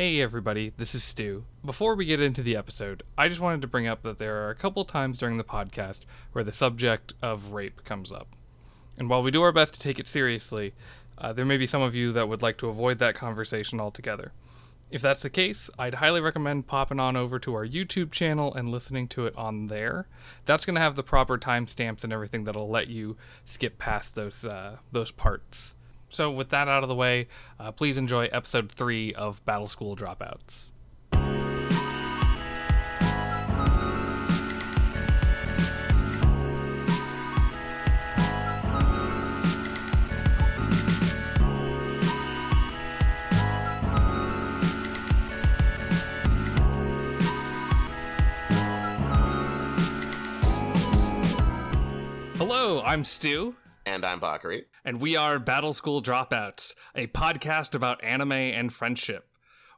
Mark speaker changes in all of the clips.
Speaker 1: Hey everybody, this is Stew. Before we get into the episode, I just wanted to bring up that there are a couple times during the podcast where the subject of rape comes up. And while we do our best to take it seriously, uh, there may be some of you that would like to avoid that conversation altogether. If that's the case, I'd highly recommend popping on over to our YouTube channel and listening to it on there. That's going to have the proper timestamps and everything that'll let you skip past those uh, those parts. So, with that out of the way, uh, please enjoy episode three of Battle School Dropouts. Hello, I'm Stew.
Speaker 2: And I'm Bakari.
Speaker 1: And we are Battle School Dropouts, a podcast about anime and friendship.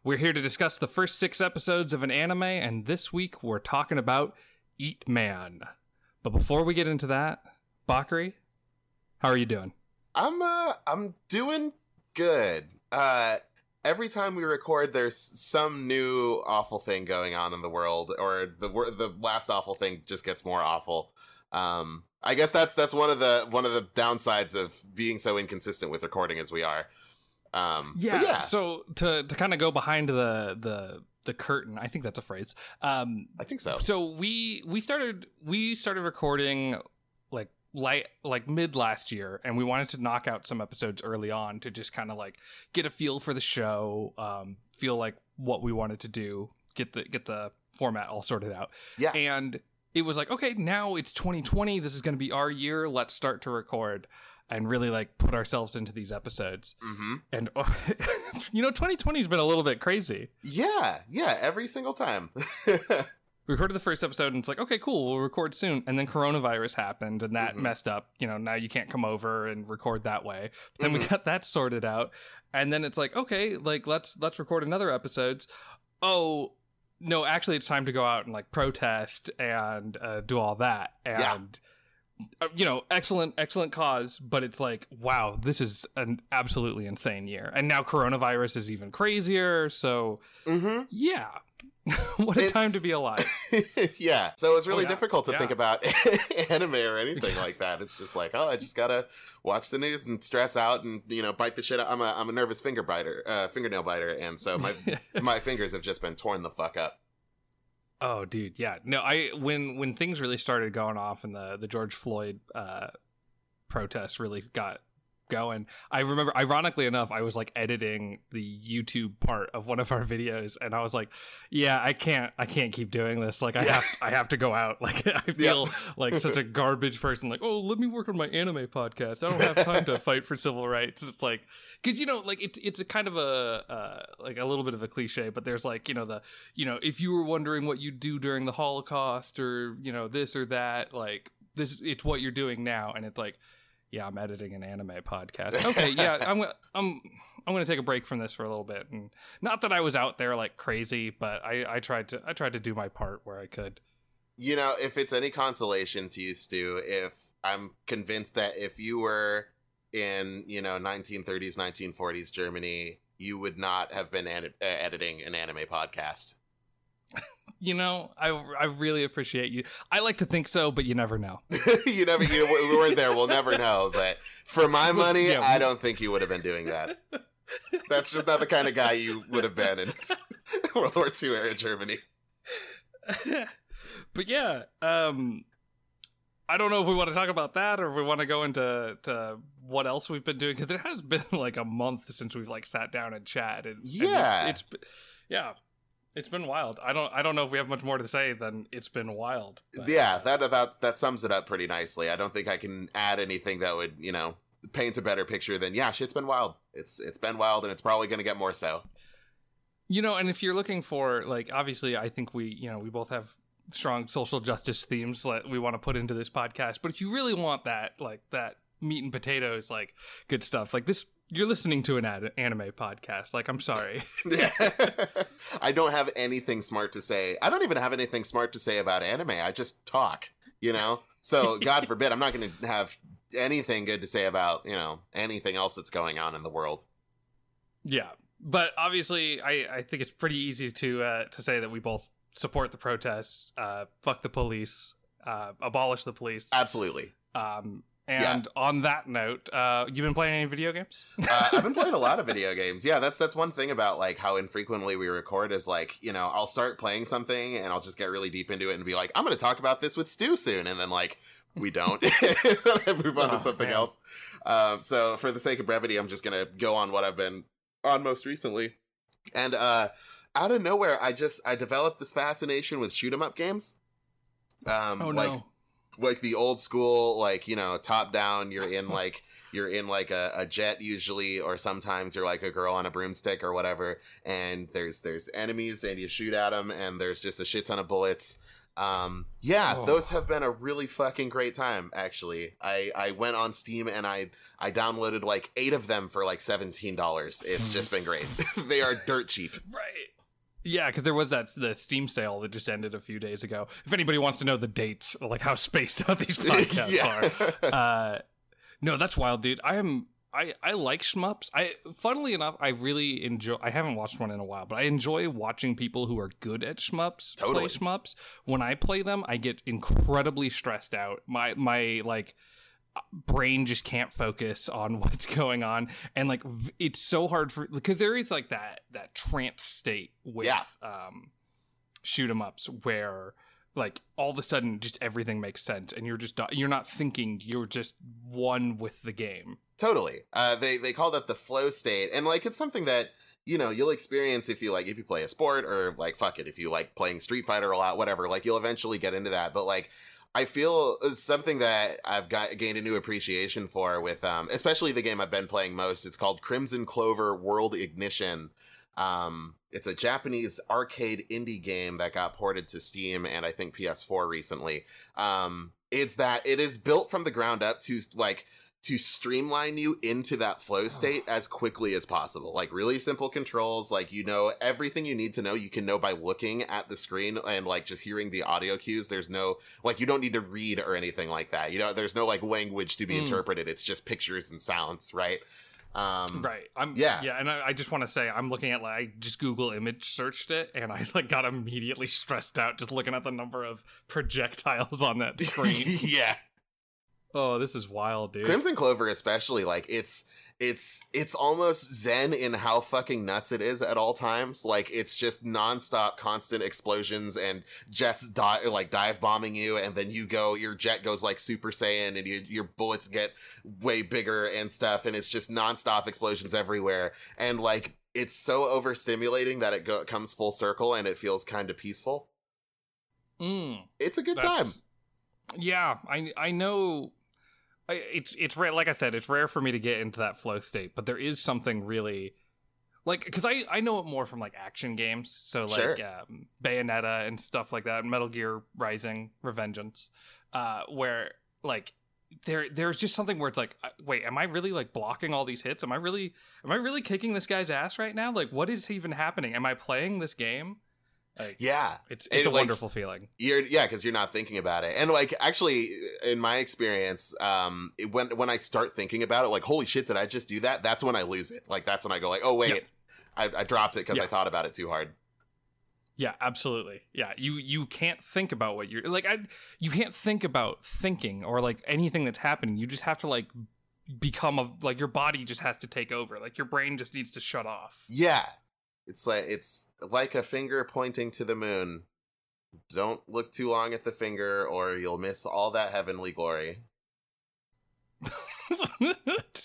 Speaker 1: We're here to discuss the first six episodes of an anime, and this week we're talking about Eat Man. But before we get into that, Bakari, how are you doing?
Speaker 2: I'm uh I'm doing good. Uh every time we record there's some new awful thing going on in the world or the the last awful thing just gets more awful. Um I guess that's that's one of the one of the downsides of being so inconsistent with recording as we are.
Speaker 1: Um, yeah, yeah. So to to kind of go behind the the the curtain, I think that's a phrase. Um,
Speaker 2: I think so.
Speaker 1: So we we started we started recording like light like mid last year, and we wanted to knock out some episodes early on to just kind of like get a feel for the show, um, feel like what we wanted to do, get the get the format all sorted out.
Speaker 2: Yeah,
Speaker 1: and it was like, okay, now it's 2020. This is going to be our year. Let's start to record and really like put ourselves into these episodes.
Speaker 2: Mm-hmm.
Speaker 1: And oh, you know, 2020 has been a little bit crazy.
Speaker 2: Yeah, yeah, every single time.
Speaker 1: we recorded the first episode and it's like, okay, cool, we'll record soon. And then coronavirus happened and that mm-hmm. messed up. You know, now you can't come over and record that way. But then mm-hmm. we got that sorted out. And then it's like, okay, like let's let's record another episodes. Oh, no, actually, it's time to go out and like protest and uh, do all that. And, yeah. uh, you know, excellent, excellent cause, but it's like, wow, this is an absolutely insane year. And now coronavirus is even crazier. So,
Speaker 2: mm-hmm.
Speaker 1: yeah. what a it's... time to be alive.
Speaker 2: yeah. So it's really oh, yeah. difficult to yeah. think about anime or anything like that. It's just like, oh, I just gotta watch the news and stress out and you know bite the shit out. I'm a I'm a nervous finger biter, uh, fingernail biter, and so my my fingers have just been torn the fuck up.
Speaker 1: Oh, dude, yeah. No, I when when things really started going off and the the George Floyd uh, protests really got going. I remember, ironically enough, I was like editing the YouTube part of one of our videos, and I was like, "Yeah, I can't, I can't keep doing this. Like, I have, I have to go out. Like, I feel yeah. like such a garbage person. Like, oh, let me work on my anime podcast. I don't have time to fight for civil rights. It's like, because you know, like it's it's a kind of a uh, like a little bit of a cliche, but there's like you know the you know if you were wondering what you'd do during the Holocaust or you know this or that, like this, it's what you're doing now, and it's like yeah, I'm editing an anime podcast. Okay, yeah, I'm I'm I'm going to take a break from this for a little bit, and not that I was out there like crazy, but I I tried to I tried to do my part where I could.
Speaker 2: You know, if it's any consolation to you, Stew, if I'm convinced that if you were in you know 1930s 1940s Germany, you would not have been ed- uh, editing an anime podcast
Speaker 1: you know, I I really appreciate you. I like to think so, but you never know.
Speaker 2: you never, you we weren't there. We'll never know. But for my money, yeah. I don't think you would have been doing that. That's just not the kind of guy you would have been in World War II era Germany.
Speaker 1: but yeah, um, I don't know if we want to talk about that or if we want to go into to what else we've been doing because it has been like a month since we've like sat down and chatted.
Speaker 2: Yeah,
Speaker 1: and it's, it's yeah. It's been wild. I don't. I don't know if we have much more to say than it's been wild.
Speaker 2: But. Yeah, that about that sums it up pretty nicely. I don't think I can add anything that would you know paint a better picture than yeah, shit's been wild. It's it's been wild, and it's probably going to get more so.
Speaker 1: You know, and if you're looking for like, obviously, I think we you know we both have strong social justice themes that we want to put into this podcast. But if you really want that, like that meat and potatoes, like good stuff, like this you're listening to an ad- anime podcast. Like, I'm sorry.
Speaker 2: I don't have anything smart to say. I don't even have anything smart to say about anime. I just talk, you know? So, God forbid, I'm not going to have anything good to say about, you know, anything else that's going on in the world.
Speaker 1: Yeah. but obviously, I, I think it's pretty easy to uh, to say that we both support the protests. Uh, fuck the police. Uh, abolish the police.
Speaker 2: Absolutely.
Speaker 1: Um, and yeah. on that note, uh, you've been playing any video games?
Speaker 2: uh, I've been playing a lot of video games. Yeah, that's that's one thing about like how infrequently we record is like you know I'll start playing something and I'll just get really deep into it and be like I'm going to talk about this with Stew soon, and then like we don't. I move on oh, to something man. else. Um, so for the sake of brevity, I'm just going to go on what I've been on most recently, and uh, out of nowhere, I just I developed this fascination with shoot 'em up games.
Speaker 1: Um, oh no.
Speaker 2: Like, like the old school like you know top down you're in like you're in like a, a, jet usually or sometimes you're like a girl on a broomstick or whatever and there's there's enemies and you shoot at them and there's just a shit ton of bullets. Um yeah oh. those have been a really fucking great time actually. I i went on steam and i i downloaded like eight of them for like $17 it's just been great. They are dirt cheap.
Speaker 1: Right yeah, because there was that the Steam sale that just ended a few days ago. If anybody wants to know the dates, like how spaced out these podcasts are, uh, no, that's wild, dude. I am I I like shmups. I funnily enough, I really enjoy. I haven't watched one in a while, but I enjoy watching people who are good at shmups
Speaker 2: totally.
Speaker 1: play shmups. When I play them, I get incredibly stressed out. My my like brain just can't focus on what's going on. And like it's so hard for because there is like that that trance state with
Speaker 2: yeah.
Speaker 1: um shoot 'em ups where like all of a sudden just everything makes sense and you're just you're not thinking you're just one with the game.
Speaker 2: Totally. Uh they they call that the flow state. And like it's something that you know you'll experience if you like if you play a sport or like fuck it if you like playing street fighter a lot whatever like you'll eventually get into that. But like I feel something that I've got gained a new appreciation for with um especially the game I've been playing most. It's called Crimson Clover World Ignition. Um it's a Japanese arcade indie game that got ported to Steam and I think PS4 recently. Um it's that it is built from the ground up to like to streamline you into that flow state as quickly as possible. Like really simple controls, like you know everything you need to know you can know by looking at the screen and like just hearing the audio cues. There's no like you don't need to read or anything like that. You know, there's no like language to be mm. interpreted. It's just pictures and sounds, right?
Speaker 1: Um, right. I'm yeah, yeah, and I, I just want to say I'm looking at like I just Google image searched it and I like got immediately stressed out just looking at the number of projectiles on that screen.
Speaker 2: yeah.
Speaker 1: Oh, this is wild, dude.
Speaker 2: Crimson Clover, especially, like it's it's it's almost zen in how fucking nuts it is at all times. Like it's just nonstop, constant explosions and jets die like dive bombing you, and then you go, your jet goes like Super Saiyan, and you, your bullets get way bigger and stuff, and it's just nonstop explosions everywhere, and like it's so overstimulating that it go- comes full circle and it feels kind of peaceful.
Speaker 1: Mm,
Speaker 2: it's a good time.
Speaker 1: Yeah, I I know it's it's rare. Like I said, it's rare for me to get into that flow state, but there is something really like because I I know it more from like action games, so like
Speaker 2: sure.
Speaker 1: um, Bayonetta and stuff like that, Metal Gear Rising, Revengeance, uh, where like there there's just something where it's like uh, wait am i really like blocking all these hits am i really am i really kicking this guy's ass right now like what is even happening am i playing this game
Speaker 2: like, yeah,
Speaker 1: it's it's a like, wonderful feeling.
Speaker 2: You're yeah, because you're not thinking about it, and like actually, in my experience, um, it, when when I start thinking about it, like holy shit, did I just do that? That's when I lose it. Like that's when I go like, oh wait, yep. I, I, dropped it because yep. I thought about it too hard.
Speaker 1: Yeah, absolutely. Yeah, you you can't think about what you're like. I you can't think about thinking or like anything that's happening. You just have to like become a like your body just has to take over. Like your brain just needs to shut off.
Speaker 2: Yeah, it's like it's like a finger pointing to the moon. Don't look too long at the finger, or you'll miss all that heavenly glory.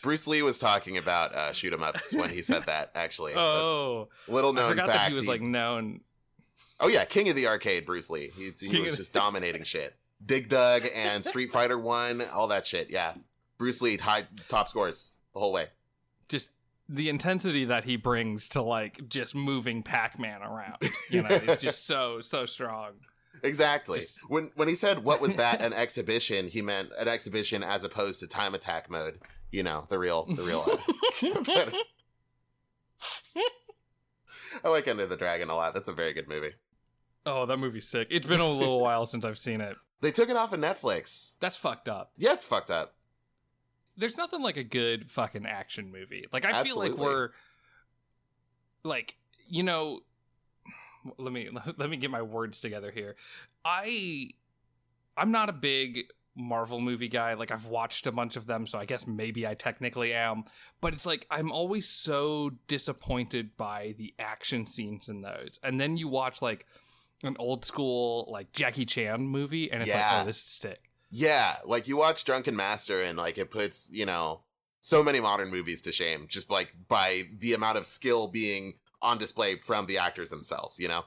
Speaker 2: Bruce Lee was talking about uh, shoot 'em ups when he said that. Actually,
Speaker 1: oh,
Speaker 2: That's little known
Speaker 1: I forgot
Speaker 2: fact.
Speaker 1: That he was like known.
Speaker 2: Oh yeah, king of the arcade, Bruce Lee. He, he was just dominating shit. Dig Dug and Street Fighter One, all that shit. Yeah, Bruce Lee high top scores the whole way.
Speaker 1: Just the intensity that he brings to like just moving Pac-Man around, you know, it's just so so strong.
Speaker 2: Exactly. Just... When when he said what was that an exhibition, he meant an exhibition as opposed to time attack mode. You know, the real the real. I like Enter the Dragon a lot. That's a very good movie.
Speaker 1: Oh, that movie's sick. It's been a little while since I've seen it.
Speaker 2: They took it off of Netflix.
Speaker 1: That's fucked up.
Speaker 2: Yeah, it's fucked up
Speaker 1: there's nothing like a good fucking action movie. Like I Absolutely. feel like we're like you know let me let me get my words together here i i'm not a big marvel movie guy like i've watched a bunch of them so i guess maybe i technically am but it's like i'm always so disappointed by the action scenes in those and then you watch like an old school like jackie chan movie and it's
Speaker 2: Yeah.
Speaker 1: like oh this is sick
Speaker 2: Yeah, like you watch Drunken Master and like it puts, you know, so many modern movies to shame just like by the amount of skill being on display from the actors themselves, you know?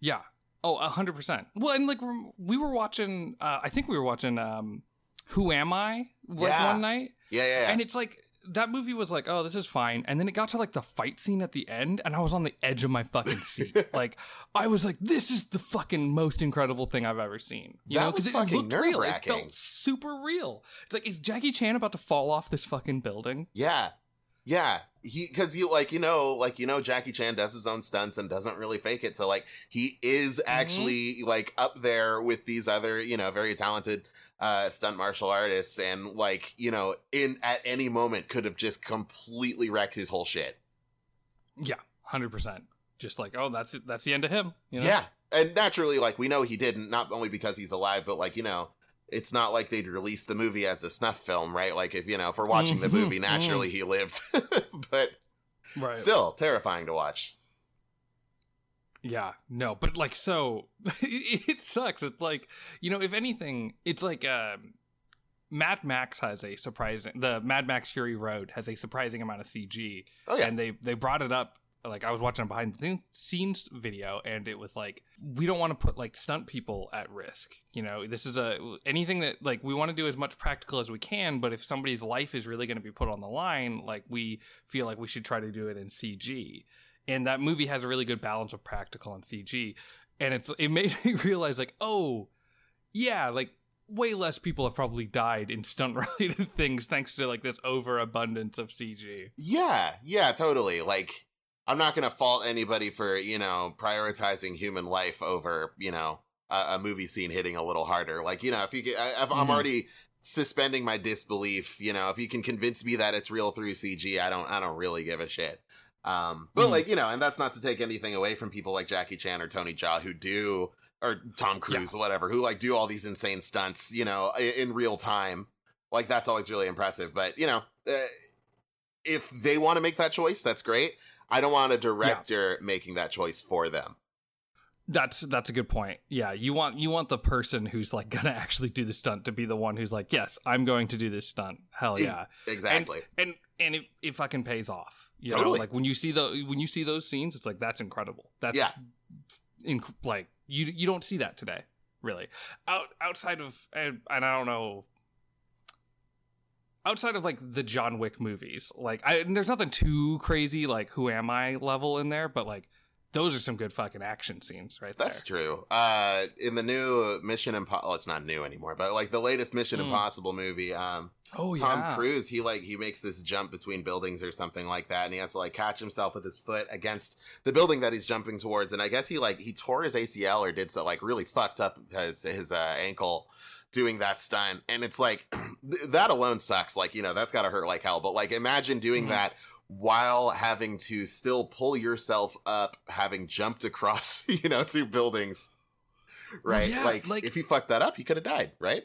Speaker 1: Yeah. Oh, a hundred percent. Well, and like we were watching, uh, I think we were watching, um, Who Am I? Like
Speaker 2: Yeah.
Speaker 1: one night,
Speaker 2: Yeah, yeah, yeah.
Speaker 1: and it's like that movie was like, oh, this is fine, and then it got to like the fight scene at the end, and I was on the edge of my fucking seat. like I was like, this is the fucking most incredible thing I've ever seen. You
Speaker 2: That
Speaker 1: know,
Speaker 2: was
Speaker 1: it
Speaker 2: fucking
Speaker 1: looked real. It
Speaker 2: nerve-wracking.
Speaker 1: felt super real. It's like, is Jackie Chan about to fall off this fucking building?
Speaker 2: yeah. Yeah. He cuz you like you know like you know Jackie Chan does his own stunts and doesn't really fake it. So like he is mm-hmm. actually like up there with these other, you know, very talented uh stunt martial artists and like, you know, in at any moment could have just completely wrecked his whole shit.
Speaker 1: Yeah, hundred percent. Just like, oh, that's it. That's the end of him. You know?
Speaker 2: Yeah. And naturally, like, we know he didn't, not only because he's alive, but, like, you know, it's not like they'd release the movie as a snuff film, right? Like, if, you know, if we're watching the
Speaker 1: Mhm,
Speaker 2: movie, naturally he lived. but
Speaker 1: right.
Speaker 2: still, terrifying to watch.
Speaker 1: Yeah, no, but like so it, it sucks. It's like, you know, if anything, it's like um Mad Max has a surprising the Mad Max Fury Road has a surprising amount of CG.
Speaker 2: Oh, yeah.
Speaker 1: And they they brought it up like I was watching a behind the scenes video and it was like we don't want to put like stunt people at risk. You know, this is a anything that like we want to do as much practical as we can, but if somebody's life is really going to be put on the line, like we feel like we should try to do it in CG. And that movie has a really good balance of practical and CG. And it's it made me realize like, oh, yeah, like way less people have probably died in stunt related things thanks to like this overabundance of CG.
Speaker 2: Yeah. Yeah, totally. Like, I'm not going to fault anybody for, you know, prioritizing human life over, you know, a, a movie scene hitting a little harder. Like, you know, if you get, I- if I'm
Speaker 1: Mhm.
Speaker 2: already suspending my disbelief, you know, if you can convince me that it's real through CG, I don't, I don't really give a shit. Um, but
Speaker 1: Mhm.
Speaker 2: like, you know, and that's not to take anything away from people like Jackie Chan or Tony Jaa who do, or Tom Cruise, or whatever, who like do all these insane stunts, you know, in, in real time. Like, that's always really impressive. But, you know, uh, if they want to make that choice, that's great. I don't want a director making that choice for them.
Speaker 1: That's that's a good point. Yeah, you want you want the person who's like gonna actually do the stunt to be the one who's like, yes, I'm going to do this stunt. Hell yeah,
Speaker 2: Exactly.
Speaker 1: and and it, it fucking pays off. You know, like when you see the when you see those scenes, it's like that's incredible. That's
Speaker 2: Yeah.
Speaker 1: inc- like you you don't see that today, really. Out outside of and, and I don't know. Outside of like the John Wick movies, like I and there's nothing too crazy like Who Am I level in there, but like those are some good fucking action scenes right
Speaker 2: That's
Speaker 1: there.
Speaker 2: true. Uh, in the new Mission Impossible, well, it's not new anymore, but like the latest Mission
Speaker 1: Mm.
Speaker 2: Impossible movie, um,
Speaker 1: Oh
Speaker 2: Tom
Speaker 1: yeah.
Speaker 2: Cruise, he like he makes this jump between buildings or something like that, and he has to like catch himself with his foot against the building that he's jumping towards. And I guess he like he tore his ACL or did so like really fucked up his his uh, ankle doing that stunt. And it's like that alone sucks. Like you know that's got to hurt like hell. But like imagine doing
Speaker 1: Mhm.
Speaker 2: that while having to still pull yourself up, having jumped across you know two buildings. Right,
Speaker 1: yeah,
Speaker 2: like,
Speaker 1: like-
Speaker 2: if he fucked that up, he could have died. Right?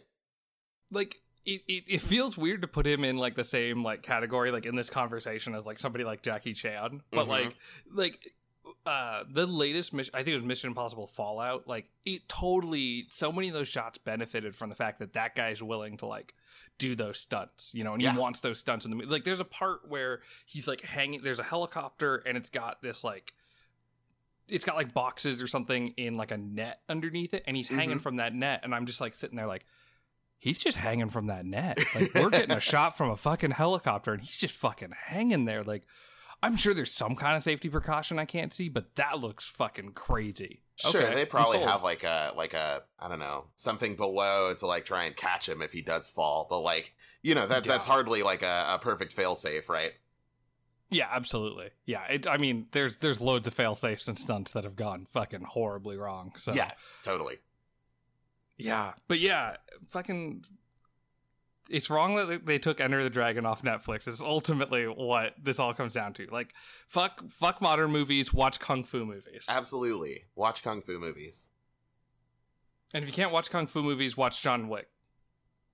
Speaker 1: like it, it, it feels weird to put him in like the same like category like in this conversation as like somebody like Jackie Chan but
Speaker 2: Mhm.
Speaker 1: like like uh the latest mission I think it was Mission Impossible Fallout like it totally so many of those shots benefited from the fact that that guy's willing to like do those stunts you know and
Speaker 2: Yeah.
Speaker 1: he wants those stunts in the movie like there's a part where he's like hanging there's a helicopter and it's got this like it's got like boxes or something in like a net underneath it and he's hanging
Speaker 2: Mhm.
Speaker 1: from that net and i'm just like sitting there like he's just hanging from that net. Like we're getting a shot from a fucking helicopter and he's just fucking hanging there. Like i'm sure there's some kind of safety precaution i can't see but that looks fucking crazy.
Speaker 2: Sure,
Speaker 1: Okay,
Speaker 2: they probably have like a like a I don't know something below to like try and catch him if he does fall. But like you know that that's hardly like a, a perfect failsafe, right?
Speaker 1: yeah absolutely. Yeah it, i mean there's there's loads of fail safes and stunts that have gone fucking horribly wrong so.
Speaker 2: Yeah, totally.
Speaker 1: Yeah, but yeah, fucking it's wrong that they took Enter the Dragon off Netflix. Is ultimately what this all comes down to. Like, fuck, fuck modern movies. Watch kung fu movies.
Speaker 2: Absolutely, watch kung fu movies.
Speaker 1: And if you can't watch kung fu movies, watch John Wick.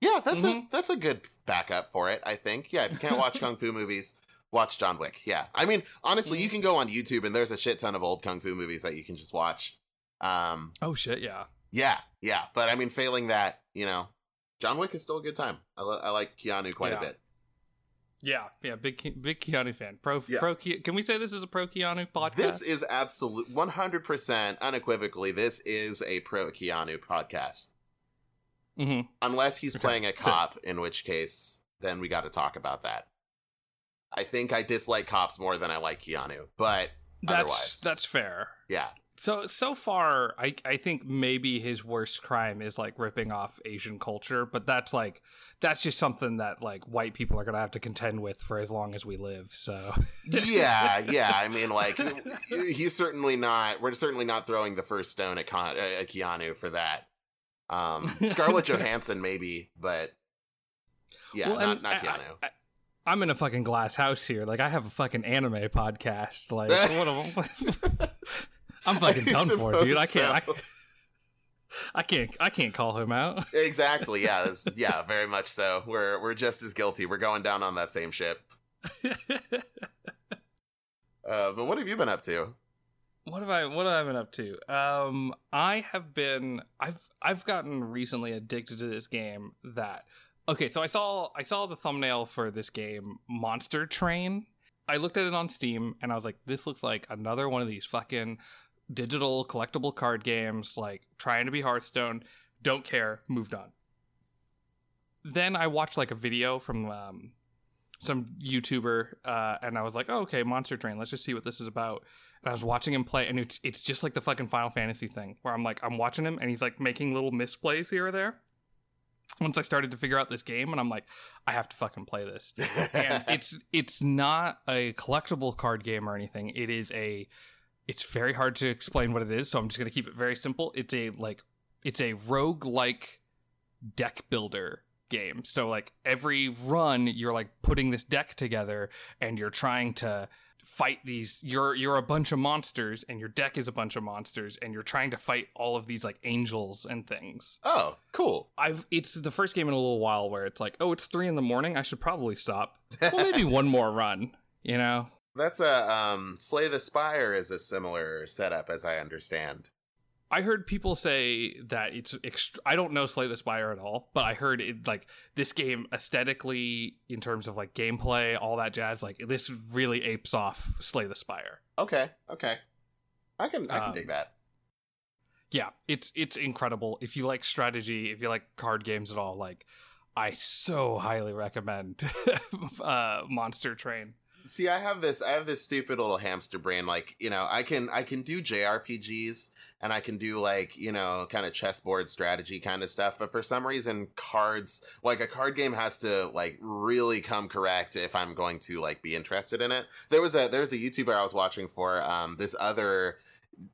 Speaker 2: Yeah, that's
Speaker 1: Mhm.
Speaker 2: a that's a good backup for it. I think. Yeah, if you can't watch kung fu movies, watch John Wick. Yeah, I mean, honestly, you can go on YouTube and there's a shit ton of old kung fu movies that you can just watch. Um,
Speaker 1: Oh shit, yeah.
Speaker 2: Yeah, yeah, but I mean, failing that, you know, John Wick is still a good time. I, li- I like Keanu quite
Speaker 1: Yeah.
Speaker 2: a bit.
Speaker 1: Yeah, yeah, big big Keanu fan. Pro
Speaker 2: Yeah.
Speaker 1: pro Ke- Can we say this is a pro Keanu podcast?
Speaker 2: This is absolute 100% unequivocally. This is a pro Keanu podcast.
Speaker 1: Mhm.
Speaker 2: Unless he's
Speaker 1: Okay,
Speaker 2: playing a
Speaker 1: so-
Speaker 2: cop, in which case, then we got to talk about that. I think I dislike cops more than I like Keanu, but
Speaker 1: That's
Speaker 2: otherwise,
Speaker 1: that's fair.
Speaker 2: yeah,
Speaker 1: So so far, I I think maybe his worst crime is like ripping off Asian culture, but that's like that's just something that like white people are gonna have to contend with for as long as we live. So
Speaker 2: yeah, yeah. I mean, like he's certainly not. We're certainly not throwing the first stone at, Con- at Keanu for that. Um, Scarlett Johansson, maybe, but yeah,
Speaker 1: Well,
Speaker 2: not not Keanu.
Speaker 1: I, I, am in a fucking glass house here. Like I have a fucking anime podcast. Like what? I'm fucking done for, dude. I can't.
Speaker 2: so.
Speaker 1: I, I can't. I can't call him out.
Speaker 2: exactly. Yeah. this- yeah. Very much so. We're we're just as guilty. We're going down on that same ship. Uh, but what have you been up to?
Speaker 1: what have I what have I been up to? Um I have been I've I've gotten recently addicted to this game that Okay, so I saw I saw the thumbnail for this game Monster Train. I looked at it on Steam and I was like this looks like another one of these fucking digital collectible card games like trying to be Hearthstone. Don't care, moved on. Then I watched like a video from um some YouTuber, uh, and I was like, oh, okay, Monster Train. Let's just see what this is about. And I was watching him play, and it's it's just like the fucking Final Fantasy thing, where I'm like, I'm watching him, and he's like making little misplays here or there. Once I started to figure out this game, and I'm like, I have to fucking play this. And it's it's not a collectible card game or anything. It is a it's very hard to explain what it is, so I'm just gonna keep it very simple. It's a like it's a rogue like deck builder game. So like every run you're like putting this deck together and you're trying to fight these you're you're a bunch of monsters and your deck is a bunch of monsters and you're trying to fight all of these like angels and things.
Speaker 2: oh, cool.
Speaker 1: I've it's the first game in a little while where it's like, oh, it's three in the morning. I should probably stop. Well, maybe one more run. You know,
Speaker 2: That's a um, Slay the Spire is a similar setup, as I understand.
Speaker 1: I heard people say that it's. Ext- I don't know Slay the Spire at all, but I heard it like this game aesthetically, in terms of like gameplay, all that jazz. Like this really apes off Slay the Spire.
Speaker 2: Okay, okay, I can I can
Speaker 1: Um,
Speaker 2: dig that.
Speaker 1: Yeah, it's it's incredible. If you like strategy, if you like card games at all, like I so highly recommend uh, Monster Train.
Speaker 2: See, I have this I have this stupid little hamster brain. Like you know, I can I can do JRPGs and I can do like you know kind of chessboard strategy kind of stuff. But for some reason, cards like a card game has to like really come correct if I'm going to like be interested in it. There was a there was a YouTuber I was watching for um this other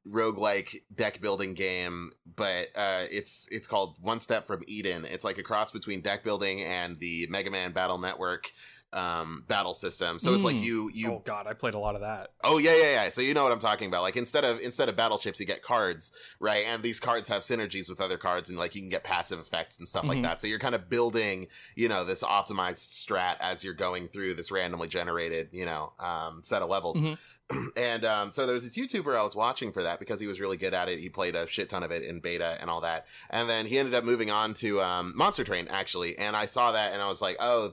Speaker 2: roguelike deck building game but uh it's it's called one step from eden it's like a cross between deck building and the mega man battle network um battle system so it's like
Speaker 1: Mm.
Speaker 2: you you
Speaker 1: oh God, I played a lot of that.
Speaker 2: Oh yeah, yeah, yeah. So you know what I'm talking about. Like instead of instead of battle chips, you get cards, right? And these cards have synergies with other cards, and like you can get passive effects and stuff like
Speaker 1: Mhm.
Speaker 2: that. So you're kind of building, you know, this optimized strat as you're going through this randomly generated, you know, um, set of levels.
Speaker 1: Mhm.
Speaker 2: And um, so there was this YouTuber I was watching for that because he was really good at it. He played a shit ton of it in beta and all that. And then he ended up moving on to um, Monster Train actually. And I saw that and I was like, oh.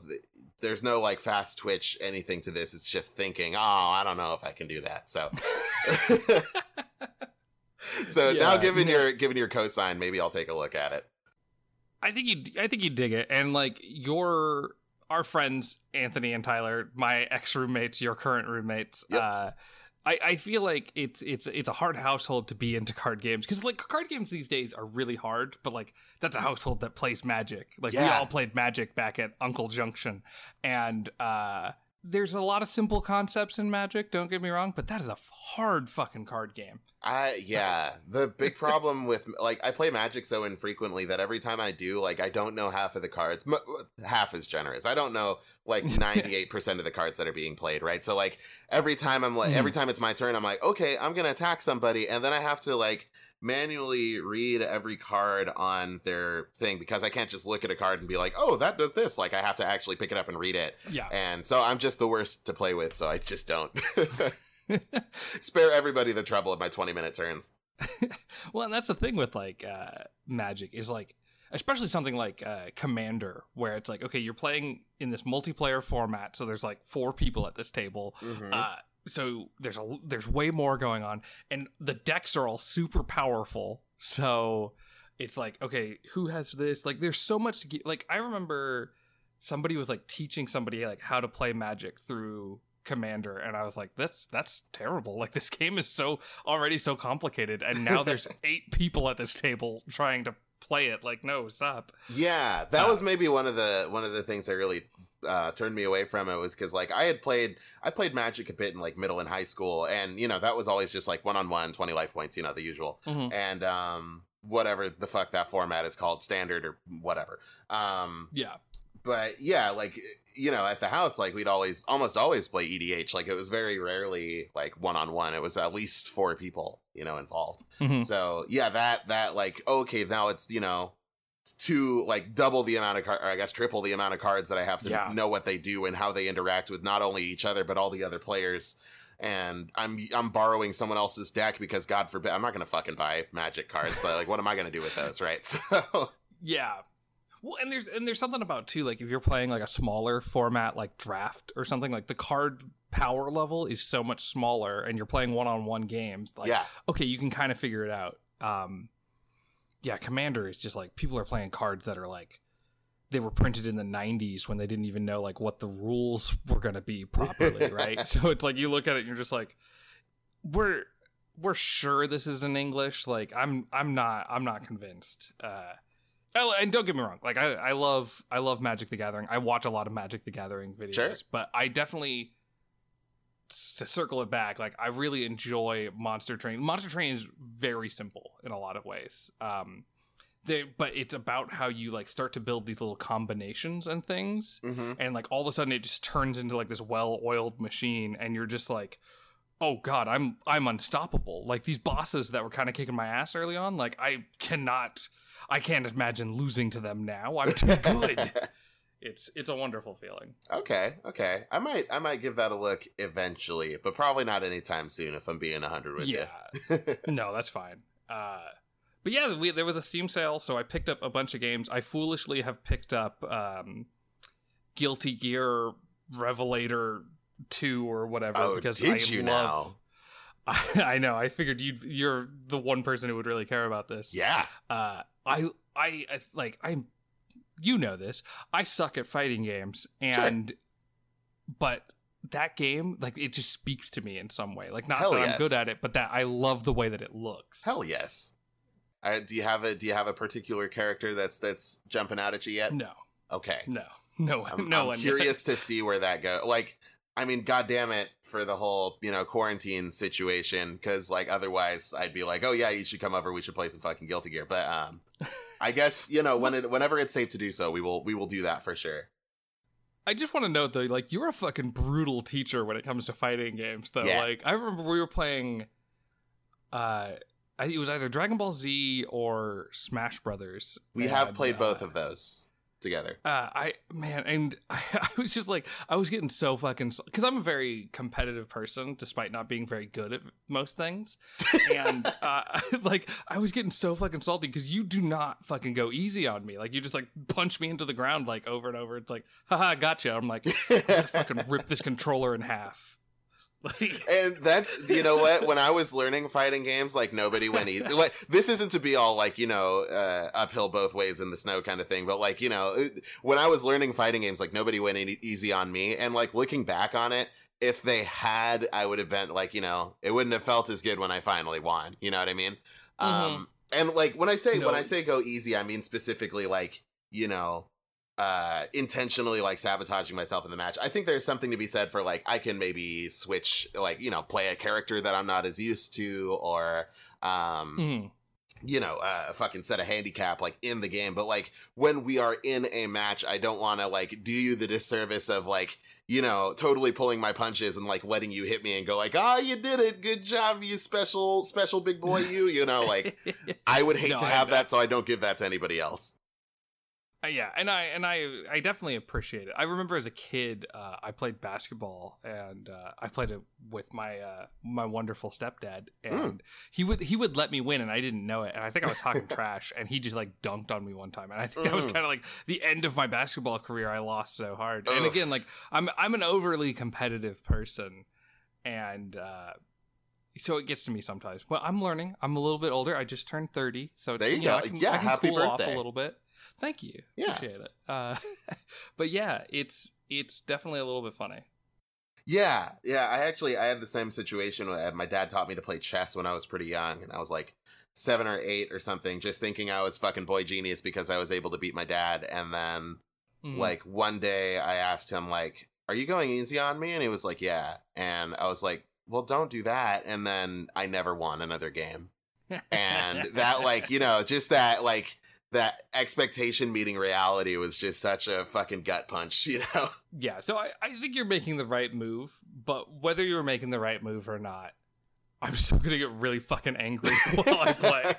Speaker 2: Th- there's no like fast twitch anything to this. It's just thinking, oh, I don't know if I can do that. So, so now given
Speaker 1: no.
Speaker 2: your given your cosign, maybe I'll take a look at it.
Speaker 1: I think you I think you dig it and like your our friends Anthony and Tyler, my ex roommates, your current roommates.
Speaker 2: Yep.
Speaker 1: Uh, I I feel like it's it's it's a hard household to be into card games because like card games these days are really hard, but like that's a household that plays Magic. Like we all played Magic back at Uncle Junction, and uh, there's a lot of simple concepts in Magic. Don't get me wrong, but that is a hard fucking card game.
Speaker 2: I yeah. The big problem with like I play Magic so infrequently that every time I do, like I don't know half of the cards. M- half is generous. I don't know like ninety eight percent of the cards that are being played. Right. So like every time I'm like
Speaker 1: Mhm.
Speaker 2: every time it's my turn, I'm like okay, I'm gonna attack somebody, and then I have to like manually read every card on their thing because I can't just look at a card and be like, oh, that does this. Like I have to actually pick it up and read it.
Speaker 1: Yeah.
Speaker 2: And so I'm just the worst to play with, so I just don't. Spare everybody the trouble of my 20 minute turns.
Speaker 1: well, and that's the thing with like uh, Magic is like, especially something like uh, Commander, where it's like, okay, you're playing in this multiplayer format, so there's like four people at this table. Uh, so there's a there's way more going on, and the decks are all super powerful. So it's like, okay, who has this? Like, there's so much to get. Like, I remember somebody was like teaching somebody like how to play Magic through Commander, and I was like, that's that's terrible. Like, this game is so already so complicated, and now there's eight people at this table trying to play it. Like, no, stop.
Speaker 2: Yeah, that
Speaker 1: Uh,
Speaker 2: was maybe one of the one of the things that really uh, turned me away from it was because like I had played I played Magic a bit in like middle and high school, and you know that was always just like one on one, twenty life points, you know the usual,
Speaker 1: Mhm.
Speaker 2: and um whatever the fuck that format is called, standard or whatever. Um,
Speaker 1: Yeah,
Speaker 2: but yeah, like you know, at the house, like we'd always almost always play EDH. Like it was very rarely like one on one. It was at least four people, you know, involved.
Speaker 1: Mhm.
Speaker 2: So yeah, that that like okay, now it's you know two like double the amount of card, or I guess triple the amount of cards that I have to
Speaker 1: Yeah.
Speaker 2: know what they do and how they interact with not only each other but all the other players. And I'm I'm borrowing someone else's deck because God forbid I'm not gonna fucking buy Magic cards. So, like, what am I gonna do with those, right? So
Speaker 1: Yeah. Well, and there's and there's something about too like if you're playing like a smaller format like draft or something like the card power level is so much smaller and you're playing one-on-one games like
Speaker 2: yeah,
Speaker 1: okay, you can kind of figure it out. Um yeah, Commander is just like people are playing cards that are like they were printed in the 90s when they didn't even know like what the rules were going to be properly, right? so it's like you look at it and you're just like we're we're sure this is in English. Like I'm I'm not I'm not convinced. Uh and don't get me wrong, like I, I love I love Magic the Gathering. I watch a lot of Magic the Gathering videos,
Speaker 2: Sure.
Speaker 1: but I definitely to circle it back, like I really enjoy Monster Train. Monster Train is very simple in a lot of ways. Um they but it's about how you like start to build these little combinations and things
Speaker 2: hmm
Speaker 1: and like all of a sudden it just turns into like this well-oiled machine and you're just like oh god i'm i'm unstoppable like these bosses that were kind of kicking my ass early on like i cannot i can't imagine losing to them now i'm too good it's it's a wonderful feeling
Speaker 2: okay, okay. I might I might give that a look eventually, but probably not anytime soon. If I'm being hundred with
Speaker 1: yeah
Speaker 2: you.
Speaker 1: no that's fine uh but yeah we, there was a steam sale so i picked up a bunch of games i foolishly have picked up um guilty gear revelator 2 or whatever
Speaker 2: oh,
Speaker 1: because
Speaker 2: did
Speaker 1: I
Speaker 2: you
Speaker 1: love,
Speaker 2: now?
Speaker 1: I, know. I figured you you're the one person who would really care about this.
Speaker 2: Yeah.
Speaker 1: Uh, I I I- like I'm. You know this. I suck at fighting games, and but that game like it just speaks to me in some way. Like not
Speaker 2: Hell
Speaker 1: that I'm good at it, but that I love the way that it looks.
Speaker 2: Hell yes. Uh, do you have a Do you have a particular character that's that's jumping out at you yet?
Speaker 1: No,
Speaker 2: Okay.
Speaker 1: no, no,
Speaker 2: I'm,
Speaker 1: no
Speaker 2: I'm curious to see where that goes. Like, I mean, god damn it for the whole you know quarantine situation, because like otherwise I'd be like, oh yeah, you should come over. We should play some fucking Guilty Gear. But um, I guess you know when it whenever it's safe to do so, we will we will do that for sure.
Speaker 1: I just want to note though, like you're a fucking brutal teacher when it comes to fighting games. Though,
Speaker 2: Yeah.
Speaker 1: like I remember we were playing, uh, it was either Dragon Ball Z or Smash Brothers.
Speaker 2: We have played
Speaker 1: uh,
Speaker 2: both of those together.
Speaker 1: Uh, I man, and I, I was just like, I was getting so fucking because I'm a very competitive person, despite not being very good at most things. And uh, like, I was getting so fucking salty because you do not fucking go easy on me. Like, you just like punch me into the ground like over and over. It's like, haha, gotcha. I'm like, fucking rip this controller in half.
Speaker 2: And that's you know what? When i was learning fighting games like nobody went easy. Like this isn't to be all like you know uh, uphill both ways in the snow kind of thing but like you know when i was learning fighting games like nobody went easy on me. And like looking back on it if they had i would have been like you know it wouldn't have felt as good when i finally won. You know what i mean? Um and like when i say
Speaker 1: No.
Speaker 2: when i say go easy i mean specifically like you know uh intentionally like sabotaging myself in the match. I think there's something to be said for like I can maybe switch like, you know, play a character that I'm not as used to or um
Speaker 1: Mhm.
Speaker 2: you know, uh, fucking set a handicap like in the game. But like when we are in a match, I don't want to like do you the disservice of like, you know, totally pulling my punches and like letting you hit me and go like, ah, you did it, good job, you special, special big boy, you. You know, like I would hate
Speaker 1: No,
Speaker 2: to have that, so I don't give that to anybody else.
Speaker 1: Uh, yeah, and I and I I definitely appreciate it. I remember as a kid, uh, I played basketball, and uh, I played it with my uh, my wonderful stepdad, and he would he would let me win, and I didn't know it, and I think I was talking trash, and he just like dunked on me one time, and I think that was
Speaker 2: Mm.
Speaker 1: kind of like the end of my basketball career. I lost so hard, and again, like I'm I'm an overly competitive person, and. uh so it gets to me sometimes, but I'm learning. I'm a little bit older. I just turned 30, so it's,
Speaker 2: There you
Speaker 1: know,
Speaker 2: go.
Speaker 1: I can,
Speaker 2: Yeah,
Speaker 1: I
Speaker 2: happy
Speaker 1: cool off
Speaker 2: birthday.
Speaker 1: a little bit. Thank you.
Speaker 2: Yeah.
Speaker 1: Appreciate it. Uh, but yeah, it's it's definitely a little bit funny.
Speaker 2: Yeah, yeah. I actually I had the same situation. My dad taught me to play chess when I was pretty young, and I was like seven or eight or something, just thinking I was fucking boy genius because I was able to beat my dad. And then
Speaker 1: Mhm.
Speaker 2: like one day I asked him like, "Are you going easy on me?" And he was like, "Yeah." And I was like, "Well, don't do that." And then I never won another game. And that like you know just that like that expectation meeting reality was just such a fucking gut punch, you know.
Speaker 1: yeah, so I, I think you're making the right move, but whether you're making the right move or not, I'm still gonna get really fucking angry while I play.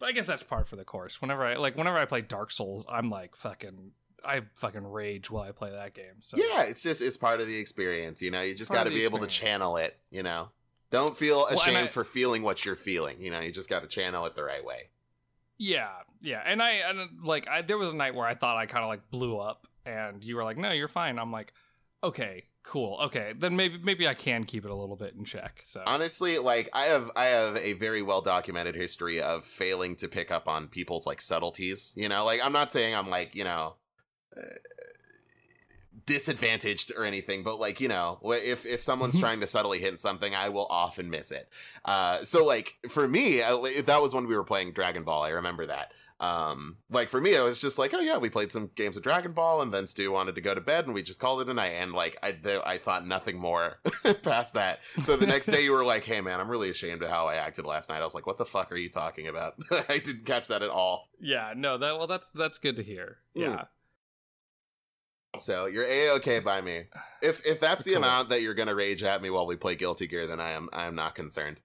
Speaker 1: But I guess that's part for the course. Whenever I like whenever I play Dark Souls, I'm like fucking I fucking rage while I play that game. So
Speaker 2: Yeah, it's just it's part of the experience, you know. You just got to be able to channel it, you know. Don't feel ashamed
Speaker 1: I-
Speaker 2: for feeling what you're feeling, you know. You just got to channel it the right way.
Speaker 1: Yeah, yeah, and I and like I, there was a night where I thought I kind of like blew up, and you were like, "No, you're fine." I'm like, "Okay, cool, okay, then maybe maybe I can keep it a little bit in check." So
Speaker 2: Honestly, like I have I have a very well documented history of failing to pick up on people's like subtleties, you know. Like I'm not saying I'm like, you know, uh, disadvantaged or anything but like you know if if someone's
Speaker 1: Mhm.
Speaker 2: trying to subtly hit something i will often miss it. Uh so like for me I- if that was when we were playing dragon ball i remember that. Um like for me i was just like oh yeah we played some games of dragon ball and then Stew wanted to go to bed and we just called it a night and like i th- i thought nothing more past that. So the next day you were like hey man i'm really ashamed of how i acted last night. I was like what the fuck are you talking about? I didn't catch that at all.
Speaker 1: Yeah, no, that well, that's that's good to hear.
Speaker 2: Hmm.
Speaker 1: Yeah,
Speaker 2: So you're a okay by me. If if that's the
Speaker 1: Cool.
Speaker 2: amount that you're gonna rage at me while we play Guilty Gear, then I am I am not concerned.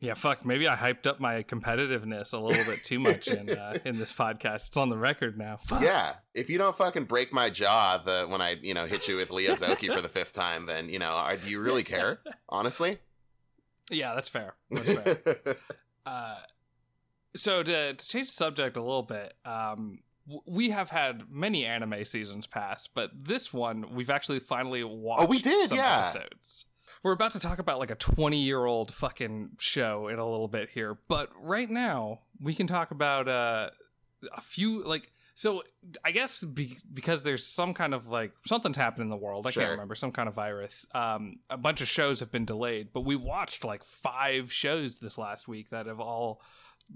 Speaker 1: yeah. Fuck, maybe I hyped up my competitiveness a little bit too much in uh, in this podcast. It's on the record now. Fuck.
Speaker 2: Yeah, if you don't fucking break my jaw the when I you know hit you with Leozoki for the fifth time, then you know are, do you really care? Honestly,
Speaker 1: yeah, that's fair. That's fair. uh, so to, to change the subject a little bit, um, we have had many anime seasons pass, but this one we've actually finally watched.
Speaker 2: Oh, we did,
Speaker 1: some
Speaker 2: yeah.
Speaker 1: Episodes. We're about to talk about like a 20 year old fucking show in a little bit here, but right now we can talk about uh, a few like. So I guess be, because there's some kind of like something's happened in the world. I
Speaker 2: Sure.
Speaker 1: can't remember some kind of virus. Um, a bunch of shows have been delayed, but we watched like five shows this last week that have all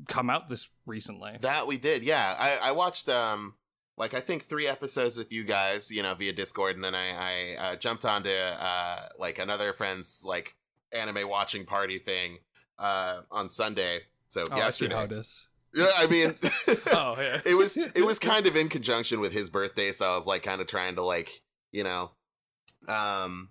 Speaker 1: come out this recently.
Speaker 2: that we did. Yeah, I I watched um like I think three episodes with you guys, you know, via Discord, and then I I uh, jumped onto uh like another friend's like anime watching party thing uh on Sunday. So
Speaker 1: Oh, I see how
Speaker 2: yesterday.
Speaker 1: it is.
Speaker 2: Yeah, I mean,
Speaker 1: Oh yeah,
Speaker 2: it was it was kind of in conjunction with his birthday, so I was like kind of trying to like you know, um,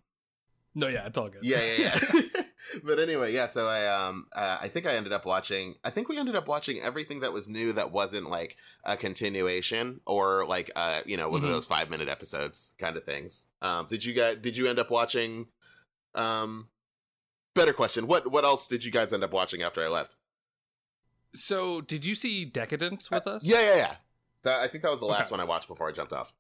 Speaker 1: no, yeah, it's all good.
Speaker 2: yeah, yeah, yeah. But anyway, yeah. So I um uh, I think I ended up watching. I think we ended up watching everything that was new that wasn't like a continuation or like uh you know one
Speaker 1: Mhm.
Speaker 2: of those five minute episodes kind of things. Um, did you guys did you end up watching? Um, better question. What what else did you guys end up watching after I left?
Speaker 1: So, did you see Deca-Dence with us?
Speaker 2: Yeah, yeah, yeah. That, I think that was the last
Speaker 1: Okay.
Speaker 2: one I watched before I jumped off.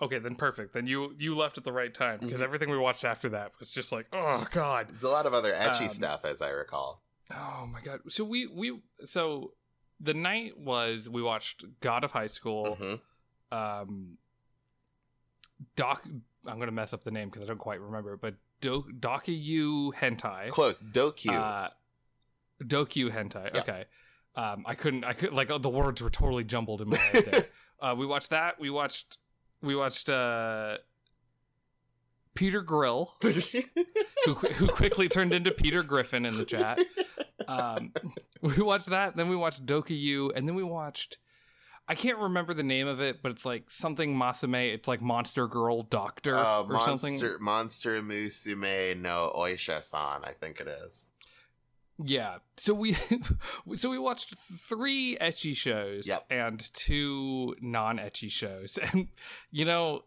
Speaker 1: Okay, then perfect. Then you you left at the right time because
Speaker 2: Mhm.
Speaker 1: everything we watched after that was just like, oh god,
Speaker 2: There's a lot of other ecchi
Speaker 1: Um,
Speaker 2: stuff, as I recall.
Speaker 1: oh my god. So we we so the night was we watched God of High School.
Speaker 2: Mhm.
Speaker 1: Um, Doc. I'm gonna mess up the name because I don't quite remember, but Do Docu Hentai.
Speaker 2: Close. Dokyu.
Speaker 1: Uh, Dokyu hentai.
Speaker 2: Yeah.
Speaker 1: Okay. Um, I couldn't. I could like the words were totally jumbled in my head there. Uh, we watched that. We watched we watched uh, Peter Grill, who who quickly turned into Peter Griffin in the chat. Um, we watched that. Then we watched Doki Doka and then we watched. I can't remember the name of it, but it's like something Masame. It's like Monster Girl Doctor
Speaker 2: Uh,
Speaker 1: or
Speaker 2: monster,
Speaker 1: something.
Speaker 2: Monster Musume no Oisha-san, I think it is.
Speaker 1: Yeah. So we so we watched three ecchi shows
Speaker 2: Yep.
Speaker 1: and two non-ecchi shows. And you know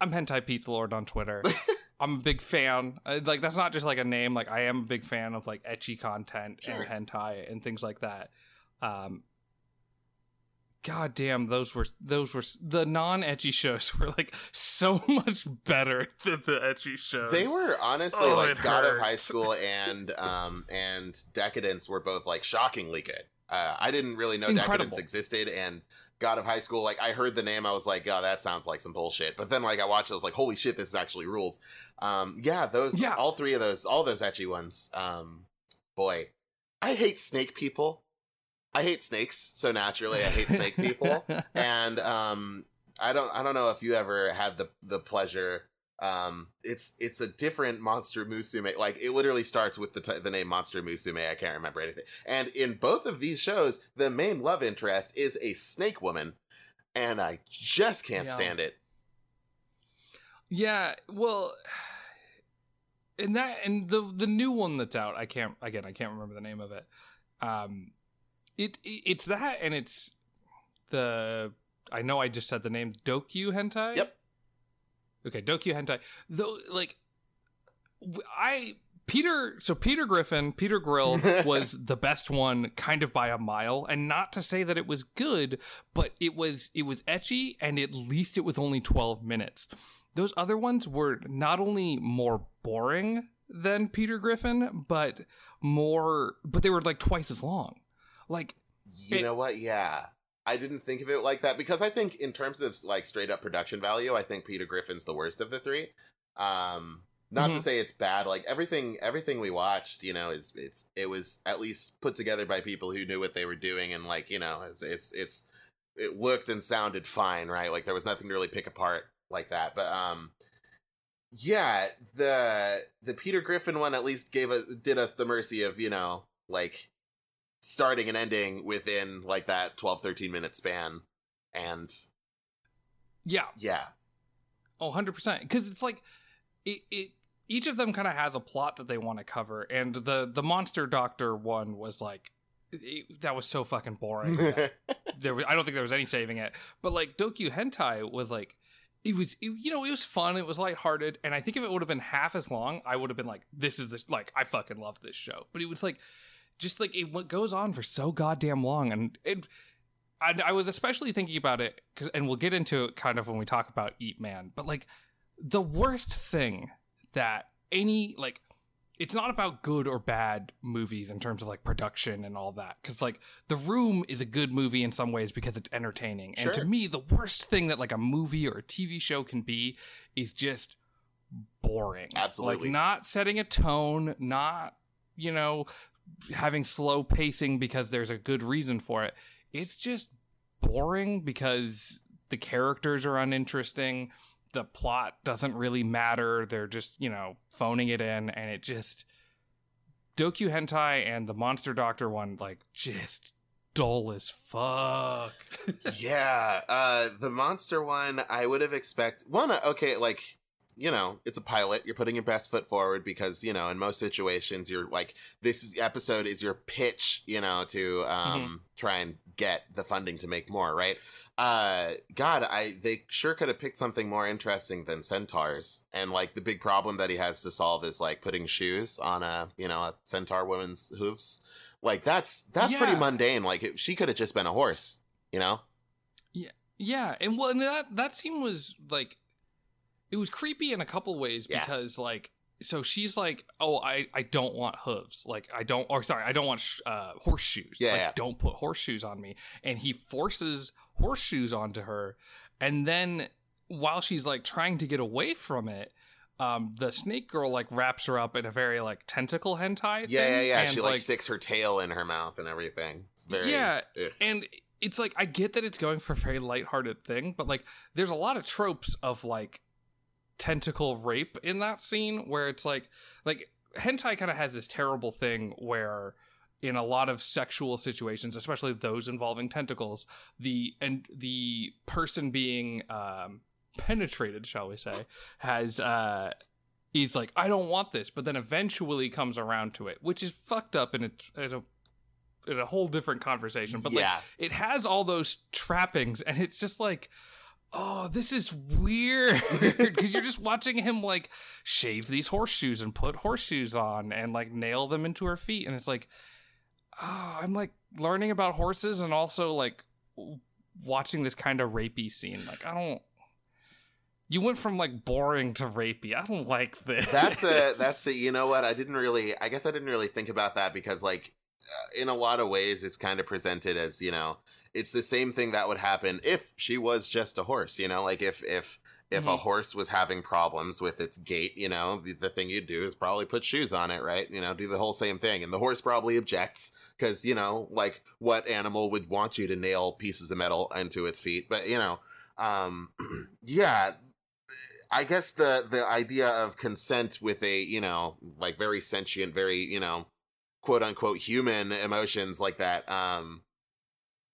Speaker 1: I'm Hentai Pizza Lord on Twitter. I'm a big fan. Uh, Like that's not just like a name. Like I am a big fan of like ecchi content
Speaker 2: Sure.
Speaker 1: and hentai and things like that. Um God damn, those were those were the non-ecchi shows were like so much better than the ecchi shows.
Speaker 2: They were honestly
Speaker 1: Oh,
Speaker 2: like God of. High School and um and Deca-Dence were both like shockingly good. Uh, I didn't really know
Speaker 1: Incredible.
Speaker 2: Deca-Dence existed, and God of High School. Like I heard the name, I was like, "Oh, that sounds like some bullshit." But then, like I watched, it, I was like, "Holy shit, this is actually rules!" Um, yeah, those,
Speaker 1: Yeah.
Speaker 2: all three of those, all those ecchi ones. Um, boy, I hate snake people. I hate snakes, so naturally, I hate snake people and um i don't i don't know if you ever had the the pleasure um it's it's a different monster musume like it literally starts with the t- the name monster musume i can't remember anything and in both of these shows the main love interest is a snake woman and i just can't
Speaker 1: Yeah.
Speaker 2: stand it
Speaker 1: Yeah, well, and that and the the new one that's out, I can't again, I can't remember the name of it. Um, it, it it's that, and it's the I know I just said the name Dokyu Hentai.
Speaker 2: Yep.
Speaker 1: Okay, Dokyu Hentai. Though, like, I Peter. So Peter Griffin, Peter Grill was the best one, kind of by a mile. And not to say that it was good, but it was it was ecchi, and at least it was only twelve minutes. Those other ones were not only more boring than Peter Griffin, but more, but they were like twice as long. Like,
Speaker 2: you
Speaker 1: It-
Speaker 2: know what? Yeah. I didn't think of it like that because i think in terms of like straight up production value i think peter griffin's the worst of the three. Um not to
Speaker 1: Mhm.
Speaker 2: say it's bad like everything everything we watched you know is it's it was at least put together by people who knew what they were doing and like you know it's it's, it's it looked and sounded fine right? Like there was nothing to really pick apart like that. But um yeah the the peter griffin one at least gave us did us the mercy of you know like starting and ending within like that 12 13 minute span and
Speaker 1: yeah,
Speaker 2: yeah
Speaker 1: Oh, 100%. Because it's like, it, it each of them kind of has a plot that they want to cover. And the, the Monster Doctor one was like, it- that was so fucking boring. there was, I don't think there was any saving it. But like Dokyu Hentai was like, it was, it- you know, it was fun. It was lighthearted. And I think if it would have been half as long, I would have been like, this is this, like, I fucking love this show. But it was like, just like it what goes on for so goddamn long. And it, I, I was especially thinking about it, 'cause- and we'll get into it kind of when we talk about Eat Man. But like, the worst thing that any, like, it's not about good or bad movies in terms of like production and all that because like the room is a good movie in some ways because it's entertaining and to me the worst thing that like a movie or a tv show can be is just boring
Speaker 2: Absolutely.
Speaker 1: like not setting a tone not you know having slow pacing because there's a good reason for it it's just boring because the characters are uninteresting the plot doesn't really matter. They're just, you know, phoning it in and it just Dokyu Hentai and the Monster Doctor one like just dull as fuck.
Speaker 2: yeah uh the monster one i would have expected. one uh, okay like you know it's a pilot you're putting your best foot forward because you know in most situations you're like this episode is your pitch you know to um try and get the funding to make more right? Uh god i they sure could have picked something more interesting than centaurs. And like the big problem that he has to solve is like putting shoes on a you know a centaur woman's hooves. Like that's that's pretty mundane. Like it, she could have just been a horse you know?
Speaker 1: Yeah, and well and that that scene was like it was creepy in a couple ways
Speaker 2: Yeah.
Speaker 1: because like so she's like, "Oh, I I don't want hooves. Like I don't or sorry, I don't want sh- uh horseshoes.
Speaker 2: Yeah,
Speaker 1: like
Speaker 2: yeah.
Speaker 1: don't put horseshoes on me." And he forces horseshoes onto her and then while she's like trying to get away from it, um, the snake girl like wraps her up in a very like tentacle hentai.
Speaker 2: Yeah, yeah,
Speaker 1: thing,
Speaker 2: yeah.
Speaker 1: and,
Speaker 2: She like, sticks her tail in her mouth and everything. It's very
Speaker 1: Yeah.
Speaker 2: ugh.
Speaker 1: and it's like I get that it's going for a very lighthearted thing, but like there's a lot of tropes of like tentacle rape in that scene where it's like like hentai kind of has this terrible thing where in a lot of sexual situations, especially those involving tentacles, the and the person being um, penetrated, shall we say, has uh, he's like, I don't want this, but then eventually comes around to it, which is fucked up in a, in a in a whole different conversation. But
Speaker 2: yeah.
Speaker 1: like, it has all those trappings, and it's just like. Oh, this is weird because you're just watching him like shave these horseshoes and put horseshoes on and like nail them into her feet, and it's like, oh, I'm like learning about horses and also like watching this kind of rapey scene. Like, I don't. You went from like boring to rapey. I don't like this.
Speaker 2: that's a that's a you know what i didn't really i guess i didn't really think about that because like in a lot of ways it's kind of presented as you know it's the same thing that would happen if she was just a horse you know like if if if a
Speaker 1: Mhm.
Speaker 2: horse was having problems with its gait you know the, the thing you'd do is probably put shoes on it right you know do the whole same thing and the horse probably objects because you know like what animal would want you to nail pieces of metal into its feet but you know um yeah I guess the the idea of consent with a you know like very sentient, very you know quote unquote human emotions like that um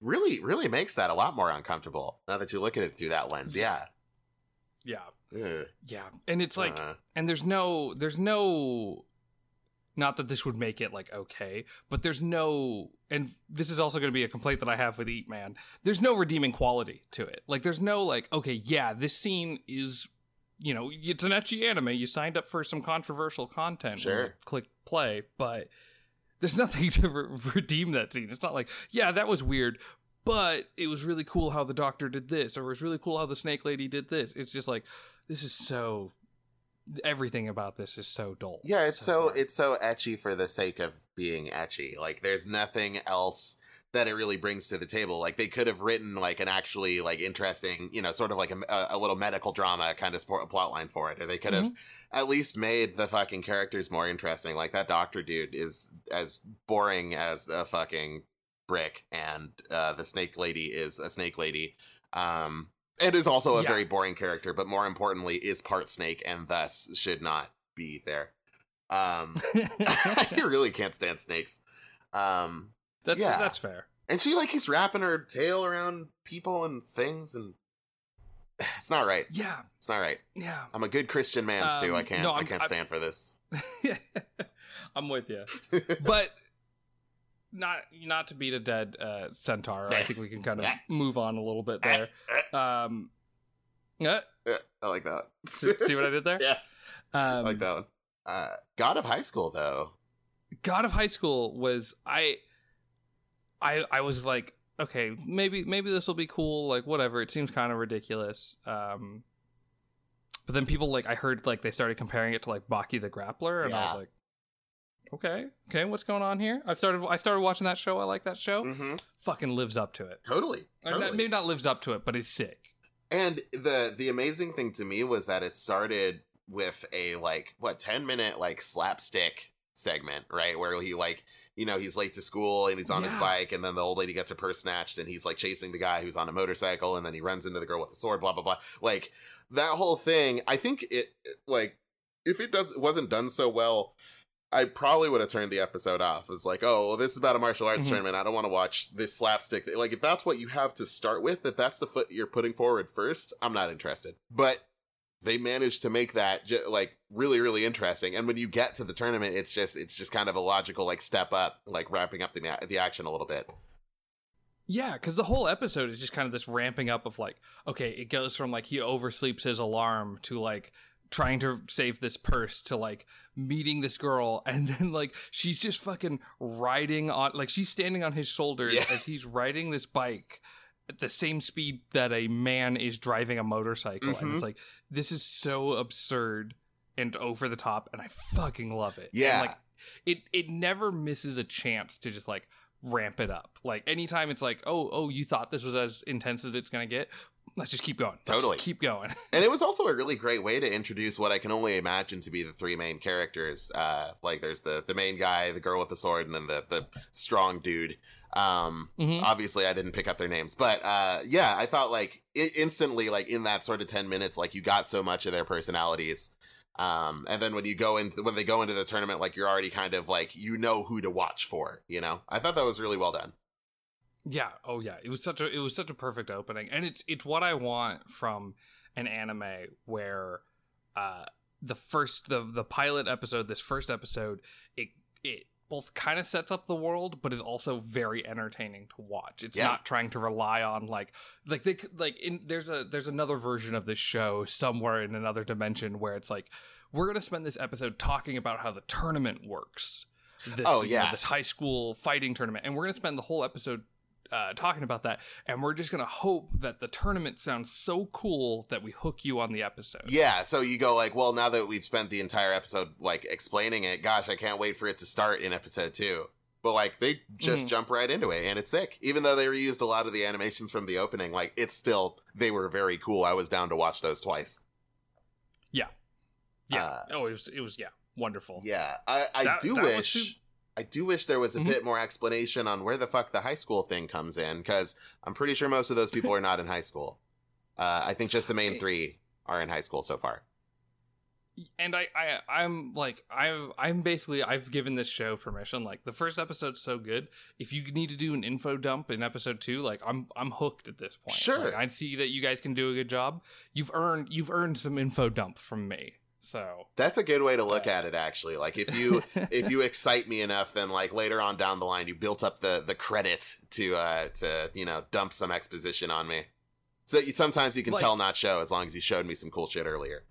Speaker 2: really really makes that a lot more uncomfortable now that you look at it through that lens. Yeah,
Speaker 1: yeah,
Speaker 2: Ugh.
Speaker 1: yeah, and it's like,
Speaker 2: Uh,
Speaker 1: and there's no, there's no, not that this would make it like okay, but there's no, and this is also going to be a complaint that I have with Eat Man. There's no redeeming quality to it. Like, there's no like, okay, yeah, this scene is. You know, it's an ecchi anime. You signed up for some controversial content.
Speaker 2: Sure.
Speaker 1: click play, but there's nothing to re- redeem that scene. It's not like, yeah, that was weird, but it was really cool how the doctor did this, or it was really cool how the snake lady did this. It's just like, this is so. Everything about this is so dull.
Speaker 2: yeah, it's so
Speaker 1: far.
Speaker 2: it's so ecchi for the sake of being ecchi. Like there's nothing else that it really brings to the table. Like they could have written like an actually like interesting, you know, sort of like a, a, little medical drama kind of sport, plot line for it, or they could have at least made the fucking characters more interesting. Like that doctor dude is as boring as a fucking brick, and uh, the snake lady is a snake lady. Um, and is also a
Speaker 1: Yeah.
Speaker 2: very boring character, but more importantly, is part snake and thus should not be there. Um, I really can't stand snakes. Um,
Speaker 1: that's
Speaker 2: Yeah.
Speaker 1: that's fair.
Speaker 2: and she like keeps wrapping her tail around people and things, and it's not right.
Speaker 1: Yeah,
Speaker 2: It's not right.
Speaker 1: yeah.
Speaker 2: I'm a good Christian man, Stew. I
Speaker 1: Um,
Speaker 2: can't.
Speaker 1: no,
Speaker 2: I can't
Speaker 1: I'm-
Speaker 2: stand for this.
Speaker 1: I'm with you, but not not to beat a dead uh, centaur. I think we can kind of move on a little bit there. Um, uh,
Speaker 2: I like that.
Speaker 1: see what I did there?
Speaker 2: Yeah, I
Speaker 1: Um,
Speaker 2: like that one. Uh, God of High School, though.
Speaker 1: God of High School was I I I was like, okay, maybe maybe this will be cool, like whatever. It seems kind of ridiculous. Um but then people like I heard like they started comparing it to like Baki the Grappler and I was like Okay, okay, what's going on here? I started I started watching that show. I like that show.
Speaker 2: Mm-hmm.
Speaker 1: Fucking lives up to it.
Speaker 2: Totally,
Speaker 1: Or not-
Speaker 2: totally.
Speaker 1: maybe not lives up to it, but it's sick.
Speaker 2: And the the amazing thing to me was that it started with a like what ten minute like slapstick segment, right? Where he like you know he's late to school and he's on his bike, and then the old lady gets her purse snatched, and he's like chasing the guy who's on a motorcycle, and then he runs into the girl with the sword, blah blah blah. Like that whole thing. I think it like if it does wasn't done so well. I probably would have turned the episode off. It's like, oh, well, this is about a martial arts
Speaker 1: Mhm.
Speaker 2: tournament. I don't want to watch this slapstick. Like, if that's what you have to start with, if that's the foot you're putting forward first, I'm not interested. But they managed to make that like really, really interesting. And when you get to the tournament, it's just it's just kind of a logical like step up, like wrapping up the ma- the action a little bit.
Speaker 1: Yeah, because the whole episode is just kind of this ramping up of like, okay, it goes from like he oversleeps his alarm to like trying to save this purse to like meeting this girl and then like she's just fucking riding on like she's standing on his shoulders
Speaker 2: Yeah.
Speaker 1: as he's riding this bike at the same speed that a man is driving a motorcycle and
Speaker 2: Mhm.
Speaker 1: it's like this is so absurd and over the top and I fucking love it. And,
Speaker 2: Yeah.
Speaker 1: like it it never misses a chance to just like ramp it up. Like anytime it's like, oh, oh, you thought this was as intense as it's gonna get. Let's just keep going. Let's
Speaker 2: Totally.
Speaker 1: keep going.
Speaker 2: and it was also a really great way to introduce what I can only imagine to be the three main characters. Uh, like there's the the main guy, the girl with the sword, and then the the strong dude. Um,
Speaker 1: Mhm.
Speaker 2: obviously I didn't pick up their names, but uh, yeah, I thought like I- instantly, like in that sort of ten minutes, like you got so much of their personalities. Um, and then when you go in, when they go into the tournament, like you're already kind of like you know who to watch for. You know, I thought that was really well done.
Speaker 1: Yeah. Oh yeah. It was such a it was such a perfect opening, and it's it's what I want from an anime where uh the first the the pilot episode, this first episode, it it both kind of sets up the world, but is also very entertaining to watch. It's
Speaker 2: Yeah.
Speaker 1: not trying to rely on like like they could- like in there's a there's another version of this show somewhere in another dimension where it's like we're gonna spend this episode talking about how the tournament works. This,
Speaker 2: Oh,
Speaker 1: you know,
Speaker 2: yeah.
Speaker 1: this high school fighting tournament, and we're gonna spend the whole episode uh, talking about that, and we're just gonna hope that the tournament sounds so cool that we hook you on the episode.
Speaker 2: Yeah, so you go like, well, now that we've spent the entire episode like explaining it, gosh, I can't wait for it to start in episode two. But like they just
Speaker 1: Mhm.
Speaker 2: jump right into it and it's sick. Even though they reused a lot of the animations from the opening, like it's still they were very cool. I was down to watch those twice.
Speaker 1: yeah.
Speaker 2: Uh,
Speaker 1: oh, it was it was yeah, wonderful.
Speaker 2: Yeah, I, I
Speaker 1: That-
Speaker 2: do
Speaker 1: that
Speaker 2: wish I do wish there was a
Speaker 1: Mhm.
Speaker 2: bit more explanation on where the fuck the high school thing comes in because I'm pretty sure most of those people are not in high school. Uh, I think just the main three are in high school so far.
Speaker 1: and I, I I'm like I I'm basically I've given this show permission. Like the first episode's so good. If you need to do an info dump in episode two, like I'm I'm hooked at this point.
Speaker 2: Sure.
Speaker 1: Like, I see that you guys can do a good job. You've earned you've earned some info dump from me. So
Speaker 2: That's a good way to look
Speaker 1: Uh,
Speaker 2: at it, actually. Like if you if you excite me enough, then like later on down the line, you built up the the credit to uh to you know dump some exposition on me. So you, sometimes you can
Speaker 1: Like-
Speaker 2: tell not show as long as you showed me some cool shit earlier.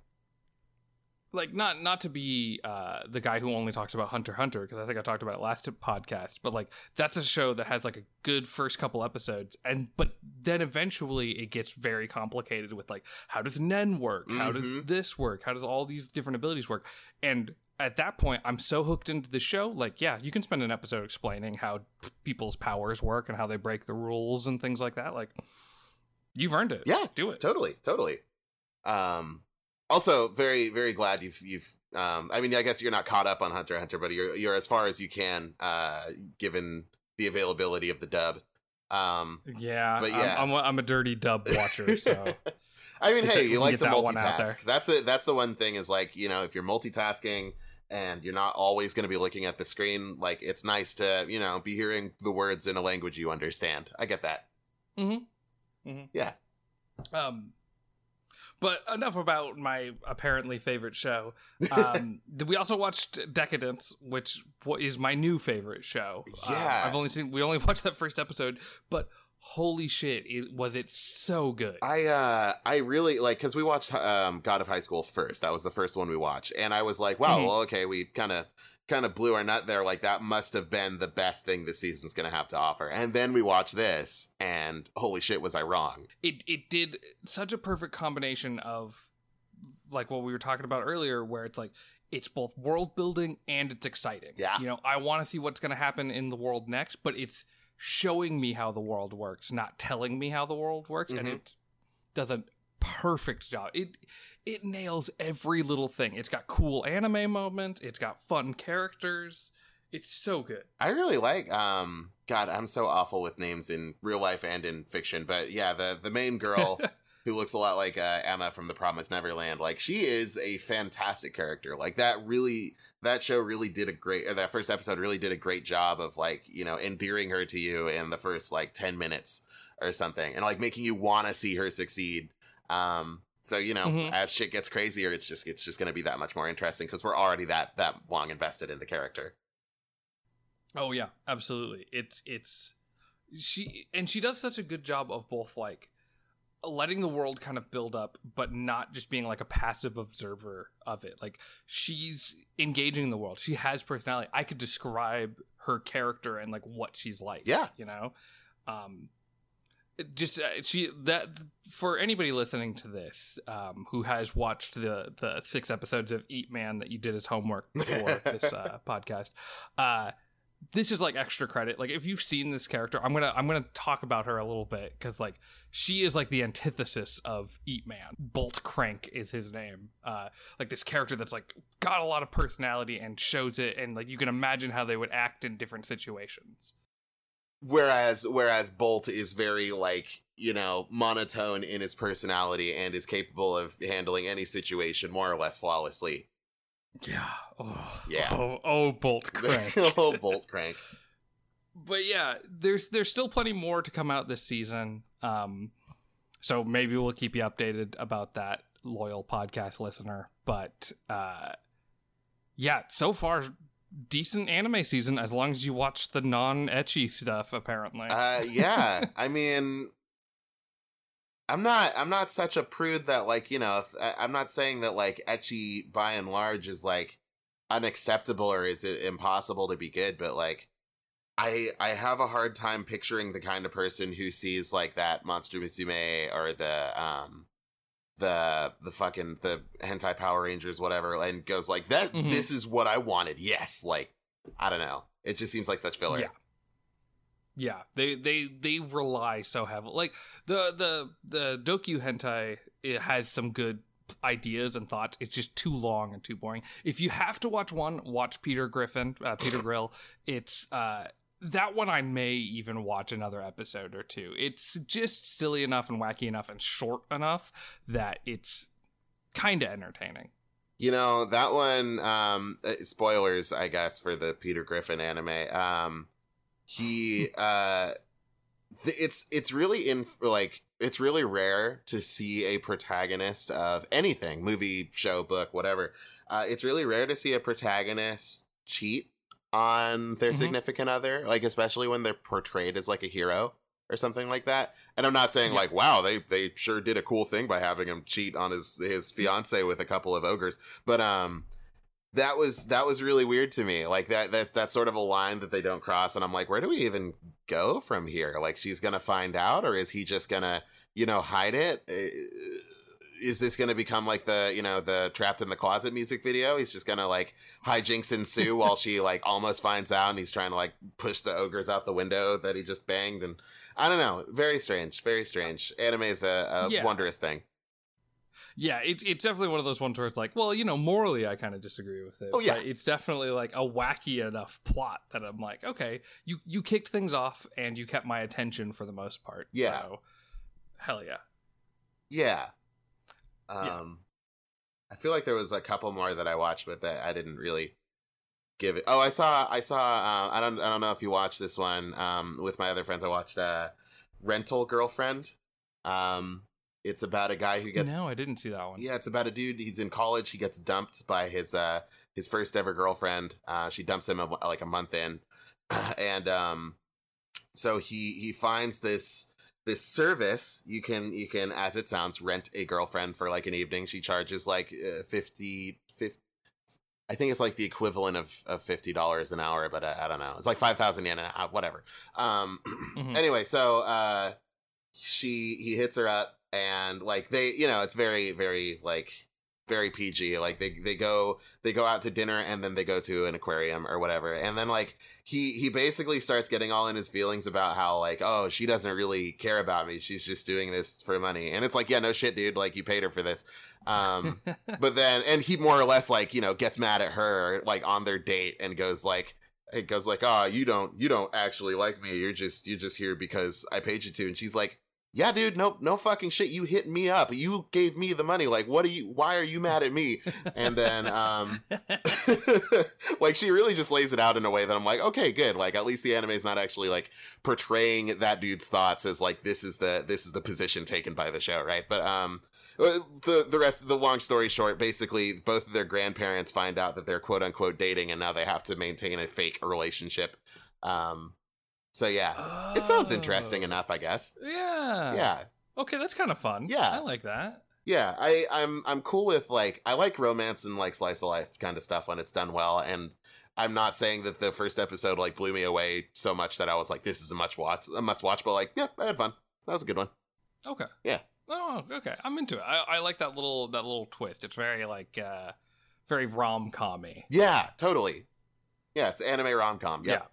Speaker 1: Like not not to be uh the guy who only talks about hunter hunter because i think i talked about it last podcast but like that's a show that has like a good first couple episodes and but then eventually it gets very complicated with like how does nen work? How does
Speaker 2: Mhm.
Speaker 1: this work? How does all these different abilities work? And at that point i'm so hooked into the show like yeah you can spend an episode explaining how people's powers work and how they break the rules and things like that like you've earned it.
Speaker 2: Yeah,
Speaker 1: do it.
Speaker 2: Totally, totally. Um, also very very glad you've you've. Um, I mean, I guess you're not caught up on Hunter Hunter, but you're you're as far as you can, uh, given the availability of the dub. Um,
Speaker 1: yeah
Speaker 2: But
Speaker 1: I'm-
Speaker 2: yeah.
Speaker 1: I'm, a, I'm a dirty dub watcher so
Speaker 2: I mean, hey, you like to
Speaker 1: that one out there.
Speaker 2: multitask. That's it. That's the one thing is like you know if you're multitasking and you're not always going to be looking at the screen, like it's nice to you know be hearing the words in a language you understand. I get that. Mm hmm. Yeah.
Speaker 1: Um, but enough about my apparently favorite show. Um, we also watched Deca-Dence, which is my new favorite show. Um,
Speaker 2: Yeah.
Speaker 1: I've only seen we only watched that first episode, but holy shit, is, was it so good?
Speaker 2: I uh I really like because we watched um God of High School first. That was the first one we watched, and I was like, wow,
Speaker 1: Mhm.
Speaker 2: well, okay, we kind of kind of blew our nut there. Like that must have been the best thing this season's gonna have to offer. And then we watch this, and holy shit, was I wrong?
Speaker 1: it it did such a perfect combination of like what we were talking about earlier, where it's like it's both world building and it's exciting.
Speaker 2: Yeah.
Speaker 1: you know, I want to see what's going to happen in the world next, but it's showing me how the world works, not telling me how the world works, and
Speaker 2: Mhm.
Speaker 1: it does a perfect job. It it nails every little thing. It's got cool anime moments. It's got fun characters. It's so good.
Speaker 2: I really like um God, I'm so awful with names in real life and in fiction, but yeah, the the main girl who looks a lot like uh, Emma from The Promised Neverland, like she is a fantastic character. Like that really that show really did a great or that first episode really did a great job of like, you know, endearing her to you in the first like 10 minutes or something and like making you want to see her succeed. Um so you know,
Speaker 1: Mhm.
Speaker 2: as shit gets crazier, it's just it's just going to be that much more interesting because we're already that that long invested in the character.
Speaker 1: Oh yeah, absolutely. It's it's she and she does such a good job of both like letting the world kind of build up but not just being like a passive observer of it. Like she's engaging in the world. She has personality. I could describe her character and like what she's like.
Speaker 2: Yeah.
Speaker 1: you know. Um just uh, she that for anybody listening to this um who has watched the the six episodes of Eat Man that you did as homework for this uh podcast uh this is like extra credit. Like if you've seen this character, I'm gonna I'm gonna talk about her a little bit because like she is like the antithesis of Eat Man. Bolt Crank is his name. Uh, like this character that's like got a lot of personality and shows it, and like you can imagine how they would act in different situations.
Speaker 2: Whereas whereas Bolt is very like you know monotone in his personality and is capable of handling any situation more or less flawlessly.
Speaker 1: Yeah. Oh,
Speaker 2: Yeah.
Speaker 1: Oh, oh Bolt Crank.
Speaker 2: oh, Bolt Crank.
Speaker 1: but yeah, there's there's still plenty more to come out this season. Um, so maybe we'll keep you updated about that, loyal podcast listener. But uh, yeah, so far decent anime season as long as you watch the non-ecchi stuff. Apparently,
Speaker 2: Uh, yeah. I mean, I'm not. I'm not such a prude that like you know. If I- I'm not saying that like ecchi by and large is like unacceptable or is it impossible to be good, but like. I I have a hard time picturing the kind of person who sees like that Monster Musume or the um the the fucking the hentai Power Rangers whatever and goes like that
Speaker 1: Mhm.
Speaker 2: this is what I wanted. Yes, like I don't know. It just seems like such filler.
Speaker 1: Yeah. Yeah, they they they rely so heavily. Like the the the dokyu hentai it has some good ideas and thoughts. It's just too long and too boring. If you have to watch one, watch Peter Griffin, uh, Peter Grill. It's uh that one I may even watch another episode or two. It's just silly enough and wacky enough and short enough that it's kind of entertaining.
Speaker 2: You know, that one um uh, spoilers I guess for the Peter Griffin anime. Um he uh th- it's it's really in like it's really rare to see a protagonist of anything, movie, show, book, whatever. Uh it's really rare to see a protagonist cheat on their
Speaker 1: Mhm.
Speaker 2: significant other, like especially when they're portrayed as like a hero or something like that. And I'm not saying
Speaker 1: Yeah.
Speaker 2: like, wow, they they sure did a cool thing by having him cheat on his his fiance with a couple of ogres, but um that was that was really weird to me. Like that that that's sort of a line that they don't cross and I'm like, where do we even go from here? Like she's going to find out or is he just going to, you know, hide it? Is this going to become like the, you know, the trapped in the closet music video? He's just going to like hijinks ensue while she like almost finds out and he's trying to like push the ogres out the window that he just banged and I don't know, very strange, very strange. Anime is a, a
Speaker 1: Yeah.
Speaker 2: wondrous thing.
Speaker 1: Yeah, it's it's definitely one of those ones where it's like, well, you know, morally I kind of disagree with it.
Speaker 2: Oh, yeah.
Speaker 1: but it's definitely like a wacky enough plot that I'm like, okay, you you kicked things off and you kept my attention for the most part.
Speaker 2: Yeah.
Speaker 1: so, hell yeah.
Speaker 2: Yeah.
Speaker 1: Yeah.
Speaker 2: Um I feel like there was a couple more that I watched but that I didn't really give it. Oh, I saw I saw uh, I don't I don't know if you watched this one um with my other friends I watched uh Rental Girlfriend. Um it's about a guy who gets
Speaker 1: no, I didn't see that one.
Speaker 2: yeah, it's about a dude. He's in college. He gets dumped by his uh his first ever girlfriend. Uh, she dumps him a, like a month in, and um, so he he finds this this service. You can you can, as it sounds, rent a girlfriend for like an evening. She charges like uh, 50, 50 I think it's like the equivalent of, of fifty dollars an hour, but I, I don't know. It's like five thousand yen an hour, whatever. Um,
Speaker 1: Mhm.
Speaker 2: anyway, so uh, she he hits her up, and like they, you know, it's very very like very PG. Like they they go they go out to dinner, and then they go to an aquarium or whatever, and then like he he basically starts getting all in his feelings about how like oh she doesn't really care about me, she's just doing this for money, and it's like yeah no shit dude, like you paid her for this. Um, but then and he more or less like you know gets mad at her like on their date and goes like it goes like oh you don't you don't actually like me. You're just you're just here because i paid you to. And she's like yeah dude no no fucking shit. You hit me up. You gave me the money. Like what are you why are you mad at me? And then um like she really just lays it out in a way that i'm like okay good. Like at least the anime is not actually like portraying that dude's thoughts as like this is the this is the position taken by the show right? But um uh, the the rest of the long story short basically both of their grandparents find out that they're quote unquote dating and now they have to maintain a fake relationship. Um so yeah it sounds interesting
Speaker 1: Oh.
Speaker 2: enough i guess
Speaker 1: Yeah.
Speaker 2: yeah
Speaker 1: Okay, that's kind of fun.
Speaker 2: Yeah.
Speaker 1: I like that.
Speaker 2: yeah i i'm i'm cool with like i like romance and like slice of life kind of stuff when it's done well and i'm not saying that the first episode like blew me away so much that i was like this is a much watch a must watch but like yeah i had fun that was a good one
Speaker 1: Okay.
Speaker 2: Yeah.
Speaker 1: Oh, okay. I'm into it. I, I like that little that little twist. It's very like uh very rom commy.
Speaker 2: yeah totally yeah it's anime rom-com yeah.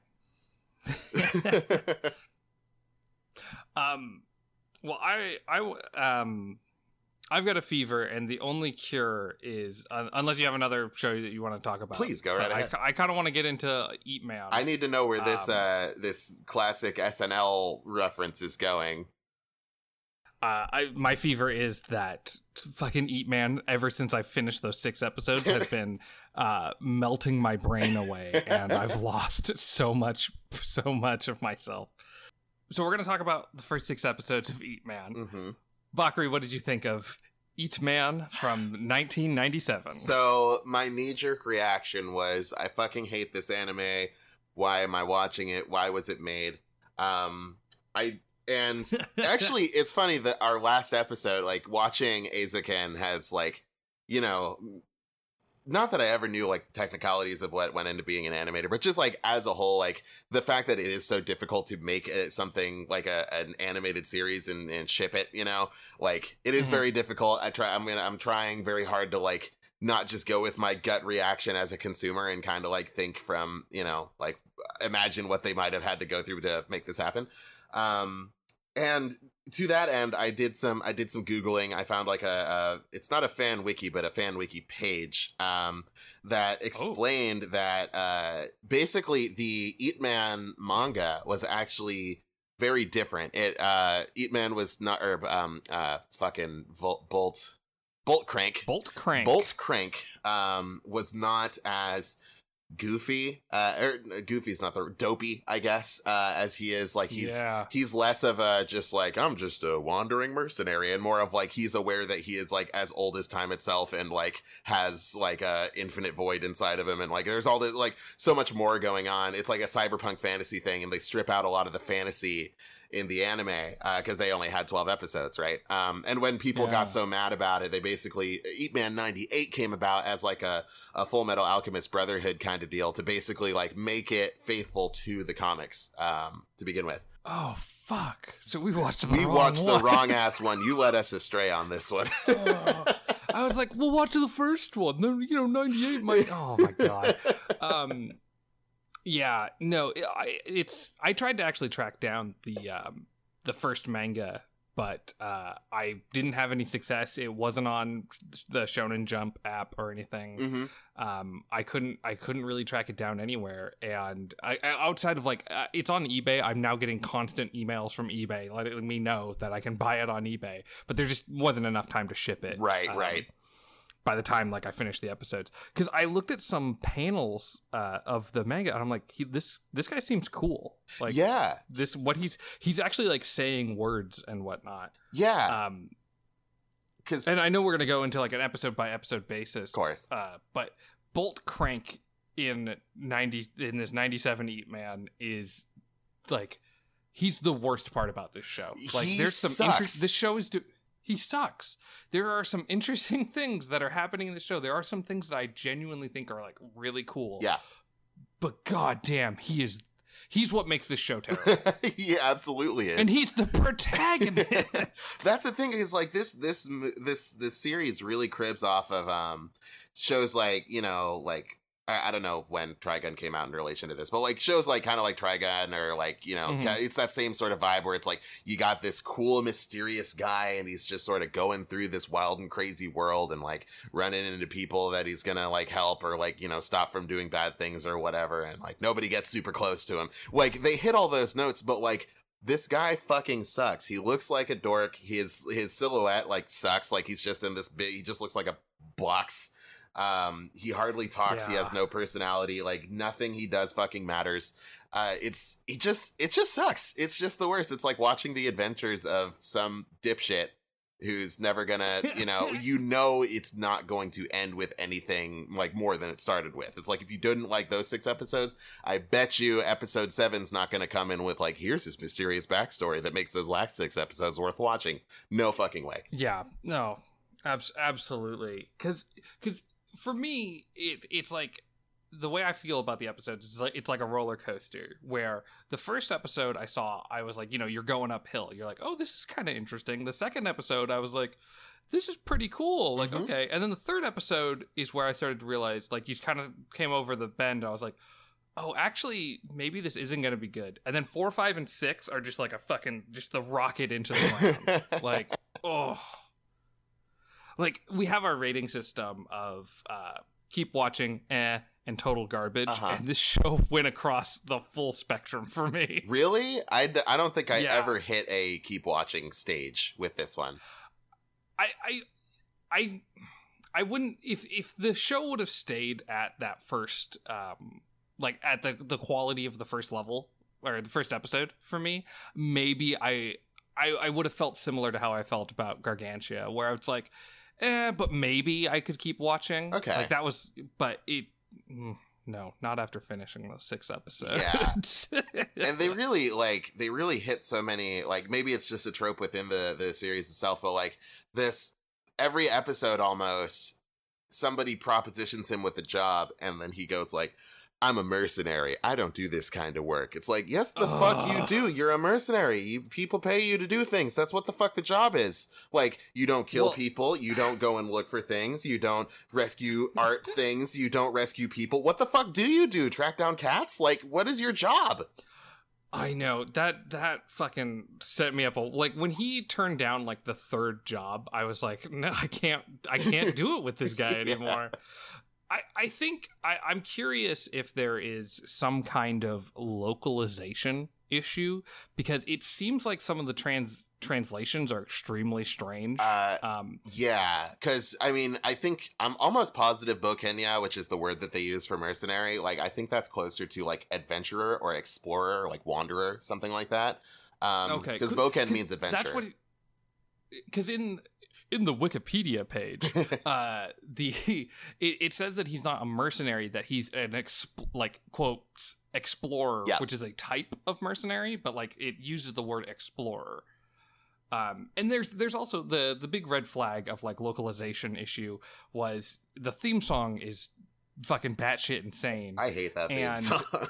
Speaker 1: um, well, I I um. I've got a fever, and the only cure is uh, unless you have another show that you want to talk about.
Speaker 2: Please go right
Speaker 1: I,
Speaker 2: ahead.
Speaker 1: I, kind of want to get into Eat Man.
Speaker 2: I need to know where this
Speaker 1: Um,
Speaker 2: uh this classic SNL reference is going.
Speaker 1: Uh, I, my fever is that fucking Eat Man. Ever since I finished those six episodes, has been uh, melting my brain away, and I've lost so much, so much of myself. So we're gonna talk about the first six episodes of Eat Man.
Speaker 2: hmm
Speaker 1: Bakari, what did you think of Eat Man from 1997?
Speaker 2: So my knee jerk reaction was, I fucking hate this anime. Why am I watching it? Why was it made? Um, I and actually, it's funny that our last episode, like watching Eizouken, has like, you know, not that I ever knew like the technicalities of what went into being an animator, but just like as a whole, like the fact that it is so difficult to make it something like a, an animated series and, and ship it, you know, like it is
Speaker 1: Mhm.
Speaker 2: very difficult. I try. I'm gonna. I'm trying very hard to like not just go with my gut reaction as a consumer and kind of like think from you know like imagine what they might have had to go through to make this happen. Um, and to that end, I did some I did some googling. I found like a, a it's not a fan wiki, but a fan wiki page um, that explained that uh, basically the Eat Man manga was actually very different. It uh, Eat Man was not or um uh fucking Volt Bolt Bolt Crank
Speaker 1: Bolt Crank.
Speaker 2: Bolt Crank um, was not as goofy. Uh, or goofy's not the dopey, I guess, uh, as he is. Like he's
Speaker 1: Yeah.
Speaker 2: he's less of a just like I'm just a wandering mercenary, and more of like he's aware that he is like as old as time itself, and like has like a infinite void inside of him, and like there's all the like so much more going on. It's like a cyberpunk fantasy thing, and they strip out a lot of the fantasy in the anime because they only had 12 episodes right um and when people
Speaker 1: Yeah.
Speaker 2: got so mad about it they basically eat man 98 came about as like a, a full metal alchemist brotherhood kind of deal to basically like make it faithful to the comics um to begin with
Speaker 1: Oh fuck! So we watched the
Speaker 2: we
Speaker 1: wrong
Speaker 2: watched the wrong ass one you led us astray on this one
Speaker 1: Oh. I was like, we'll watch the first one. Then you know, ninety eight might. Oh my god. Um, yeah, no, I, it's. I tried to actually track down the um the first manga, but uh, I didn't have any success. It wasn't on the Shonen Jump app or anything.
Speaker 2: hmm
Speaker 1: um i couldn't i couldn't really track it down anywhere and I, I outside of like uh, it's on ebay i'm now getting constant emails from ebay letting me know that i can buy it on ebay but there just wasn't enough time to ship it
Speaker 2: Right,
Speaker 1: um,
Speaker 2: right.
Speaker 1: By the time like i finished the episodes because i looked at some panels uh of the manga and i'm like he, this this guy seems cool like
Speaker 2: yeah
Speaker 1: this what he's he's actually like saying words and whatnot
Speaker 2: yeah
Speaker 1: um
Speaker 2: because
Speaker 1: and i know we're gonna go into like an episode by episode basis
Speaker 2: of course
Speaker 1: uh, but Bolt Crank in ninety in this ninety seven Eat Man is like he's the worst part about this show. Like
Speaker 2: He
Speaker 1: there's some
Speaker 2: sucks.
Speaker 1: interest. This show is do- he sucks. There are some interesting things that are happening in the show. There are some things that I genuinely think are like really cool.
Speaker 2: yeah
Speaker 1: But goddamn, he is he's what makes this show terrible.
Speaker 2: he absolutely is
Speaker 1: and he's the protagonist.
Speaker 2: that's the thing is like this this this this series really cribs off of um shows like you know like I, I don't know when Trigun came out in relation to this, but like shows like kind of like Trigun or like you know
Speaker 1: Mhm.
Speaker 2: it's that same sort of vibe where it's like you got this cool mysterious guy and he's just sort of going through this wild and crazy world and like running into people that he's gonna like help or like you know stop from doing bad things or whatever and like nobody gets super close to him. Like they hit all those notes, but like this guy fucking sucks. He looks like a dork. His his silhouette like sucks. Like he's just in this big. He just looks like a box. Um, he hardly talks. He has no personality. Like nothing he does fucking matters. Uh, it's he just it just sucks. It's just the worst. It's like watching the adventures of some dipshit who's never gonna, you know, you know, it's not going to end with anything like more than it started with. It's like if you didn't like those six episodes, I bet you episode seven's not gonna come in with like, here's his mysterious backstory that makes those last six episodes worth watching. No fucking way.
Speaker 1: Yeah, no, abs- absolutely. Because because for me, it it's like the way I feel about the episodes is like it's like a roller coaster. Where the first episode I saw, I was like, you know, you're going uphill. You're like, oh, this is kind of interesting. The second episode, I was like. This is pretty cool. Like,
Speaker 2: Mhm.
Speaker 1: okay. And then the third episode is where I started to realize, like, you kind of came over the bend. And I was like, oh, actually, maybe this isn't going to be good. And then four, five, and six are just like a fucking, just the rocket into the ground. like, oh. Like, we have our rating system of uh, keep watching, eh, and total garbage.
Speaker 2: Uh-huh.
Speaker 1: And this show went across the full spectrum for me.
Speaker 2: really? I, d- I don't think I
Speaker 1: Yeah.
Speaker 2: ever hit a keep watching stage with this one.
Speaker 1: I, I, I, I wouldn't if if the show would have stayed at that first, um, like at the the quality of the first level or the first episode for me, maybe I I, I would have felt similar to how I felt about Gargantia, where it's like, eh, but maybe I could keep watching.
Speaker 2: Okay.
Speaker 1: like that was, but it. mm, No, not after finishing those six episodes. Yeah.
Speaker 2: and they really like they really hit so many like maybe it's just a trope within the the series itself but like this every episode almost somebody propositions him with a job and then he goes like i'm a mercenary. I don't do this kind of work. It's like yes the fuck you do. You're a mercenary. You people pay you to do things. That's what the fuck the job is. Like you don't kill
Speaker 1: Well-
Speaker 2: people. You don't go and look for things. You don't rescue art things. You don't rescue people. What the fuck do you do? Track down cats? Like what is your job?
Speaker 1: I know. That that fucking set me up. A, like when he turned down like the third job, I was like, no, I can't, I can't do it with this guy anymore. I I think I, I'm curious if there is some kind of localization issue because it seems like some of the trans translations are extremely strange.
Speaker 2: uh
Speaker 1: um,
Speaker 2: Yeah, because I mean, I think I'm almost positive Bokenya, which is the word that they use for mercenary. Like, I think that's closer to like adventurer or explorer, or, like wanderer, something like that. Um,
Speaker 1: Okay,
Speaker 2: because Boken means adventure.
Speaker 1: that's what. Because in in the Wikipedia page, uh the it, it says that he's not a mercenary that he's an exp- like quotes explorer
Speaker 2: Yeah.
Speaker 1: which is a type of mercenary but like it uses the word explorer um and there's there's also the the big red flag of like localization issue was the theme song is fucking batshit insane
Speaker 2: I hate that theme
Speaker 1: and-
Speaker 2: song.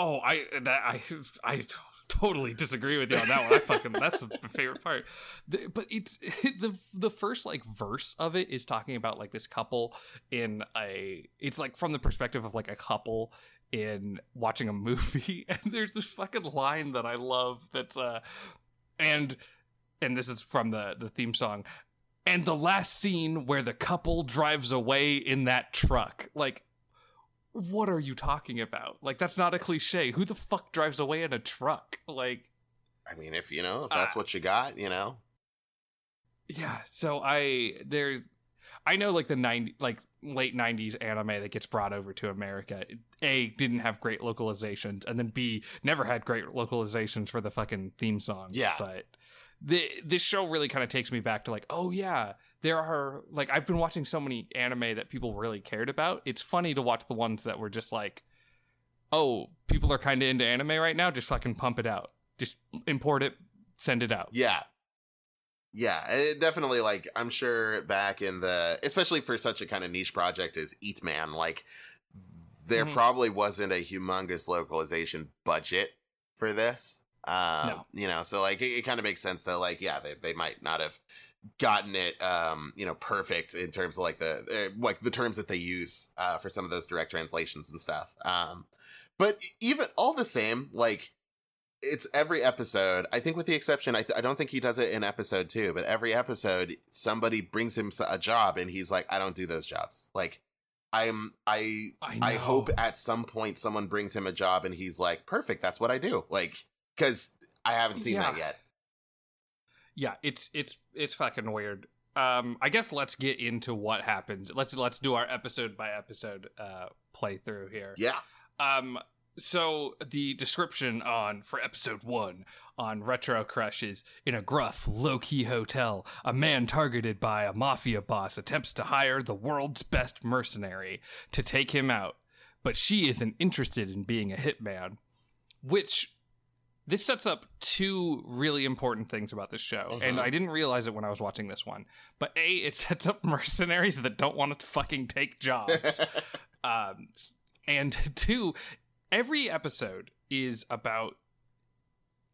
Speaker 1: Oh, I that I I totally disagree with you on that one. I fucking that's my favorite part. The- but it's the the first like verse of it is talking about like this couple in a it's like from the perspective of like a couple in watching a movie and there's this fucking line that I love that's uh and and this is from the the theme song and the last scene where the couple drives away in that truck like what are you talking about? Like that's not a cliche. Who the fuck drives away in a truck? Like
Speaker 2: I mean, if you know, if that's
Speaker 1: Ah.
Speaker 2: what you got, you know.
Speaker 1: yeah, so I there's I know like the 90 like late 90s anime that gets brought over to America. A didn't have great localizations and then B never had great localizations for the fucking theme songs.
Speaker 2: Yeah.
Speaker 1: But the this show really kind of takes me back to like, oh yeah, there are like I've been watching so many anime that people really cared about. It's funny to watch the ones that were just like, oh, people are kind of into anime right now. Just fucking pump it out. Just import it, send it out.
Speaker 2: Yeah. Yeah, it definitely like I'm sure back in the especially for such a kind of niche project as Eat Man, like there
Speaker 1: Mhm.
Speaker 2: probably wasn't a humongous localization budget for this. Um,
Speaker 1: No.
Speaker 2: you know, so like it, it kind of makes sense that like yeah, they they might not have gotten it um, you know, perfect in terms of like the uh, like the terms that they use uh for some of those direct translations and stuff. Um but even all the same, like it's every episode. I think, with the exception, I, th- I don't think he does it in episode two, but every episode, somebody brings him a job, and he's like, "I don't do those jobs." Like, I'm, I,
Speaker 1: I,
Speaker 2: I hope at some point someone brings him a job, and he's like, "Perfect, that's what I do." Like, because I haven't seen that yet.
Speaker 1: Yeah it's it's it's fucking weird. Um i guess let's get into what happens. Let's let's do our episode by episode uh playthrough here.
Speaker 2: Yeah,
Speaker 1: um so the description on for episode one on retro crush is in a gruff low-key hotel a man targeted by a mafia boss attempts to hire the world's best mercenary to take him out. But she isn't interested in being a hitman which this sets up two really important things about this show and
Speaker 2: Mhm.
Speaker 1: i didn't realize it when i was watching this one but a it sets up mercenaries that don't want to fucking take jobs um, and two, every episode is about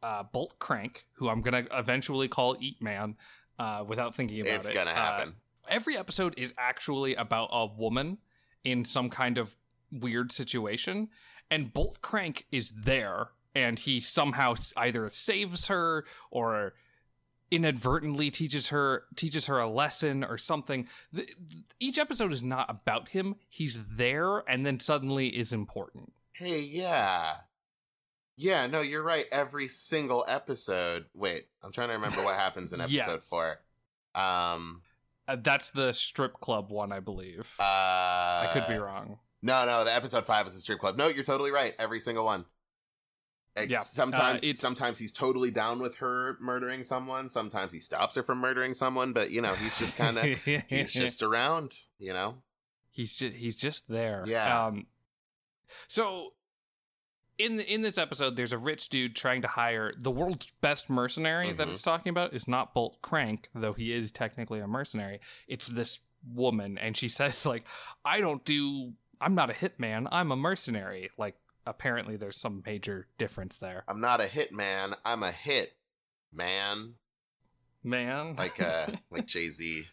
Speaker 1: uh, Bolt Crank, who I'm gonna eventually call Eat Man, uh, without thinking about
Speaker 2: it's
Speaker 1: it.
Speaker 2: It's gonna
Speaker 1: Uh,
Speaker 2: happen.
Speaker 1: every episode is actually about a woman in some kind of weird situation, and Bolt Crank is there, and he somehow either saves her or inadvertently teaches her teaches her a lesson or something. The, each episode is not about him. He's there, and then suddenly is important.
Speaker 2: Hey, yeah. Yeah, no, you're right. Every single episode. Wait, I'm trying to remember what happens in episode
Speaker 1: Yes.
Speaker 2: four. Um,
Speaker 1: Uh, that's the strip club one, I believe.
Speaker 2: uh,
Speaker 1: I could be wrong.
Speaker 2: No, no, the episode five was the strip club. No, you're totally right. Every single one. Ex-
Speaker 1: Yeah,
Speaker 2: Sometimes,
Speaker 1: uh,
Speaker 2: sometimes he's totally down with her murdering someone. Sometimes he stops her from murdering someone. But you know, he's just kind of he's just around. You know.
Speaker 1: he's just he's just there.
Speaker 2: Yeah.
Speaker 1: Um, so in in this episode, there's a rich dude trying to hire the world's best mercenary that
Speaker 2: Mhm.
Speaker 1: it's talking about is not Bolt Crank, though he is technically a mercenary. It's this woman, and she says like, "I don't do. I'm not a hitman. I'm a mercenary." Like apparently, there's some major difference there.
Speaker 2: I'm not a hit man. I'm a hit man.
Speaker 1: Man,
Speaker 2: Like uh, like Jay Z.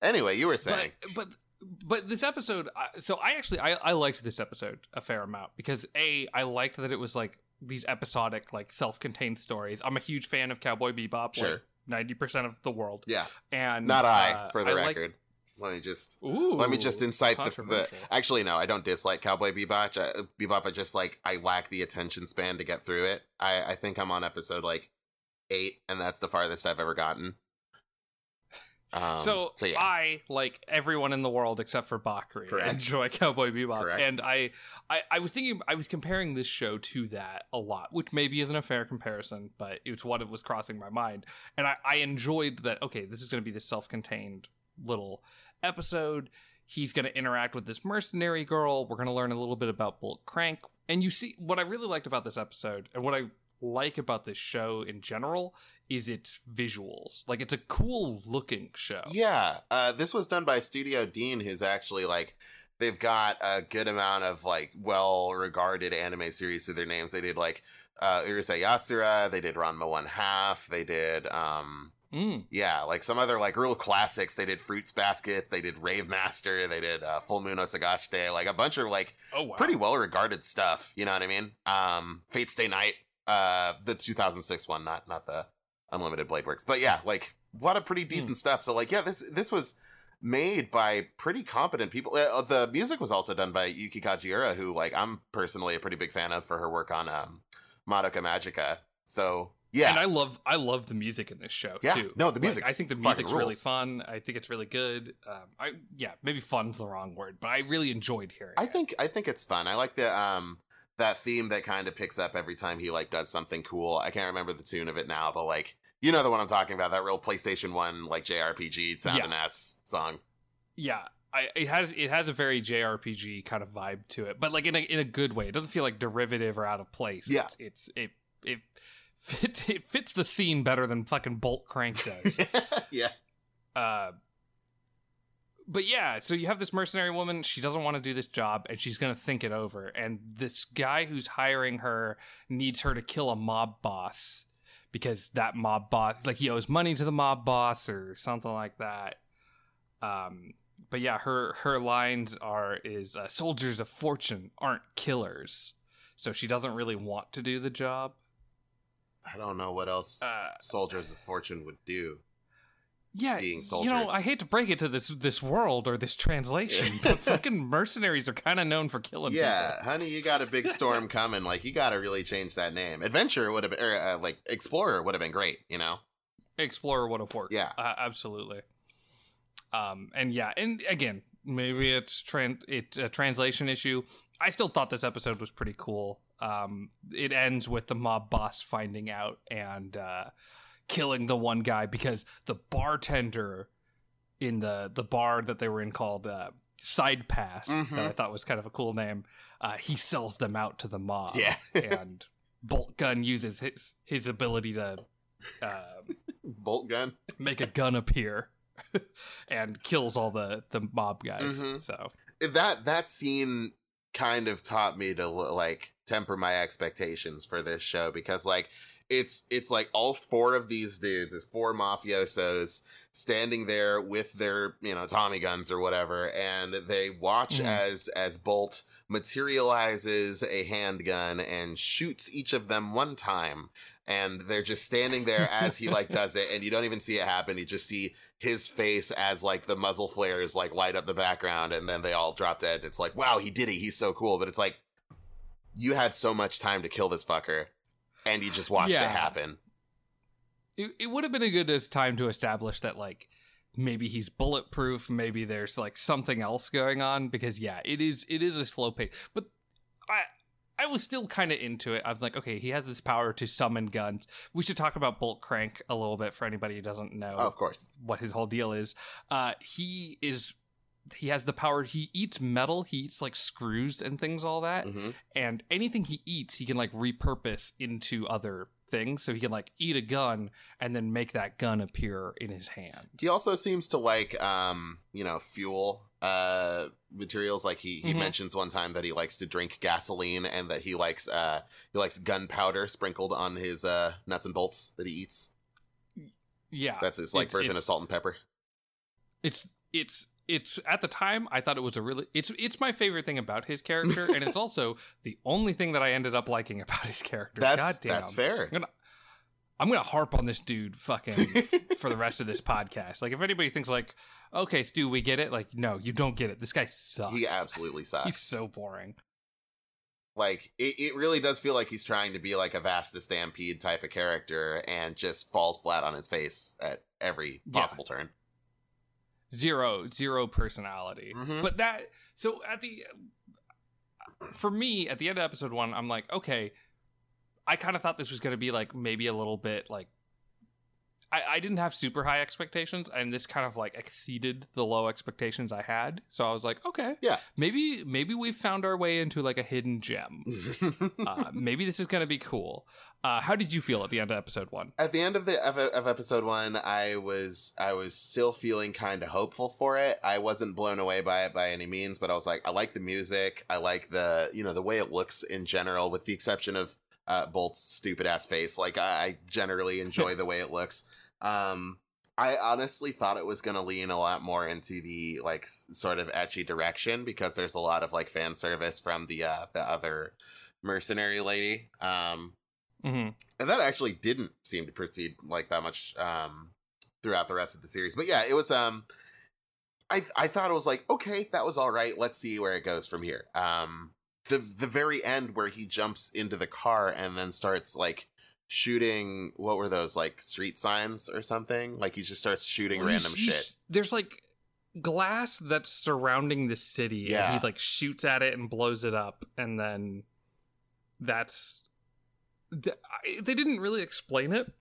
Speaker 2: Anyway, you were saying.
Speaker 1: but but this episode so i actually I, I liked this episode a fair amount because a i liked that it was like these episodic like self-contained stories i'm a huge fan of cowboy bebop
Speaker 2: Sure.
Speaker 1: like 90% of the world
Speaker 2: yeah,
Speaker 1: and
Speaker 2: not I,
Speaker 1: uh,
Speaker 2: for the
Speaker 1: like-
Speaker 2: record. Let me just
Speaker 1: ooh
Speaker 2: let me just incite the, the. Actually, no, I don't dislike Cowboy Bebop. I, Bebop, I just like I lack the attention span to get through it. I I think I'm on episode like eight, and that's the farthest I've ever gotten. Um,
Speaker 1: so,
Speaker 2: so yeah,
Speaker 1: I, like everyone in the world except for Bakari,
Speaker 2: Correct.
Speaker 1: enjoy Cowboy Bebop,
Speaker 2: Correct.
Speaker 1: and I, I, I was thinking, I was comparing this show to that a lot, which maybe isn't a fair comparison, but it's what it was crossing my mind, and I, I enjoyed that. Okay, this is going to be the self-contained little episode. He's going to interact with this mercenary girl. We're going to learn a little bit about Bolt Crank, and you see what I really liked about this episode, and what I like about this show in general is its visuals. Like it's a cool looking show.
Speaker 2: yeah. Uh, this was done by Studio Deen, who's actually like they've got a good amount of like well regarded anime series to their names. They did like uh, Urusei Yatsura. They did Ranma One Half. They did um
Speaker 1: Mm.
Speaker 2: Yeah, like some other like real classics. They did Fruits Basket, they did Rave Master, they did uh, Full Moon o Sagashite, like a bunch of like
Speaker 1: Oh wow.
Speaker 2: pretty well regarded stuff. You know what I mean? Um, Fate Stay Night, uh, the 2006 one, not not the Unlimited Blade Works, but yeah, like a lot of pretty decent stuff. So like, yeah, this this was made by pretty competent people. Uh, the music was also done by Yuki Kajiura, who like I'm personally a pretty big fan of for her work on um, Madoka Magica. So yeah,
Speaker 1: And I love I love the music in this show
Speaker 2: Yeah.
Speaker 1: too.
Speaker 2: No, the
Speaker 1: Like, I think the music's really fun. I think it's really good. Um, I yeah, maybe fun's the wrong word, but I really enjoyed hearing.
Speaker 2: I
Speaker 1: it.
Speaker 2: think I think it's fun. I like the um that theme that kind of picks up every time he like does something cool. I can't remember the tune of it now, but like you know the one I'm talking about, that real PlayStation One like JRPG sound
Speaker 1: Yeah.
Speaker 2: and ass song.
Speaker 1: yeah. I, it has it has a very JRPG kind of vibe to it, but like in a in a good way. It doesn't feel like derivative or out of place.
Speaker 2: Yeah.
Speaker 1: it's, it's it it fits it fits the scene better than fucking Bolt Crank does.
Speaker 2: yeah.
Speaker 1: uh but yeah so you have this mercenary woman she doesn't want to do this job and she's gonna think it over and this guy who's hiring her needs her to kill a mob boss because that mob boss like he owes money to the mob boss or something like that um but yeah her her lines are is uh, soldiers of fortune aren't killers so she doesn't really want to do the job
Speaker 2: I don't know what else
Speaker 1: uh
Speaker 2: Soldiers of Fortune would do.
Speaker 1: yeah,
Speaker 2: being soldiers.
Speaker 1: You know, I hate to break it to this this world or this translation, but fucking mercenaries are kind of known for killing people.
Speaker 2: yeah, honey, you got a big storm coming. Like you got to really change that name. Adventure would have, or, uh, like Explorer would have been great. You know?
Speaker 1: Explorer would have worked.
Speaker 2: Yeah.
Speaker 1: uh, absolutely. Um, and yeah, and again, maybe it's tran- it's a translation issue. I still thought this episode was pretty cool. Um, it ends with the mob boss finding out and uh, killing the one guy because the bartender in the the bar that they were in called uh, Side Pass
Speaker 2: Mhm.
Speaker 1: that I thought was kind of a cool name. Uh, he sells them out to the mob.
Speaker 2: Yeah.
Speaker 1: and Bolt Gun uses his his ability to uh,
Speaker 2: Bolt gun.
Speaker 1: make a gun appear and kills all the the mob guys.
Speaker 2: Mhm.
Speaker 1: So
Speaker 2: that that scene kind of taught me to like temper my expectations for this show because like it's it's like all four of these dudes there's four mafiosos standing there with their you know tommy guns or whatever and they watch
Speaker 1: Mhm.
Speaker 2: as as bolt materializes a handgun and shoots each of them one time and they're just standing there as he like does it and you don't even see it happen you just see his face as like the muzzle flares like light up the background and then they all drop dead it's like wow he did it he's so cool but it's like you had so much time to kill this fucker and you just watched
Speaker 1: Yeah.
Speaker 2: it happen.
Speaker 1: It, it would have been a good time to establish that like maybe he's bulletproof maybe there's like something else going on because yeah it is it is a slow pace. But i i was still kind of into it. I was like okay he has this power to summon guns. We should talk about bolt crank a little bit for anybody who doesn't know
Speaker 2: oh, of course.
Speaker 1: what his whole deal is. Uh he is he has the power he eats metal he eats like screws and things all that
Speaker 2: hmm
Speaker 1: and anything he eats he can like repurpose into other things so he can like eat a gun and then make that gun appear in his hand
Speaker 2: He also seems to like, um, you know, fuel uh, materials. Like he he
Speaker 1: Mhm.
Speaker 2: mentions one time that he likes to drink gasoline and that he likes uh he likes gunpowder sprinkled on his uh nuts and bolts that he eats.
Speaker 1: yeah
Speaker 2: That's his like
Speaker 1: It's-
Speaker 2: version of salt and pepper.
Speaker 1: it's it's it's at the time i thought it was a really it's it's my favorite thing about his character and it's also the only thing that i ended up liking about his character
Speaker 2: That's
Speaker 1: God damn.
Speaker 2: that's fair.
Speaker 1: i'm gonna harp on this dude fucking for the rest of this podcast like if anybody thinks like okay Stew we get it like no you don't get it this guy sucks
Speaker 2: he absolutely sucks.
Speaker 1: he's so boring
Speaker 2: like it, it really does feel like he's trying to be like a Vash the Stampede type of character and just falls flat on his face at every
Speaker 1: Yeah.
Speaker 2: possible turn.
Speaker 1: Zero zero personality
Speaker 2: Mhm.
Speaker 1: but that so at the for me at the end of episode one i'm like okay i kind of thought this was going to be like maybe a little bit like I, I didn't have super high expectations and this kind of like exceeded the low expectations i had. So i was like okay.
Speaker 2: Yeah.
Speaker 1: maybe maybe we've found our way into like a hidden gem. Uh, maybe this is going to be cool. Uh, how did you feel at the end of episode one?
Speaker 2: At the end of the of, of episode one i was i was still feeling kind of hopeful for it. I wasn't blown away by it by any means but i was like i like the music. I like the you know the way it looks in general with the exception of uh bolt's stupid ass face. Like i, I generally enjoy the way it looks um I honestly thought it was going to lean a lot more into the like sort of ecchi direction because there's a lot of like fan service from the uh the other mercenary lady. Um
Speaker 1: mm-hmm.
Speaker 2: and that actually didn't seem to proceed like that much um throughout the rest of the series but yeah it was um i i thought it was like okay that was all right let's see where it goes from here um the the very end where he jumps into the car and then starts like shooting what were those like street signs or something like he just starts shooting
Speaker 1: Well,
Speaker 2: random
Speaker 1: he's- he's-
Speaker 2: shit
Speaker 1: There's like glass that's surrounding the city,
Speaker 2: Yeah.
Speaker 1: and he like shoots at it and blows it up, and then that's. th- I- They didn't really explain it.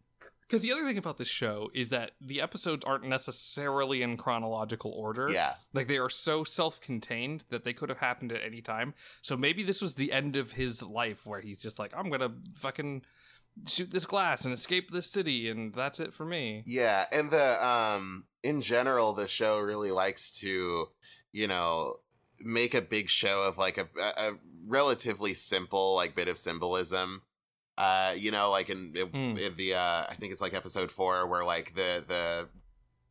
Speaker 1: Because the other thing about this show is that the episodes aren't necessarily in chronological order.
Speaker 2: yeah
Speaker 1: Like they are so self-contained that they could have happened at any time. So maybe this was the end of his life where he's just like, I'm gonna fucking shoot this glass and escape this city, and that's it for me.
Speaker 2: Yeah, and the um in general the show really likes to, you know, make a big show of like a, a, relatively simple like bit of symbolism. Uh, you know, like in, in,
Speaker 1: Mm.
Speaker 2: in the uh I think it's like episode 4 where like the the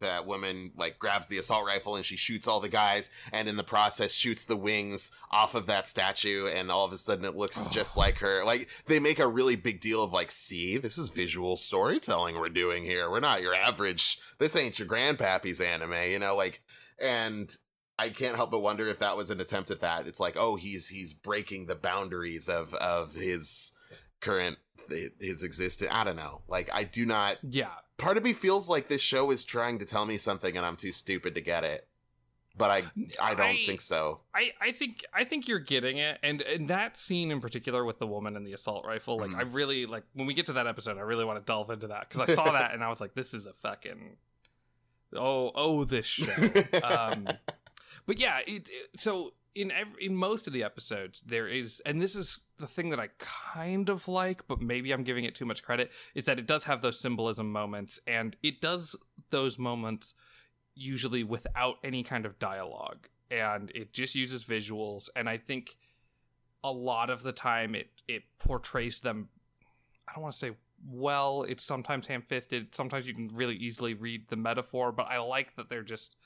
Speaker 2: that woman like grabs the assault rifle and she shoots all the guys and in the process shoots the wings off of that statue and all of a sudden it looks
Speaker 1: Oh.
Speaker 2: just like her. Like they make a really big deal of like see this is visual storytelling we're doing here. We're not your average this ain't your grandpappy's anime you know like and i can't help but wonder if that was an attempt at that. It's like oh he's he's breaking the boundaries of of his current his existence i don't know like i do not
Speaker 1: Yeah,
Speaker 2: part of me feels like this show is trying to tell me something and I'm too stupid to get it. But I I don't think so.
Speaker 1: I, I think I think you're getting it, and and that scene in particular with the woman and the assault rifle, like
Speaker 2: Mhm.
Speaker 1: I really like when we get to that episode, I really want to delve into that because I saw that and I was like, this is a fucking oh oh this show. um, but yeah, it, it- so in every, in most of the episodes there is, and this is the thing that I kind of like, but maybe I'm giving it too much credit, is that it does have those symbolism moments, and it does those moments usually without any kind of dialogue, and it just uses visuals, and I think a lot of the time it it portrays them. I don't want to say well. It's sometimes ham-fisted. Sometimes you can really easily read the metaphor, but I like that they're just.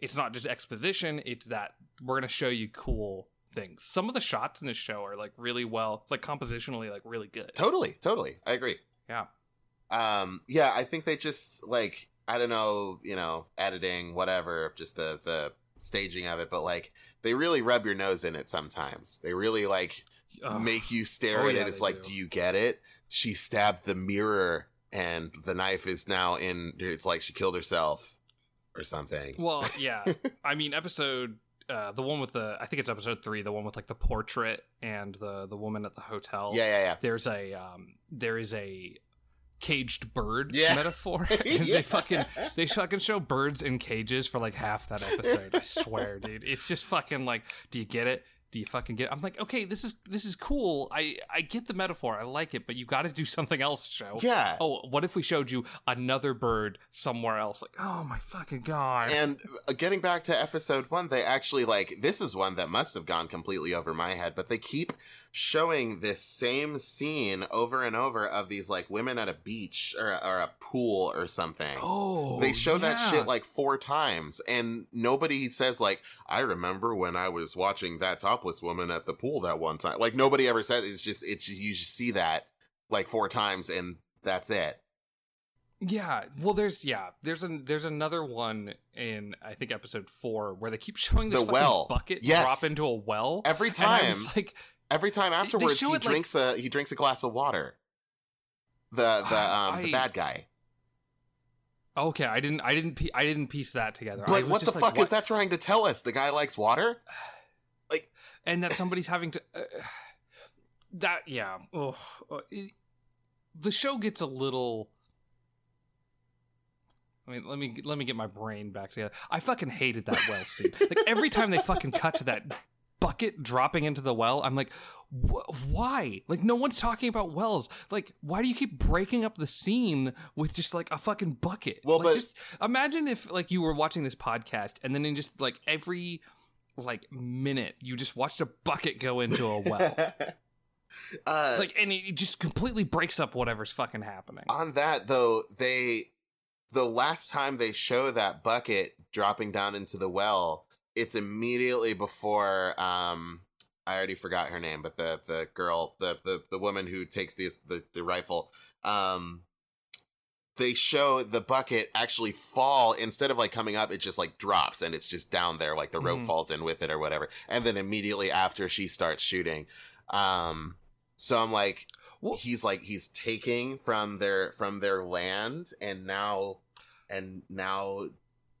Speaker 1: It's not just exposition. It's that we're going to show you cool things. Some of the shots in this show are like really well, like compositionally, like really good.
Speaker 2: Totally, totally. I agree.
Speaker 1: Yeah.
Speaker 2: Um, yeah, I think they just like I don't know, you know, editing, whatever, just the the staging of it, but like they really rub your nose in it sometimes. They really like
Speaker 1: Ugh.
Speaker 2: make you stare
Speaker 1: Oh,
Speaker 2: at
Speaker 1: yeah,
Speaker 2: it. It's like,
Speaker 1: do.
Speaker 2: do you get it? She stabbed the mirror and the knife is now in it's like she killed herself or something.
Speaker 1: Well, yeah. I mean, episode uh, the one with the I think it's episode three, the one with like the portrait and the the woman at the hotel.
Speaker 2: yeah, yeah, yeah.
Speaker 1: There's a um, there is a caged bird
Speaker 2: Yeah.
Speaker 1: metaphor, and
Speaker 2: Yeah.
Speaker 1: they fucking they fucking show birds in cages for like half that episode. I swear, dude. It's just fucking like, do you get it? Do you fucking get? It? I'm like, okay, this is this is cool. I I get the metaphor. I like it, but you got to do something else, show.
Speaker 2: Yeah.
Speaker 1: Oh, what if we showed you another bird somewhere else? Like, oh my fucking god.
Speaker 2: And uh, getting back to episode one, they actually like this is one that must have gone completely over my head, but they keep showing this same scene over and over of these like women at a beach or, or a pool or something.
Speaker 1: oh,
Speaker 2: they show that shit like four times, and nobody says like, "I remember when I was watching that topless woman at the pool that one time." Like nobody ever says. It's just it's you just see that like four times, and that's it.
Speaker 1: Yeah, well, there's yeah, there's an there's another one in I think episode four where they keep showing this
Speaker 2: The well.
Speaker 1: bucket
Speaker 2: Yes.
Speaker 1: drop into a well
Speaker 2: Every time,
Speaker 1: like,
Speaker 2: every time afterwards, he
Speaker 1: it, like-
Speaker 2: drinks a he drinks a glass of water. The the um
Speaker 1: I-
Speaker 2: the bad guy.
Speaker 1: okay, I didn't I didn't I didn't piece that together. Was
Speaker 2: what the
Speaker 1: like,
Speaker 2: fuck is that trying to tell us? The guy likes water.
Speaker 1: Like, And that somebody's having to uh, that yeah. It- the show gets a little. I mean, let me let me get my brain back together. I fucking hated that well scene. Like every time they fucking cut to that bucket dropping into the well, I'm like, wh- why? Like no one's talking about wells. Like why do you keep breaking up the scene with just like a fucking bucket?
Speaker 2: Well,
Speaker 1: Like,
Speaker 2: but-
Speaker 1: just imagine if like you were watching this podcast and then in just like every like minute you just watched a bucket go into a well.
Speaker 2: uh,
Speaker 1: like and it just completely breaks up whatever's fucking happening.
Speaker 2: on that though, they the last time they show that bucket dropping down into the well, it's immediately before um I already forgot her name, but the the girl, the the the woman who takes the the, the rifle, um they show the bucket actually fall instead of like coming up it just like drops and it's just down there like the rope
Speaker 1: Mhm.
Speaker 2: falls in with it or whatever and then immediately after she starts shooting um so i'm like
Speaker 1: Well-
Speaker 2: he's like he's taking from their from their land and now and now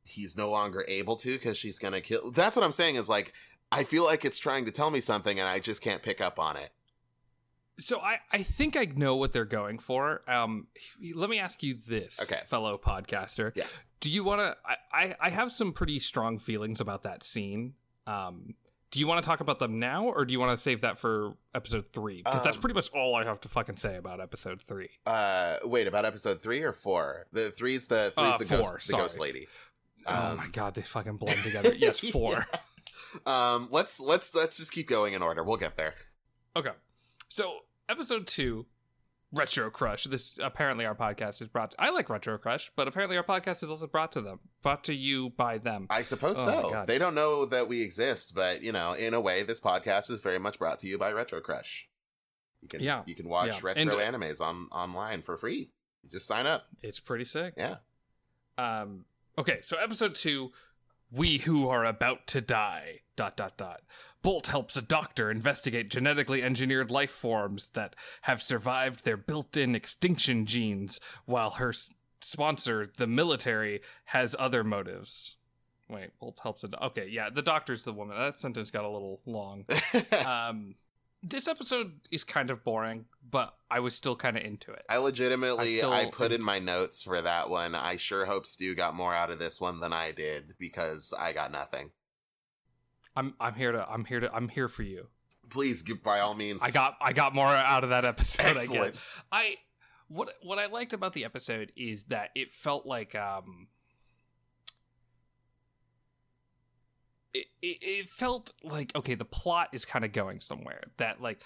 Speaker 2: he's no longer able to because she's gonna kill that's what i'm saying is like i feel like it's trying to tell me something and i just can't pick up on it
Speaker 1: So I, I think I know what they're going for. Um, let me ask you this,
Speaker 2: Okay.
Speaker 1: fellow podcaster.
Speaker 2: yes
Speaker 1: Do you want to? I, I, have some pretty strong feelings about that scene. Um, do you want to talk about them now, or do you want to save that for episode three? Because that's
Speaker 2: Um,
Speaker 1: pretty much all I have to fucking say about episode three.
Speaker 2: uh wait about episode three or four the three's the three's
Speaker 1: Uh,
Speaker 2: the
Speaker 1: four,
Speaker 2: ghost the ghost lady
Speaker 1: oh
Speaker 2: um,
Speaker 1: my god, they fucking blend together. Yes, four.
Speaker 2: um let's let's let's just keep going in order we'll get there
Speaker 1: Okay. So episode two, Retro Crush. This apparently our podcast is brought. To, I like Retro Crush, but apparently our podcast is also brought to them, brought to you by them.
Speaker 2: I suppose
Speaker 1: Oh
Speaker 2: so. They don't know that we exist, but you know, in a way, this podcast is very much brought to you by Retro Crush. You can,
Speaker 1: Yeah.
Speaker 2: you can watch
Speaker 1: Yeah.
Speaker 2: retro
Speaker 1: And-
Speaker 2: animes on online for free. You just sign up.
Speaker 1: It's pretty sick.
Speaker 2: Yeah.
Speaker 1: Um. Okay. So episode two, we who are about to die. Dot dot dot. Bolt helps a doctor investigate genetically engineered life forms that have survived their built-in extinction genes, while her s- sponsor, the military, has other motives. Wait, Bolt helps a. Do- okay, yeah, the doctor's the woman. That sentence got a little long. um, this episode is kind of boring, but I was still kind of into it.
Speaker 2: I legitimately,
Speaker 1: I'm
Speaker 2: I put in my notes for that one. I sure hope Stew got more out of this one than I did because I got nothing.
Speaker 1: I'm I'm here to I'm here to I'm here for you.
Speaker 2: Please, by all means.
Speaker 1: I got I got more out of that episode. I
Speaker 2: excellent.
Speaker 1: guess. I what what I liked about the episode is that it felt like um it, it, felt like okay the plot is kind of going somewhere that like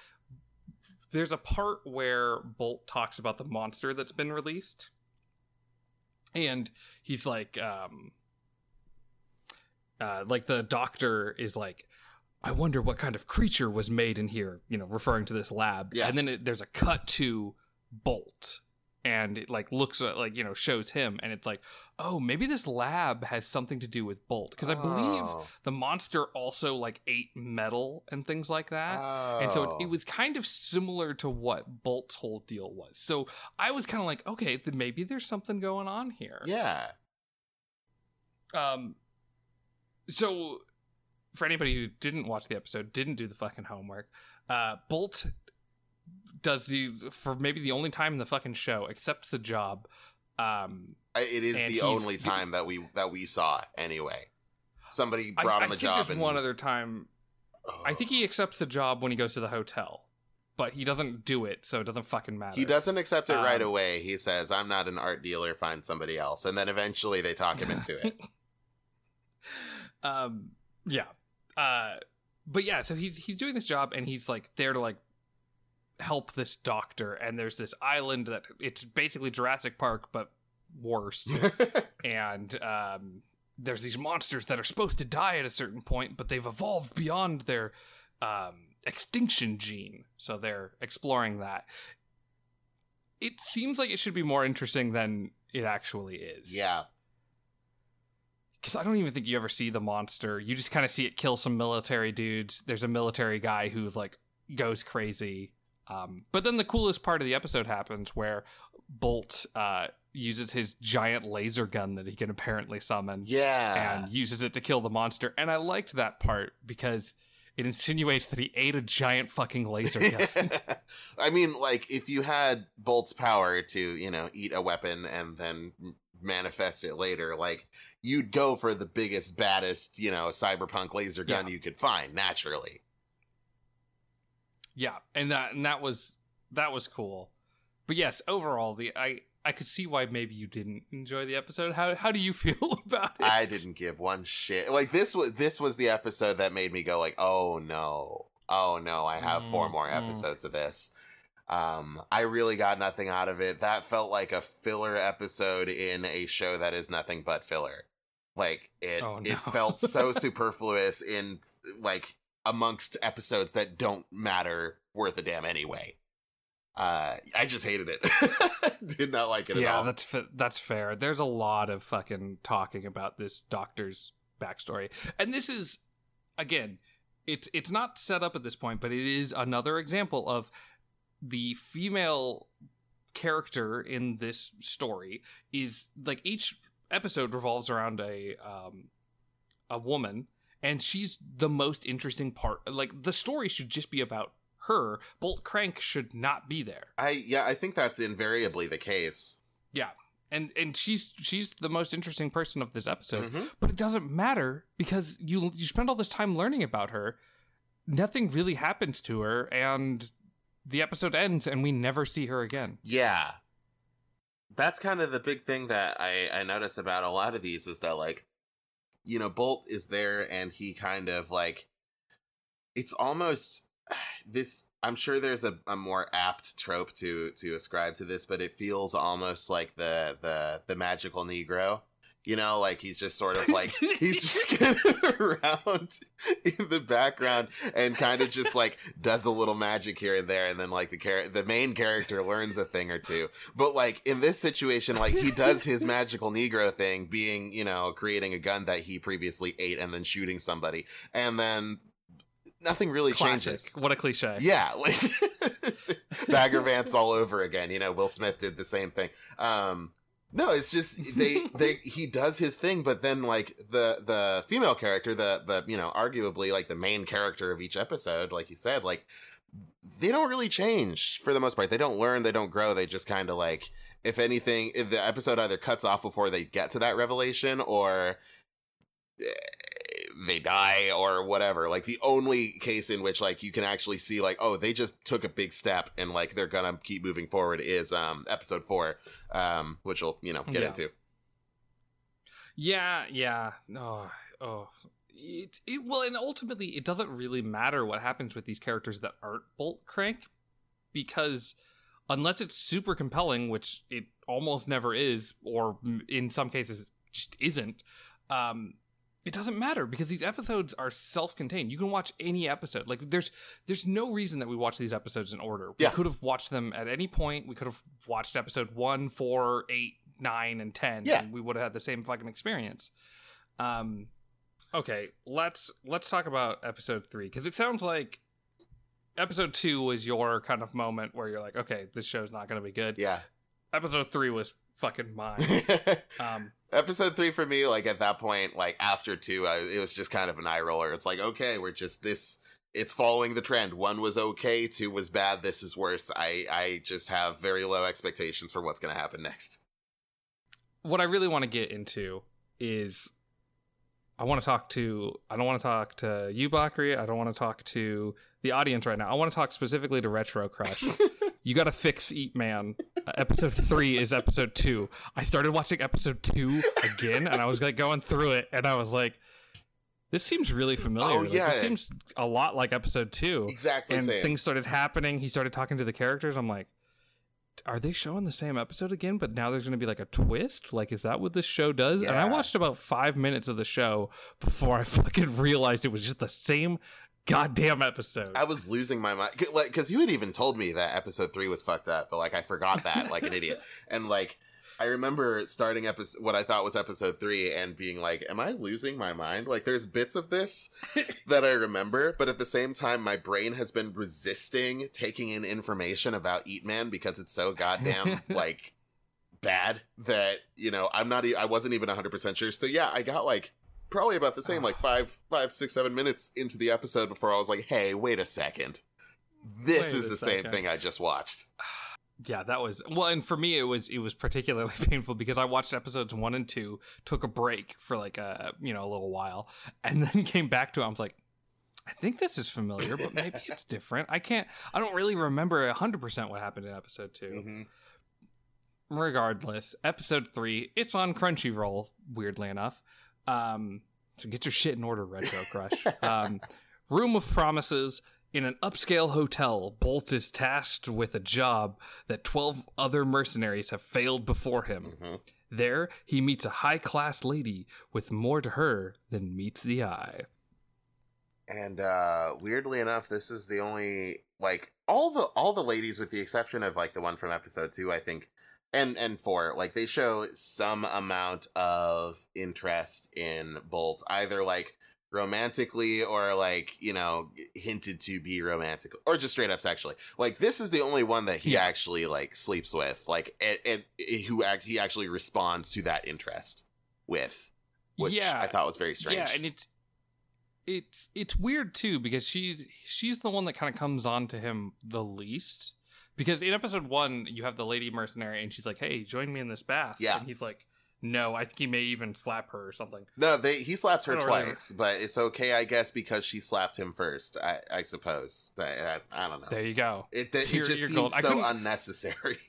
Speaker 1: there's a part where Bolt talks about the monster that's been released and he's like um uh like the doctor is like I wonder what kind of creature was made in here, you know, referring to this lab.
Speaker 2: Yeah.
Speaker 1: And then it, there's a cut to Bolt and it like looks uh, like, you know, shows him and it's like, "Oh, maybe this lab has something to do with Bolt." Because I believe
Speaker 2: Oh.
Speaker 1: the monster also like ate metal and things like that. And so it,
Speaker 2: Oh.
Speaker 1: it was kind of similar to what Bolt's whole deal was. So I was kind of like, okay, then maybe there's something going on here.
Speaker 2: Yeah.
Speaker 1: Um. So, for anybody who didn't watch the episode, didn't do the fucking homework, uh, Bolt does the for maybe the only time in the fucking show accepts the job. Um,
Speaker 2: It is the only time that we that we saw anyway. Somebody brought
Speaker 1: I
Speaker 2: him a job
Speaker 1: there's
Speaker 2: and
Speaker 1: one other time. I think he accepts the job when he goes to the hotel, but he doesn't do it, so it doesn't fucking matter.
Speaker 2: He doesn't accept it right
Speaker 1: Um,
Speaker 2: away. He says, "I'm not an art dealer. Find somebody else." And then eventually they talk him into it.
Speaker 1: um yeah uh but yeah so he's he's doing this job and he's like there to like help this doctor and there's this island that it's basically Jurassic Park but worse and um there's these monsters that are supposed to die at a certain point but they've evolved beyond their um extinction gene so they're exploring that it seems like it should be more interesting than it actually is
Speaker 2: yeah.
Speaker 1: because I don't even think you ever see the monster. You just kind of see it kill some military dudes. There's a military guy who like goes crazy. Um, but then the coolest part of the episode happens where Bolt uh, uses his giant laser gun that he can apparently summon
Speaker 2: Yeah.
Speaker 1: and uses it to kill the monster. And I liked that part because it insinuates that he ate a giant fucking laser gun.
Speaker 2: I mean, like if you had Bolt's power to, you know, eat a weapon and then manifest it later, like you'd go for the biggest, baddest, you know, cyberpunk laser gun
Speaker 1: Yeah.
Speaker 2: you could find naturally.
Speaker 1: Yeah, and that and that was that was cool. But yes, overall, the I I could see why maybe you didn't enjoy the episode. How how do you feel about it?
Speaker 2: I didn't give one shit. Like this was this was the episode that made me go like, "Oh no. Oh no, I have four
Speaker 1: Mm,
Speaker 2: more
Speaker 1: mm.
Speaker 2: episodes of this." Um, I really got nothing out of it. That felt like a filler episode in a show that is nothing but filler. Like it
Speaker 1: Oh, no.
Speaker 2: it felt so superfluous in like amongst episodes that don't matter worth a damn anyway. Uh, I just hated it. Did not like it at
Speaker 1: yeah,
Speaker 2: all.
Speaker 1: that's fa- that's fair. There's a lot of fucking talking about this doctor's backstory, and this is again, it's it's not set up at this point, but it is another example of the female character in this story is like each episode revolves around a um a woman and she's the most interesting part like the story should just be about her bolt crank should not be there
Speaker 2: I yeah, I think that's invariably the case. Yeah.
Speaker 1: And and she's she's the most interesting person of this episode
Speaker 2: Mhm.
Speaker 1: but it doesn't matter because you you spend all this time learning about her nothing really happened to her and the episode ends and we never see her again
Speaker 2: Yeah. That's kind of the big thing that I, I notice about a lot of these is that, like, you know, Bolt is there and he kind of, like, it's almost this. I'm sure there's a, a more apt trope to to ascribe to this, but it feels almost like the the the magical Negro. You know, like he's just sort of like he's just of around in the background and kind of just like does a little magic here and there and then like the char- the main character learns a thing or two. But like in this situation like he does his magical negro thing being you know creating a gun that he previously ate and then shooting somebody and then nothing really
Speaker 1: Classic.
Speaker 2: changes
Speaker 1: what a cliche.
Speaker 2: Yeah. Like bagger vance all over again. You know will smith did the same thing. Um no it's just they they he does his thing but then like the the female character the the you know arguably like the main character of each episode like you said like they don't really change for the most part. They don't learn they don't grow they just kind of like if anything if the episode either cuts off before they get to that revelation or eh, they die or whatever like the only case in which like you can actually see like oh they just took a big step and like they're gonna keep moving forward is um episode four um which we'll you know get
Speaker 1: Yeah.
Speaker 2: into
Speaker 1: Yeah, yeah. No, oh, it, it well, and ultimately, it doesn't really matter what happens with these characters that aren't Bolt Crank, because unless it's super compelling, which it almost never is, or in some cases just isn't, um, it doesn't matter because these episodes are self-contained. You can watch any episode. Like there's there's no reason that we watch these episodes in order. We
Speaker 2: Yeah.
Speaker 1: could have watched them at any point. We could have watched episode one, four, eight, nine, and ten.
Speaker 2: Yeah.
Speaker 1: and we would have had the same fucking experience. Um, okay, let's let's talk about episode three because it sounds like episode two was your kind of moment where you're like, okay, this show's not going to be good.
Speaker 2: Yeah.
Speaker 1: Episode three was fucking mine. um,
Speaker 2: Episode three for me, like at that point, like after two, I, it was just kind of an eye roller. It's like, okay, we're just this. It's following the trend. One was okay, two was bad. This is worse. I I just have very low expectations for what's going to happen next.
Speaker 1: what I really want to get into is I want to talk to I don't want to talk to you, Bakari. I don't want to talk to the audience right now. I want to talk specifically to Retro Crush. you got to fix Eat Man. Uh, episode three is episode two. I started watching episode two again, and I was like going through it, and I was like, "This seems really familiar.
Speaker 2: Oh,
Speaker 1: Like,
Speaker 2: yeah.
Speaker 1: this seems a lot like episode two.
Speaker 2: exactly
Speaker 1: And
Speaker 2: same.
Speaker 1: things started happening. He started talking to the characters. I'm like, are they showing the same episode again? But now there's going to be like a twist. Like, is that what this show does? And I watched about five minutes of the show before I fucking realized it was just the same goddamn episode.
Speaker 2: I was losing my mind, like, because you had even told me that episode three was fucked up, but like I forgot that, like an idiot, and like. I remember starting episode what I thought was episode three and being like, "Am I losing my mind?" Like, there's bits of this that I remember, but at the same time, my brain has been resisting taking in information about Eat Man because it's so goddamn like bad that you know I'm not. E- I wasn't even 100 percent sure. So yeah, I got like probably about the same, like five, five, six, seven minutes into the episode before I was like, "Hey, wait a second, this
Speaker 1: Wait
Speaker 2: is the same thing I just watched."
Speaker 1: yeah, that was well, and for me, it was it was particularly painful because I watched episodes one and two, took a break for like a you know a little while, and then came back to it. I was like. I think this is familiar, but maybe it's different. I can't. I don't really remember hundred percent what happened in episode 2
Speaker 2: Mhm.
Speaker 1: regardless episode three it's on crunchyroll weirdly enough um so get your shit in order retro crush. Um room of promises in an upscale hotel. Bolt is tasked with a job that 12 other mercenaries have failed before him.
Speaker 2: Mhm.
Speaker 1: there he meets a high class lady with more to her than meets the eye.
Speaker 2: And uh weirdly enough, this is the only like all the all the ladies with the exception of like the one from episode 2, I think and and 4, like they show some amount of interest in Bolt either like romantically or like, you know, hinted to be romantic or just straight up sexually. Like this is the only one that he
Speaker 1: Yeah.
Speaker 2: actually like sleeps with, like and, and who act, he actually responds to that interest with, which
Speaker 1: yeah
Speaker 2: I thought was very strange.
Speaker 1: Yeah, and it's it's it's weird too because she she's the one that kind of comes on to him the least. Because in episode one, you have the lady mercenary, and she's like, "Hey, join me in this bath."
Speaker 2: Yeah.
Speaker 1: and he's like, "No, I think he may even slap her or something."
Speaker 2: No, they he slaps her
Speaker 1: I don't really-
Speaker 2: twice, but it's okay, I guess, because she slapped him first. I, I suppose. But I, I don't know.
Speaker 1: There you go.
Speaker 2: It, it just seems so unnecessary.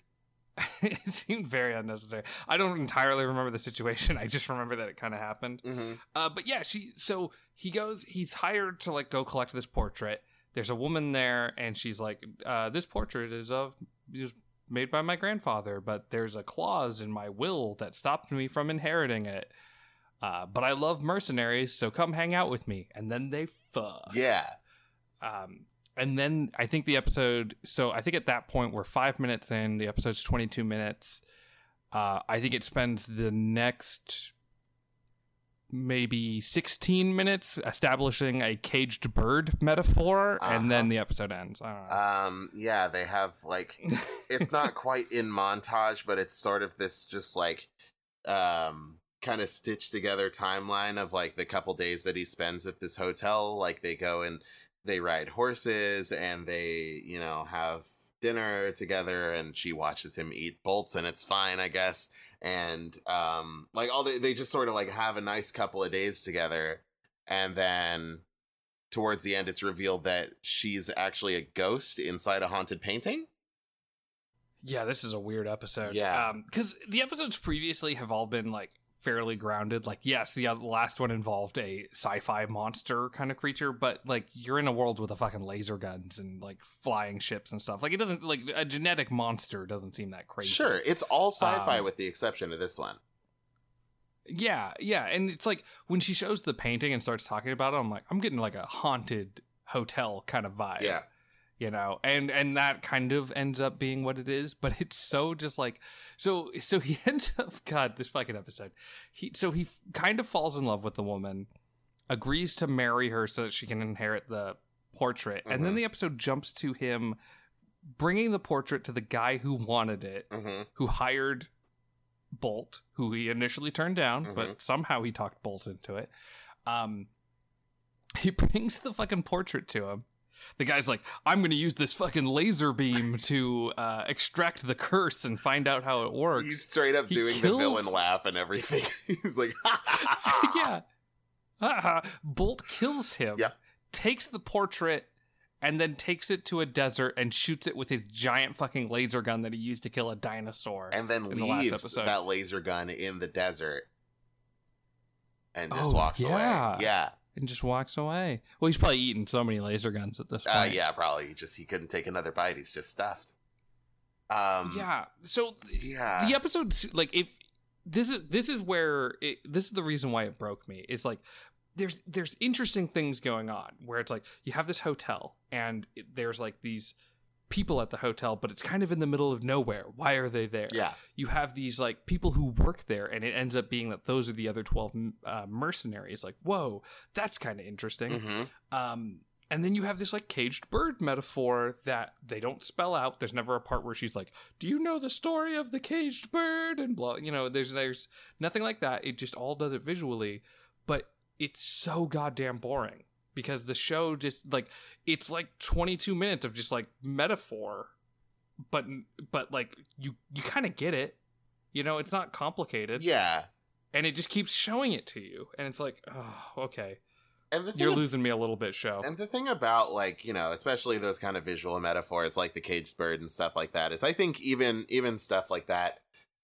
Speaker 1: it seemed very unnecessary. I don't entirely remember the situation. I just remember that it kind of happened.
Speaker 2: hmm
Speaker 1: Uh, but yeah, she. So he goes. He's hired to like go collect this portrait. There's a woman there, and she's like, uh, "This portrait is of is made by my grandfather, but there's a clause in my will that stopped me from inheriting it. Uh, but I love mercenaries, so come hang out with me." And then they fuck.
Speaker 2: Yeah.
Speaker 1: Um, and then I think the episode. So I think at that point we're five minutes in. The episode's twenty two minutes. Uh, I think it spends the next maybe sixteen minutes establishing a caged bird metaphor, and then
Speaker 2: Uh-huh.
Speaker 1: the episode ends. I don't know.
Speaker 2: Um. Yeah. They have like it's not quite in montage, but it's sort of this just like um kind of stitched together timeline of like the couple days that he spends at this hotel. Like they go and they ride horses and they, you know, have dinner together and she watches him eat bolts and it's fine, I guess. And um like all they they just sort of like have a nice couple of days together and then towards the end it's revealed that she's actually a ghost inside a haunted painting.
Speaker 1: yeah, this is a weird episode.
Speaker 2: Yeah.
Speaker 1: because the episodes previously have all been like fairly grounded. Like, yes, yeah, the last one involved a sci-fi monster kind of creature, but like you're in a world with a fucking laser guns and like flying ships and stuff. Like, it doesn't like a genetic monster doesn't seem that crazy.
Speaker 2: Sure, it's all sci-fi
Speaker 1: Um,
Speaker 2: with the exception of this one.
Speaker 1: Yeah, yeah, and it's like when she shows the painting and starts talking about it, I'm like, I'm getting like a haunted hotel kind of vibe.
Speaker 2: Yeah.
Speaker 1: You know, and and that kind of ends up being what it is, but it's so just like so so he ends up God, this fucking episode. He so he kind of falls in love with the woman, agrees to marry her so that she can inherit the portrait, and then
Speaker 2: Mhm.
Speaker 1: the episode jumps to him bringing the portrait to the guy who wanted it,
Speaker 2: hmm
Speaker 1: who hired Bolt, who he initially turned down,
Speaker 2: Mhm.
Speaker 1: but somehow he talked Bolt into it. Um, he brings the fucking portrait to him. The guy's like, "I'm going to use this fucking laser beam to uh, extract the curse and find out how it works."
Speaker 2: He's straight up
Speaker 1: He
Speaker 2: doing the villain laugh and everything. He's like,
Speaker 1: yeah. Haha. Bolt kills him.
Speaker 2: Yeah.
Speaker 1: Takes the portrait and then takes it to a desert and shoots it with his giant fucking laser gun that he used to kill a dinosaur.
Speaker 2: and then
Speaker 1: in the
Speaker 2: leaves that laser gun in the desert and just
Speaker 1: Oh,
Speaker 2: walks
Speaker 1: yeah.
Speaker 2: away. Yeah.
Speaker 1: And just walks away. Well, he's probably eaten so many laser guns at this point.
Speaker 2: Uh, yeah, probably. Just he couldn't take another bite. He's just stuffed. Um,
Speaker 1: Yeah. So
Speaker 2: Yeah.
Speaker 1: the episode, like, if this is this is where it, this is the reason why it broke me. It's like there's there's interesting things going on where it's like you have this hotel and it, there's like these people at the hotel, but it's kind of in the middle of nowhere. Why are they there?
Speaker 2: Yeah.
Speaker 1: you have these like people who work there and it ends up being that those are the other 12 uh, mercenaries. Like whoa that's kind of interesting.
Speaker 2: Hmm
Speaker 1: um and then you have this like caged bird metaphor that they don't spell out. There's never a part where she's like do you know the story of the caged bird? and blah you know there's there's nothing like that. It just all does it visually but it's so goddamn boring because the show just like it's like 22 minutes of just like metaphor but but like you you kind of get it you know it's not complicated.
Speaker 2: Yeah.
Speaker 1: and it just keeps showing it to you and it's like oh okay.
Speaker 2: And the thing
Speaker 1: you're
Speaker 2: ab-
Speaker 1: losing me a little bit show.
Speaker 2: And the thing about like you know, especially those kind of visual metaphors like the caged bird and stuff like that is, I think even even stuff like that,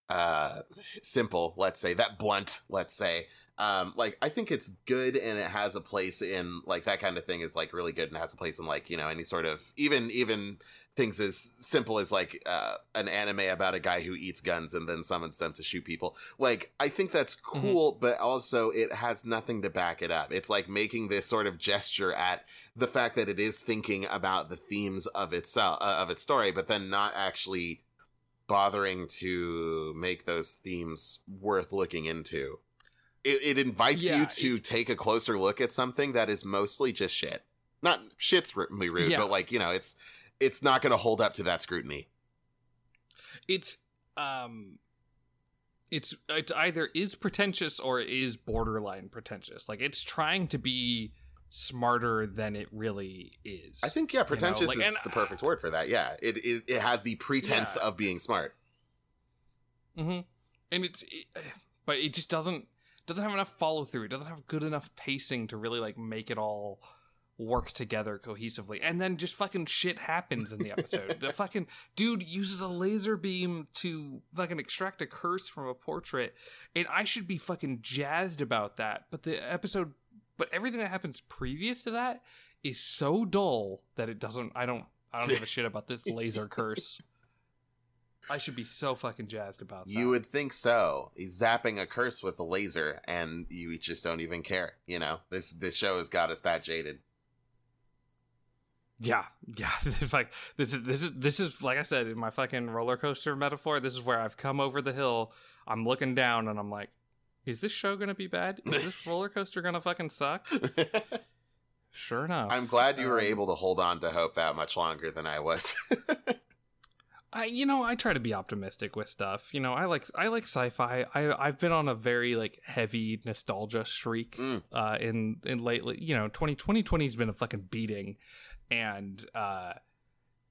Speaker 2: uh, simple, let's say that blunt, let's say, um, like I think it's good and it has a place in like that kind of thing is like really good and has a place in like you know any sort of even even things as simple as like uh, an anime about a guy who eats guns and then summons them to shoot people. Like I think that's cool, but also it has nothing to back it up. It's like making this sort of gesture at the fact that it is thinking about the themes of itself uh, of its story, but then not actually bothering to make those themes worth looking into. It, it invites
Speaker 1: Yeah,
Speaker 2: you to take a closer look at something that is mostly just shit. Not shit's really rude,
Speaker 1: Yeah.
Speaker 2: but like you know, it's it's not going to hold up to that scrutiny.
Speaker 1: it's um it's it's either is pretentious or it is borderline pretentious like it's trying to be smarter than it really is
Speaker 2: I think yeah, pretentious
Speaker 1: like,
Speaker 2: is
Speaker 1: and-
Speaker 2: the perfect word for that. Yeah, it it, it has the pretense
Speaker 1: Yeah.
Speaker 2: of being smart.
Speaker 1: Mm-hmm. and it's it, but it just doesn't doesn't have enough follow through it doesn't have good enough pacing to really like make it all work together cohesively. And then just fucking shit happens in the episode. The fucking dude uses a laser beam to fucking extract a curse from a portrait. And i should be fucking jazzed about that. But the episode but everything that happens previous to that is so dull that it doesn't i don't i don't give a shit about this laser curse i should be so fucking jazzed about that
Speaker 2: You would think so. He's zapping a curse with a laser, and you just don't even care. You know, this this show has got us that jaded.
Speaker 1: Yeah, yeah. like this is this is this is like I said in my fucking roller coaster metaphor. This is where I've come over the hill. I'm looking down and I'm like, is this show gonna be bad? Is this roller coaster gonna fucking suck? Sure enough.
Speaker 2: I'm glad you were
Speaker 1: Um,
Speaker 2: able to hold on to hope that much longer than I was.
Speaker 1: I you know I try to be optimistic with stuff. You know I like I like sci-fi. I I've been on a very like heavy nostalgia shriek
Speaker 2: Mm.
Speaker 1: uh, in in lately. You know 20 2020 has been a fucking beating, and uh,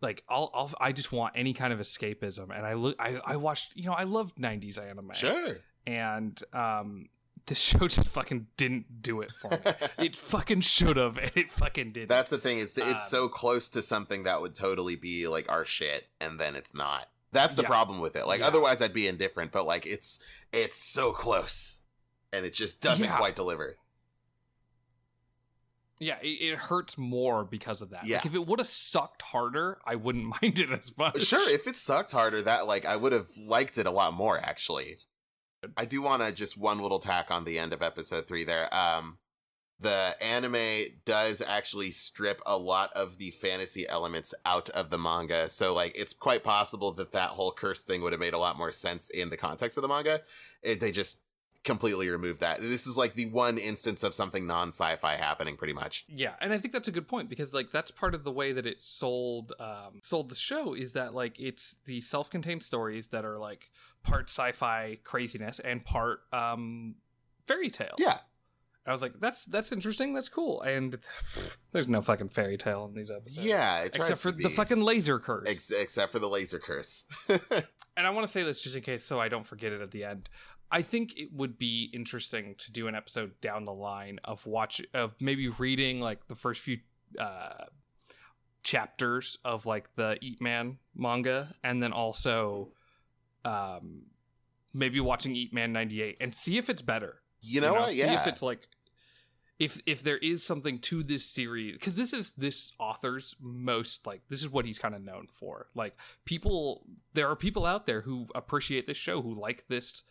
Speaker 1: like I'll, I'll I just want any kind of escapism. And I look I I watched you know I loved 90s anime.
Speaker 2: sure.
Speaker 1: and um this show just fucking didn't do it for me. it fucking should have, and it fucking didn't.
Speaker 2: That's the thing. It's it's
Speaker 1: Um,
Speaker 2: so close to something that would totally be like our shit, and then it's not. That's the
Speaker 1: Yeah.
Speaker 2: problem with it. Like
Speaker 1: Yeah.
Speaker 2: otherwise, I'd be indifferent. But like it's it's so close, and it just doesn't
Speaker 1: Yeah.
Speaker 2: quite deliver.
Speaker 1: Yeah, it, it hurts more because of that.
Speaker 2: Yeah.
Speaker 1: Like if it would have sucked harder, I wouldn't mind it as much.
Speaker 2: Sure, if it sucked harder, that like I would have liked it a lot more. Actually, I do want to just one little tack on the end of episode three there. Um, the anime does actually strip a lot of the fantasy elements out of the manga. So, like, it's quite possible that that whole curse thing would have made a lot more sense in the context of the manga. It, they just completely removed that. This is like the one instance of something non sci fi happening, pretty much.
Speaker 1: Yeah, and I think that's a good point because like that's part of the way that it sold um, sold the show is that like it's the self contained stories that are like part sci fi craziness and part um, fairy tale.
Speaker 2: Yeah.
Speaker 1: I was like, that's that's interesting. That's cool. And there's no fucking fairy tale in these episodes.
Speaker 2: Yeah,
Speaker 1: except for
Speaker 2: to
Speaker 1: the fucking laser curse.
Speaker 2: Ex- except for the laser curse.
Speaker 1: and I want to say this just in case, so I don't forget it at the end. I think it would be interesting to do an episode down the line of watch of maybe reading like the first few uh, chapters of like the Eat Man manga, and then also um, maybe watching Eat Man ninety eight and see if it's better.
Speaker 2: you know what?
Speaker 1: See
Speaker 2: Yeah.
Speaker 1: if it's like if if there is something to this series because this is this author's most like this is what he's kind of known for like people there are people out there who appreciate this show who like this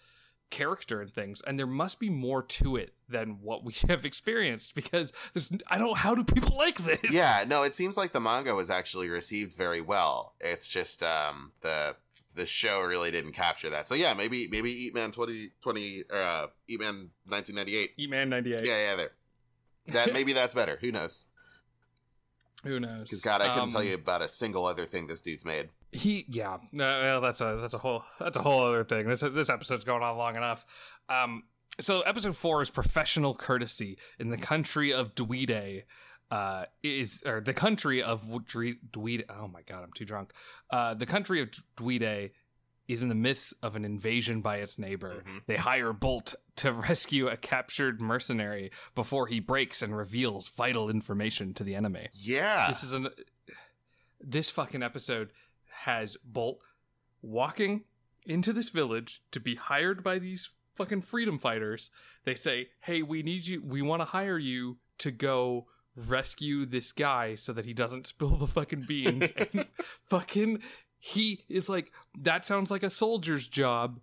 Speaker 1: character and things and there must be more to it than what we have experienced because there's i don't how do people like this
Speaker 2: yeah, no, it seems like the manga was actually received very well. It's just um the the show really didn't capture that. So yeah, maybe maybe Eat Man 2020 uh Eat Man 1998.
Speaker 1: eat man 98
Speaker 2: Yeah, yeah, there. That maybe that's better. Who knows?
Speaker 1: who knows
Speaker 2: Because God, I couldn't tell
Speaker 1: Um,
Speaker 2: you about a single other thing this dude's made.
Speaker 1: He, yeah, no, well, that's a that's a whole that's a whole other thing. This this episode's going on long enough. Um, so episode four is professional courtesy in the country of Dweede. Uh, is or the country of Dweede. Oh my god, I'm too drunk. Uh, the country of Dweede is in the midst of an invasion by its neighbor.
Speaker 2: Mhm.
Speaker 1: They hire Bolt to rescue a captured mercenary before he breaks and reveals vital information to the enemy
Speaker 2: Yeah.
Speaker 1: this is an this fucking episode has Bolt walking into this village to be hired by these fucking freedom fighters. They say, "Hey, we need you. We want to hire you to go rescue this guy so that he doesn't spill the fucking beans." and fucking he is like, "That sounds like a soldier's job.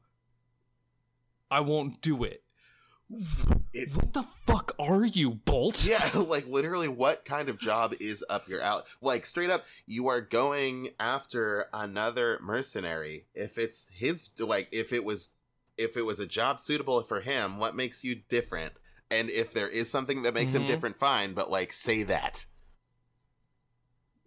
Speaker 1: I won't do it."
Speaker 2: it's
Speaker 1: What the fuck are you, Bolt?
Speaker 2: yeah, like literally, what kind of job is up your alley? Like straight up, you are going after another mercenary. If it's his, like if it was, if it was a job suitable for him, what makes you different? And if there is something that makes him
Speaker 1: Mhm.
Speaker 2: different, fine. But like, say that.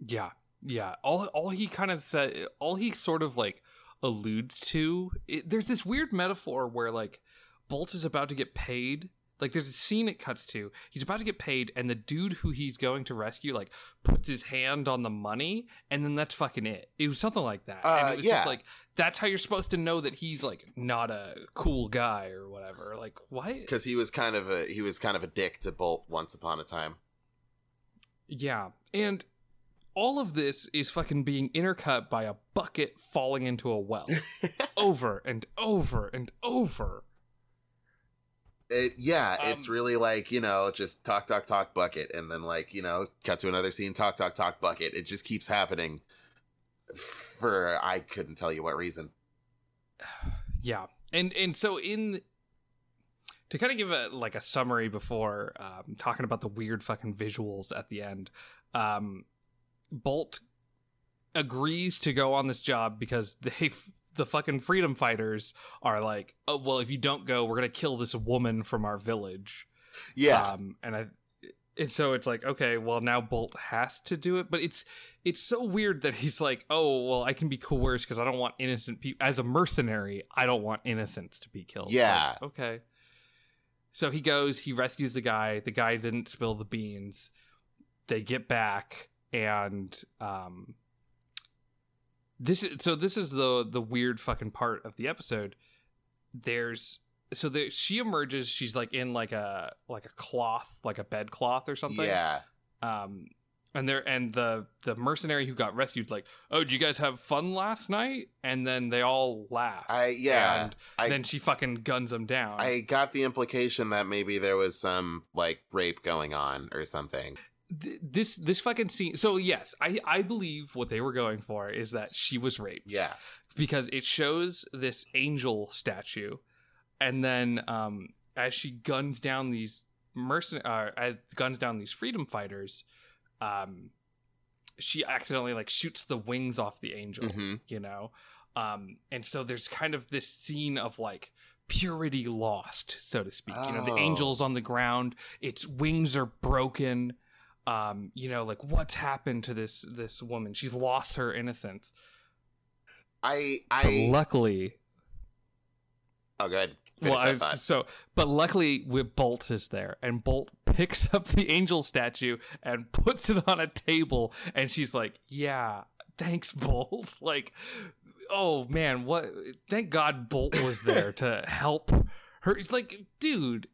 Speaker 1: Yeah, yeah. All all he kind of said, all he sort of like alludes to. It, there's this weird metaphor where like Bolt is about to get paid. Like there's a scene it cuts to. He's about to get paid, and the dude who he's going to rescue like puts his hand on the money, and then that's fucking it. It was something like that. and
Speaker 2: Uh,
Speaker 1: it was
Speaker 2: yeah.
Speaker 1: just like that's how you're supposed to know that he's like not a cool guy or whatever. Like what?
Speaker 2: Because he was kind of a he was kind of a dick to Bolt once upon a time.
Speaker 1: Yeah. And all of this is fucking being intercut by a bucket falling into a well over and over and over.
Speaker 2: It, yeah, it's
Speaker 1: Um,
Speaker 2: really like you know, just talk, talk, talk, bucket, and then like you know, cut to another scene, talk, talk, talk, bucket. It just keeps happening. For I couldn't tell you what reason.
Speaker 1: Yeah. And and so in to kind of give a like a summary before um, talking about the weird fucking visuals at the end, um, Bolt agrees to go on this job because they the fucking freedom fighters are like, oh well, if you don't go, we're gonna kill this woman from our village.
Speaker 2: Yeah,
Speaker 1: Um, and I, and so it's like, okay, well now Bolt has to do it, but it's it's so weird that he's like, oh well, I can be coerced because I don't want innocent people as a mercenary. I don't want innocents to be killed.
Speaker 2: Yeah.
Speaker 1: Like, okay. So he goes, he rescues the guy. The guy didn't spill the beans. They get back, and um, this is so. This is the the weird fucking part of the episode. There's so there, she emerges. She's like in like a like a cloth, like a bed cloth or something.
Speaker 2: yeah.
Speaker 1: Um, and there and the the mercenary who got rescued, like, oh, did you guys have fun last night? And then they all laugh.
Speaker 2: I yeah.
Speaker 1: And
Speaker 2: I
Speaker 1: then she fucking guns them down.
Speaker 2: I got the implication that maybe there was some like rape going on or something.
Speaker 1: Th- this this fucking scene. So yes, I I believe what they were going for is that she was raped.
Speaker 2: Yeah.
Speaker 1: because it shows this angel statue and then um, as she guns down these mercen uh, as guns down these freedom fighters, um, she accidentally like shoots the wings off the angel.
Speaker 2: Mhm.
Speaker 1: You know, um, and so there's kind of this scene of like purity lost, so to speak. You know, the
Speaker 2: Oh.
Speaker 1: angel's on the ground, its wings are broken. Um, you know, like what's happened to this this woman? She's lost her innocence.
Speaker 2: I
Speaker 1: But
Speaker 2: I
Speaker 1: luckily,
Speaker 2: oh good.
Speaker 1: well, I so but luckily, we- Bolt is there, and Bolt picks up the angel statue and puts it on a table, and she's like, "Yeah, thanks, Bolt." Like, oh man, what? Thank God Bolt was there to help her. It's like, dude,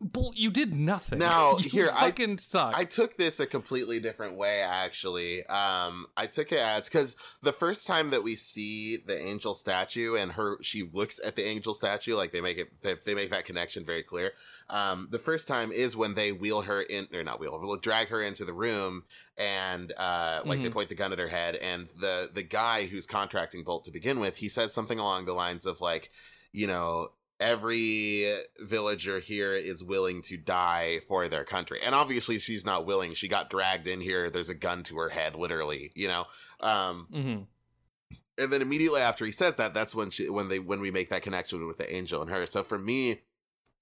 Speaker 1: Bolt, you did nothing.
Speaker 2: Now,
Speaker 1: you
Speaker 2: here, I-
Speaker 1: fucking suck.
Speaker 2: I took this a completely different way, actually. Um, I took it as because the first time that we see the angel statue and her, she looks at the angel statue, like they make it, they, they make that connection very clear. Um, the first time is when they wheel her in, or not wheel, her, drag her into the room, and uh, like they
Speaker 1: Mhm.
Speaker 2: point the gun at her head, and the the guy who's contracting Bolt to begin with, he says something along the lines of like, you know, every villager here is willing to die for their country. And obviously she's not willing. She got dragged in here. There's a gun to her head, literally, you know? Um,
Speaker 1: Mhm.
Speaker 2: and then immediately after he says that, that's when she, when they, when we make that connection with the angel and her. So for me,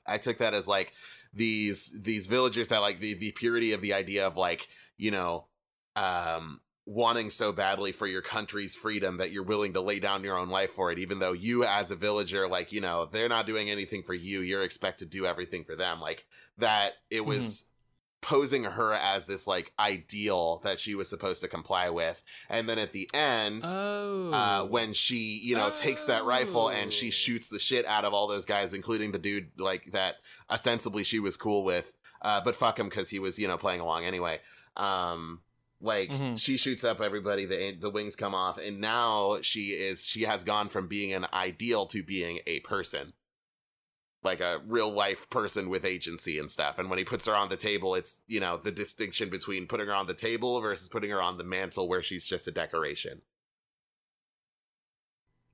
Speaker 2: I took that as like these, these villagers that like the, the purity of the idea of like, you know, um, wanting so badly for your country's freedom that you're willing to lay down your own life for it, even though you as a villager, like, you know, they're not doing anything for you. You're expected to do everything for them. Like that it was posing her as this like ideal that she was supposed to comply with. And then at the end,
Speaker 1: Oh,
Speaker 2: uh, when she, you know, takes that rifle and
Speaker 1: Oh.
Speaker 2: she shoots the shit out of all those guys, including the dude like that ostensibly she was cool with, uh, but fuck him because he was, you know, playing along anyway. Um, like
Speaker 1: Mhm.
Speaker 2: she shoots up everybody, the the wings come off, and now she is she has gone from being an ideal to being a person. Like a real life person with agency and stuff. And when he puts her on the table, it's, you know, the distinction between putting her on the table versus putting her on the mantle where she's just a decoration.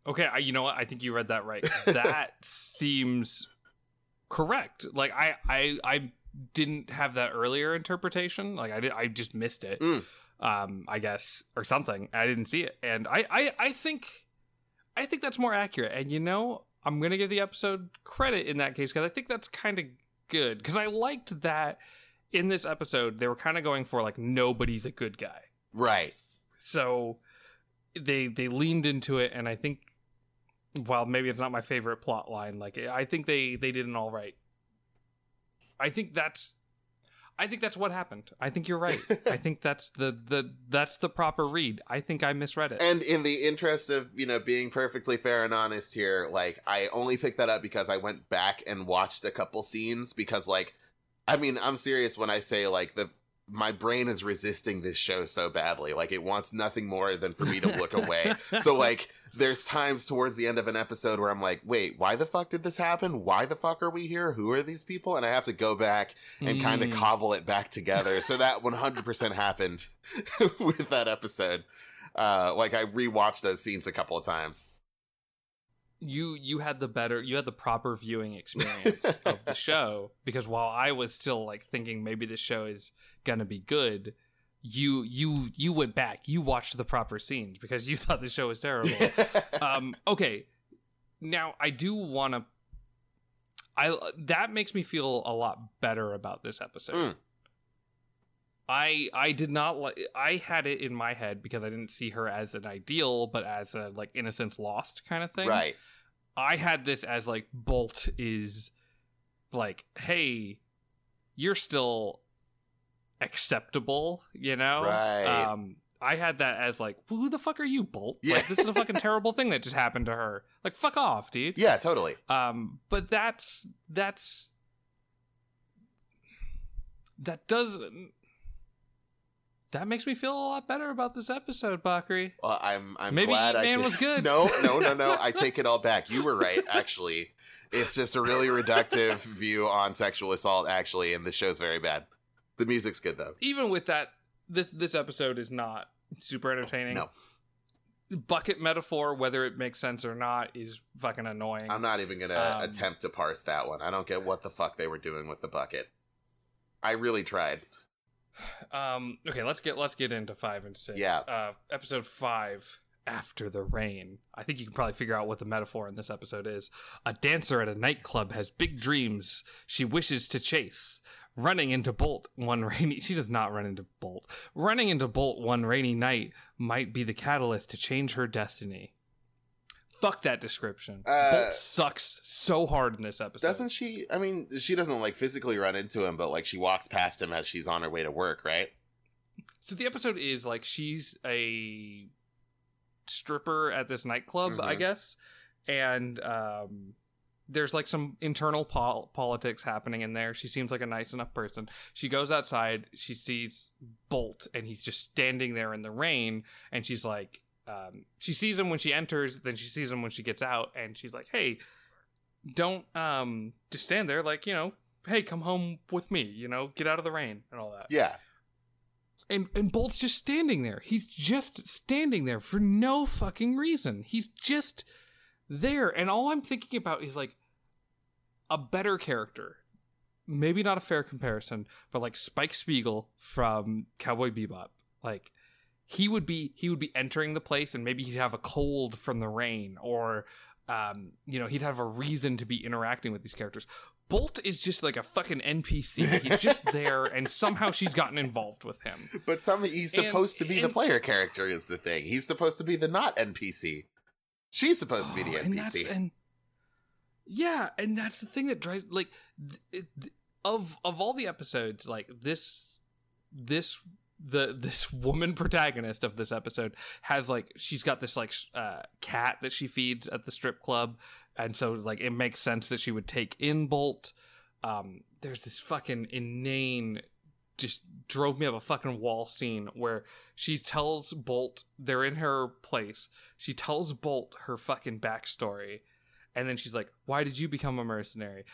Speaker 1: Okay, I, you know what? I think you read that right. That seems correct. Like I, I, I didn't have that earlier interpretation. Like I did, I just missed it.
Speaker 2: Mm.
Speaker 1: Um, I guess or something. I didn't see it, and I, I, I think, I think that's more accurate. And you know, I'm gonna give the episode credit in that case because I think that's kind of good. Because I liked that in this episode they were kind of going for like nobody's a good guy
Speaker 2: Right.
Speaker 1: so they they leaned into it and i think while maybe it's not my favorite plot line like i think they they did an all right i think that's i think that's what happened i think you're right i think that's the the that's the proper read i think i misread it
Speaker 2: And in the interest of, you know, being perfectly fair and honest here, like I only picked that up because I went back and watched a couple scenes because like I mean, I'm serious when I say like the my brain is resisting this show so badly. Like it wants nothing more than for me to look away. So like there's times towards the end of an episode where I'm like, wait, why the fuck did this happen? Why the fuck are we here? Who are these people? And I have to go back and kind of
Speaker 1: Mm.
Speaker 2: cobble it back together. So that 100% happened with that episode. Uh, like I rewatched those scenes a couple of times.
Speaker 1: you you had the better you had the proper viewing experience of the show because while I was still like thinking maybe the show is gonna be good, you you you went back, you watched the proper scenes because you thought the show was terrible. um okay. Now I do wanna I that makes me feel a lot better about this episode.
Speaker 2: Mm.
Speaker 1: I I did not like I had it in my head because I didn't see her as an ideal but as a like innocence lost kind of thing.
Speaker 2: right.
Speaker 1: I had this as like Bolt is like, hey, you're still acceptable, you know?
Speaker 2: Right.
Speaker 1: Um I had that as like, who the fuck are you, Bolt?
Speaker 2: Yeah.
Speaker 1: Like this is a fucking terrible thing that just happened to her. Like fuck off, dude.
Speaker 2: Yeah, totally.
Speaker 1: Um, but that's that's that doesn't that makes me feel a lot better about this episode, Bakari.
Speaker 2: Well, I'm I'm
Speaker 1: Maybe
Speaker 2: glad I
Speaker 1: Man was good.
Speaker 2: No, no, no, no. I take it all back. You were right, actually. It's just a really reductive view on sexual assault, actually, and the show's very bad. The music's good though.
Speaker 1: even with that, this this episode is not super entertaining.
Speaker 2: No.
Speaker 1: bucket metaphor, whether it makes sense or not, is fucking annoying.
Speaker 2: I'm not even gonna
Speaker 1: Um,
Speaker 2: attempt to parse that one. I don't get what the fuck they were doing with the bucket. I really tried.
Speaker 1: Um, okay, let's get let's get into five and six.
Speaker 2: Yeah.
Speaker 1: Uh, episode five, after the rain. I think you can probably figure out what the metaphor in this episode is. A dancer at a nightclub has big dreams she wishes to chase. Running into Bolt one rainy she does not run into Bolt. Running into Bolt one rainy night might be the catalyst to change her destiny. Fuck that description.
Speaker 2: Uh,
Speaker 1: Bolt sucks so hard in this episode.
Speaker 2: Doesn't she? I mean, she doesn't like physically run into him, but like she walks past him as she's on her way to work, right?
Speaker 1: So the episode is like she's a stripper at this nightclub, I
Speaker 2: Mhm.
Speaker 1: guess, and um, there's like some internal pol- politics happening in there. She seems like a nice enough person. She goes outside, she sees Bolt, and he's just standing there in the rain, and she's like, um, she sees him when she enters, then she sees him when she gets out, and she's like, hey, don't um just stand there, like you know. Hey, come home with me. You know, get out of the rain and all that
Speaker 2: Yeah.
Speaker 1: and and Bolt's just standing there. He's just standing there for no fucking reason. He's just there, and all I'm thinking about is like a better character. Maybe not a fair comparison, but like Spike Spiegel from Cowboy Bebop. Like he would be he would be entering the place, and maybe he'd have a cold from the rain, or um, you know, he'd have a reason to be interacting with these characters. Bolt is just like a fucking NPC. He's just there, and somehow she's gotten involved with him.
Speaker 2: But some he's
Speaker 1: And-
Speaker 2: supposed to be the player character is the thing. He's supposed to be the not NPC. She's supposed to be the
Speaker 1: Oh, and that's-
Speaker 2: NPC.
Speaker 1: and yeah, and that's the thing that drives like of of all the episodes, like this this the this woman protagonist of this episode has like she's got this like uh, cat that she feeds at the strip club, and so like it makes sense that she would take in Bolt. Um, there's this fucking inane just drove me up a fucking wall scene where she tells Bolt they're in her place. She tells Bolt her fucking backstory, and then she's like, "Why did you become a mercenary?"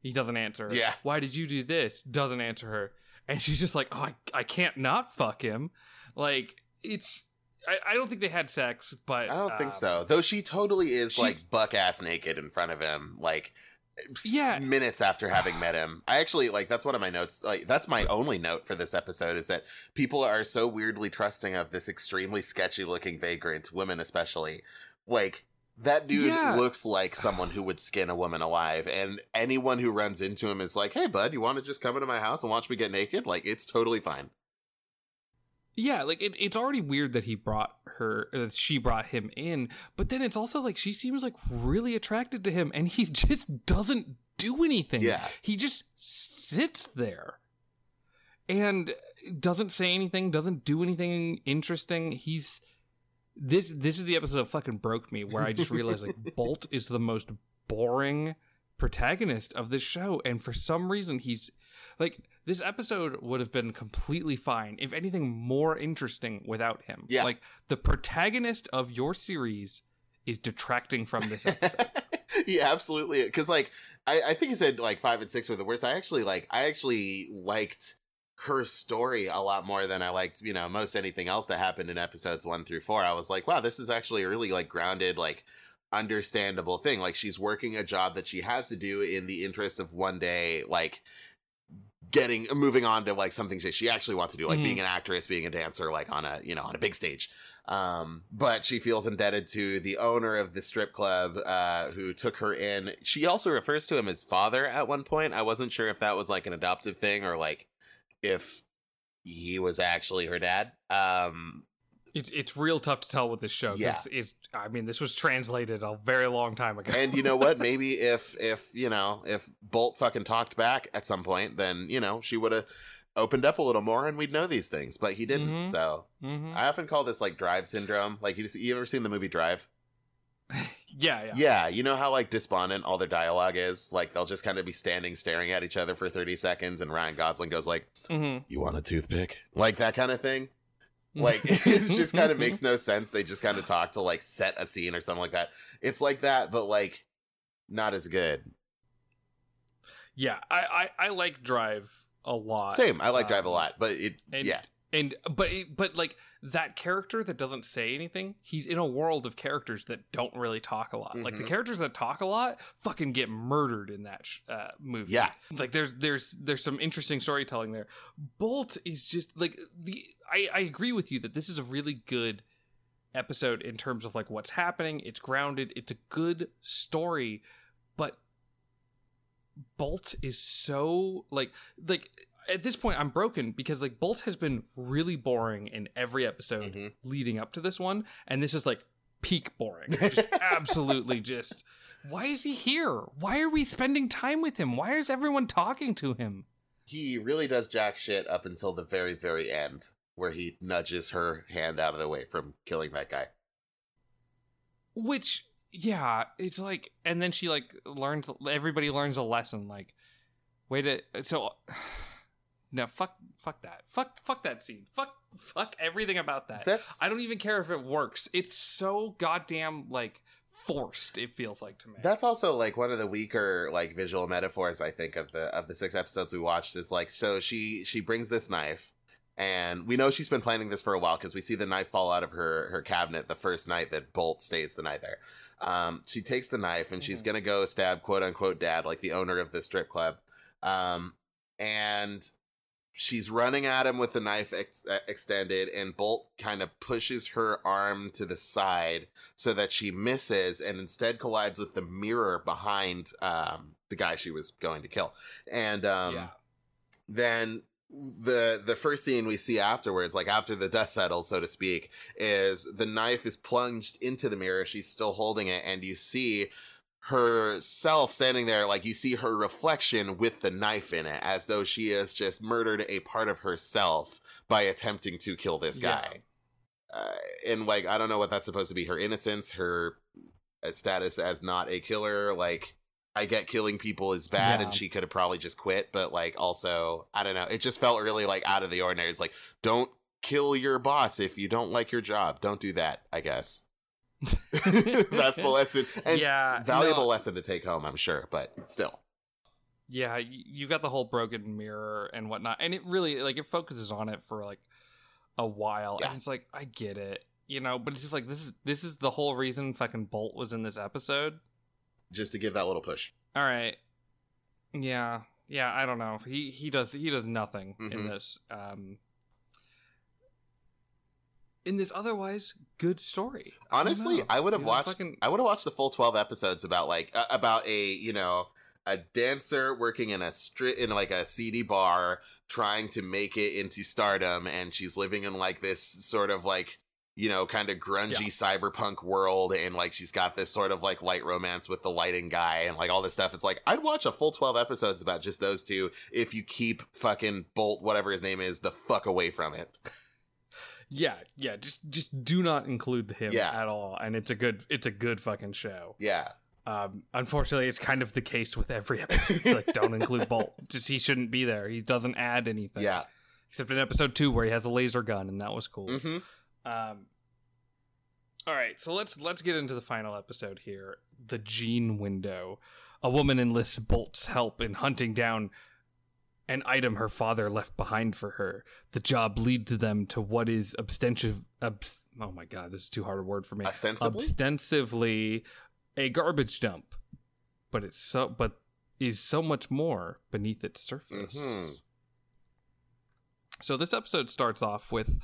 Speaker 1: He doesn't answer. her.
Speaker 2: Yeah.
Speaker 1: Why did you do this? Doesn't answer her, and she's just like, "Oh, I, I can't not fuck him." Like it's. I, I don't think they had sex, but
Speaker 2: I don't think
Speaker 1: um,
Speaker 2: so. Though she totally is
Speaker 1: she-
Speaker 2: like buck ass naked in front of him, like
Speaker 1: Yeah.
Speaker 2: minutes after having met him. I actually like that's one of my notes. Like that's my only note for this episode is that people are so weirdly trusting of this extremely sketchy looking vagrant, women especially. Like that dude
Speaker 1: Yeah.
Speaker 2: looks like someone who would skin a woman alive, and anyone who runs into him is like, "Hey, bud, you want to just come into my house and watch me get naked?" Like it's totally fine.
Speaker 1: Yeah, like it, it's already weird that he brought her, uh, she brought him in, but then it's also like she seems like really attracted to him, and he just doesn't do anything.
Speaker 2: Yeah.
Speaker 1: he just sits there and doesn't say anything, doesn't do anything interesting. He's this. This is the episode that fucking broke me, where I just realized like Bolt is the most boring protagonist of this show, and for some reason he's like this episode would have been completely fine if anything more interesting without him
Speaker 2: Yeah.
Speaker 1: like the protagonist of your series is detracting from this episode
Speaker 2: yeah, absolutely. Because like I, I think he said like five and six were the worst. I actually like I actually liked her story a lot more than I liked you know most anything else that happened in episodes one through four. I was like, wow, this is actually a really like grounded like understandable thing. Like she's working a job that she has to do in the interest of one day like getting moving on to like something she actually wants to do like
Speaker 1: Mhm.
Speaker 2: being an actress being a dancer like on a you know on a big stage um but she feels indebted to the owner of the strip club uh who took her in she also refers to him as father at one point i wasn't sure if that was like an adoptive thing or like if he was actually her dad um
Speaker 1: it's, it's real tough to tell with this show.
Speaker 2: Yeah.
Speaker 1: it's i mean this was translated a very long time ago
Speaker 2: and you know what maybe if if you know if bolt fucking talked back at some point then you know she would have opened up a little more and we'd know these things but he didn't
Speaker 1: Mhm.
Speaker 2: so
Speaker 1: Mhm.
Speaker 2: i often call this like drive syndrome like you, you ever seen the movie drive
Speaker 1: yeah yeah
Speaker 2: Yeah, you know how like despondent all their dialogue is? Like they'll just kind of be standing staring at each other for 30 seconds and Ryan Gosling goes like,
Speaker 1: Mhm.
Speaker 2: "You want a toothpick?" Like that kind of thing. Like it just kind of makes no sense. They just kind of talk to like set a scene or something like that. It's like that but like not as good.
Speaker 1: yeah I, I i like drive a lot
Speaker 2: Same. I like Drive a
Speaker 1: Um,
Speaker 2: lot, but it yeah.
Speaker 1: And but it, but like that character that doesn't say anything he's in a world of characters that don't really talk a lot. Like the
Speaker 2: Mhm.
Speaker 1: characters that talk a lot fucking get murdered in that sh- uh, movie.
Speaker 2: Yeah.
Speaker 1: like there's there's there's some interesting storytelling there. Bolt is just like the i i agree with you that this is a really good episode in terms of like what's happening. It's grounded. It's a good story but bolt is so like like at this point i'm broken because like bolt has been really boring in every episode
Speaker 2: Mhm.
Speaker 1: leading up to this one and this is like peak boring just absolutely just why is he here why are we spending time with him why is everyone talking to him
Speaker 2: He really does jack shit up until the very, very end, where he nudges her hand out of the way from killing that guy.
Speaker 1: which yeah it's like and then she like learns everybody learns a lesson like wait a so no fuck fuck that. Fuck fuck that scene. Fuck fuck everything about that.
Speaker 2: That's
Speaker 1: i don't even care if it works. It's so goddamn like forced it feels like to me.
Speaker 2: That's also like one of the weaker like visual metaphors I think of the of the six episodes we watched is like so she she brings this knife and we know she's been planning this for a while because we see the knife fall out of her her cabinet the first night that Bolt stays the night there. Um, she takes the knife and she's
Speaker 1: Mhm.
Speaker 2: gonna go stab quote unquote dad like the owner of the strip club, um, and she's running at him with the knife ex- uh, extended and Bolt kind of pushes her arm to the side so that she misses and instead collides with the mirror behind um, the guy she was going to kill. And um,
Speaker 1: yeah
Speaker 2: then the the first scene we see afterwards, like after the dust settles, so to speak, is the knife is plunged into the mirror. She's still holding it, and you see herself standing there like you see her reflection with the knife in it as though she has just murdered a part of herself by attempting to kill this guy uh, and like I don't know what that's supposed to be. Her innocence, her uh, status as not a killer. Like I get killing people is bad,
Speaker 1: Yeah.
Speaker 2: and she could have probably just quit. But like also, I don't know. It just felt really like out of the ordinary. It's like don't kill your boss if you don't like your job. Don't do that. I guess that's the lesson. And
Speaker 1: yeah
Speaker 2: valuable
Speaker 1: no,
Speaker 2: lesson to take home, I'm sure. But still,
Speaker 1: yeah you got the whole broken mirror and whatnot and it really like it focuses on it for like a while
Speaker 2: Yeah.
Speaker 1: and it's like i get it you know but it's just like this is this is the whole reason fucking bolt was in this episode
Speaker 2: just to give that little push.
Speaker 1: all right yeah yeah i don't know he he does he does nothing in
Speaker 2: Mhm.
Speaker 1: this um in this otherwise good story I
Speaker 2: Honestly. I would have
Speaker 1: You know,
Speaker 2: watched.
Speaker 1: fucking-
Speaker 2: I would have watched the full twelve episodes about like uh, about a you know a dancer working in a stri- in like a seedy bar trying to make it into stardom, and she's living in like this sort of like you know kind of grungy cyberpunk world, and like she's got this sort of like light romance with the lighting guy, and like all this stuff. It's like I'd watch a full twelve episodes about just those two if you keep fucking Bolt whatever his name is the fuck away from it.
Speaker 1: yeah yeah just just do not include him
Speaker 2: Yeah.
Speaker 1: at all and it's a good it's a good fucking show
Speaker 2: Yeah.
Speaker 1: Um, unfortunately, it's kind of the case with every episode. like, don't include Bolt. Just he shouldn't be there. He doesn't add anything.
Speaker 2: Yeah.
Speaker 1: Except in episode two, where he has a laser gun, and that was cool.
Speaker 2: Mm-hmm.
Speaker 1: Um, all right, so let's let's get into the final episode here. The gene window. A woman enlists Bolt's help in hunting down an item her father left behind for her. The job leads them to what is ostensive. Obs- oh my god, this is too hard a word for me
Speaker 2: Ostensibly.
Speaker 1: ostensively a garbage dump, but it's so but is so much more beneath its surface.
Speaker 2: Mhm.
Speaker 1: So this episode starts off with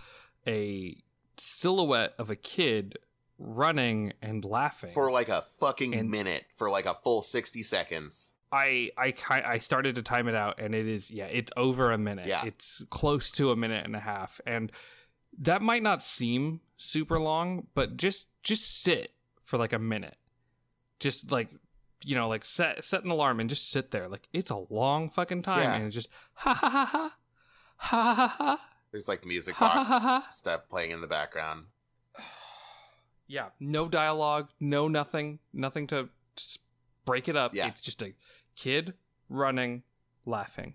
Speaker 1: a silhouette of a kid running and laughing.
Speaker 2: for like a fucking
Speaker 1: And-
Speaker 2: minute for like a full 60 seconds
Speaker 1: I I I started to time it out, and it is yeah, it's over a minute.
Speaker 2: Yeah.
Speaker 1: it's close to a minute and a half, and that might not seem super long, but just just sit for like a minute, just like you know, like set set an alarm and just sit there. Like it's a long fucking time,
Speaker 2: Yeah.
Speaker 1: and it's just ha ha ha ha ha ha ha.
Speaker 2: there's like music
Speaker 1: ha,
Speaker 2: box
Speaker 1: ha, ha.
Speaker 2: stuff playing in the background
Speaker 1: Yeah, no dialogue, no nothing, nothing to break it up.
Speaker 2: Yeah.
Speaker 1: It's just a kid running, laughing.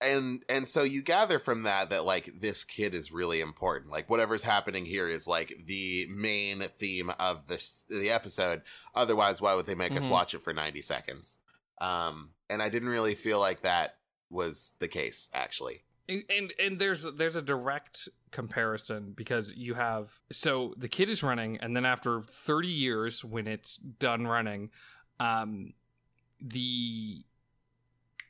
Speaker 2: and and so you gather from that that like this kid is really important like whatever's happening here is like the main theme of the the episode otherwise why would they make us
Speaker 1: Mhm.
Speaker 2: watch it for 90 seconds um and i didn't really feel like that was the case actually
Speaker 1: and, and and there's there's a direct comparison because you have so the kid is running and then after 30 years when it's done running um the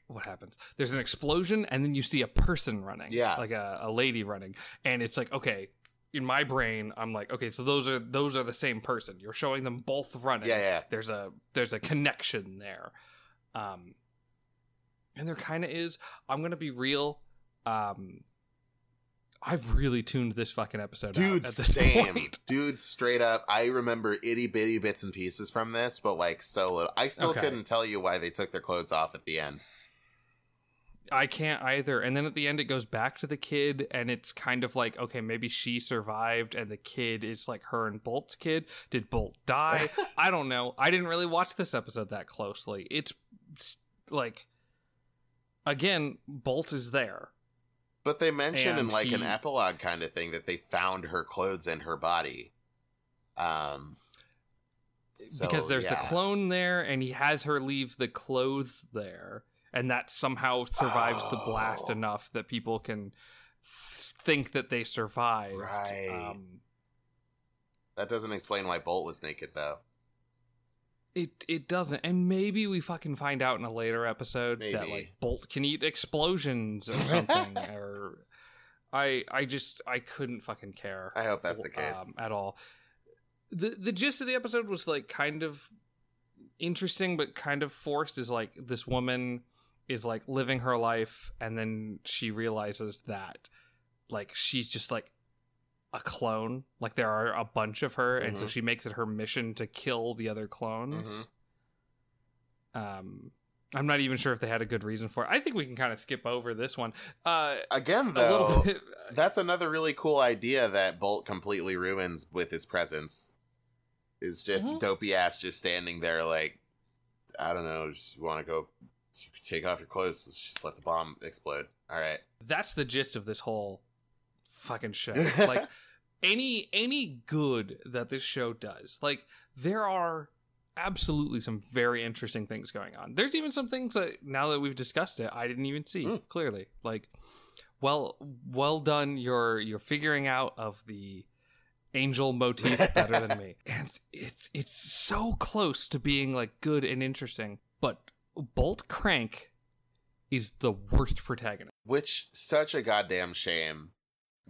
Speaker 1: what happens? There's an explosion and then you see a person running.
Speaker 2: Yeah.
Speaker 1: like a, a lady running. And it's like okay in my brain i'm like okay so those are those are the same person. You're showing them both running.
Speaker 2: Yeah, yeah.
Speaker 1: there's a there's a connection there. Um and there kind of is. I'm gonna be real um i've really tuned this fucking episode out
Speaker 2: Dude,
Speaker 1: at
Speaker 2: same.
Speaker 1: point
Speaker 2: Dude, straight up. I remember itty bitty bits and pieces from this, but like so little. I still
Speaker 1: Okay.
Speaker 2: couldn't tell you why they took their clothes off at the end.
Speaker 1: i can't either and then at the end it goes back to the kid and it's kind of like okay maybe she survived and the kid is like her and bolt's kid did bolt die I don't know. I didn't really watch this episode that closely. It's like again, Bolt is there.
Speaker 2: But they mention in
Speaker 1: And
Speaker 2: like an epilogue kind of thing that they found her clothes in her body. Um so,
Speaker 1: because there's
Speaker 2: yeah.
Speaker 1: the clone there and he has her leave the clothes there and that somehow survives the blast
Speaker 2: Oh.
Speaker 1: enough that people can th- think that they survived.
Speaker 2: Right.
Speaker 1: Um,
Speaker 2: That doesn't explain why Bolt was naked though.
Speaker 1: It it doesn't, and maybe we fucking find out in a later episode that like Bolt can eat explosions or something, or I I just I couldn't fucking care.
Speaker 2: I hope that's the case.
Speaker 1: um, at all. the The gist of the episode was like kind of interesting, but kind of forced. Is like this woman is like living her life, and then she realizes that like she's just like a clone. Like there are a bunch of her, and so
Speaker 2: Mhm.
Speaker 1: she makes it her mission to kill the other clones.
Speaker 2: Mhm.
Speaker 1: Um, I'm not even sure if they had a good reason for it. I think we can kind of skip over this one. Uh,
Speaker 2: Again though,
Speaker 1: bit.
Speaker 2: that's another really cool idea that Bolt completely ruins with his presence. Is just
Speaker 1: Mhm.
Speaker 2: dopey ass just standing there like I don't know, just you wanna go you could take off your clothes, let's just let the bomb explode. Alright.
Speaker 1: that's the gist of this whole fucking show. Like any any good that this show does, like there are absolutely some very interesting things going on. There's even some things that now that we've discussed it, I didn't even see
Speaker 2: Mm.
Speaker 1: clearly. Like well well done your your figuring out of the angel motif better than me. And it's, it's it's so close to being like good and interesting, but Bolt Crank is the worst protagonist.
Speaker 2: which such a goddamn shame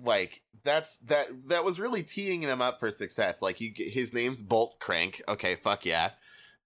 Speaker 2: like that's that that was really teeing them up for success. Like you his name's bolt crank. Okay fuck yeah.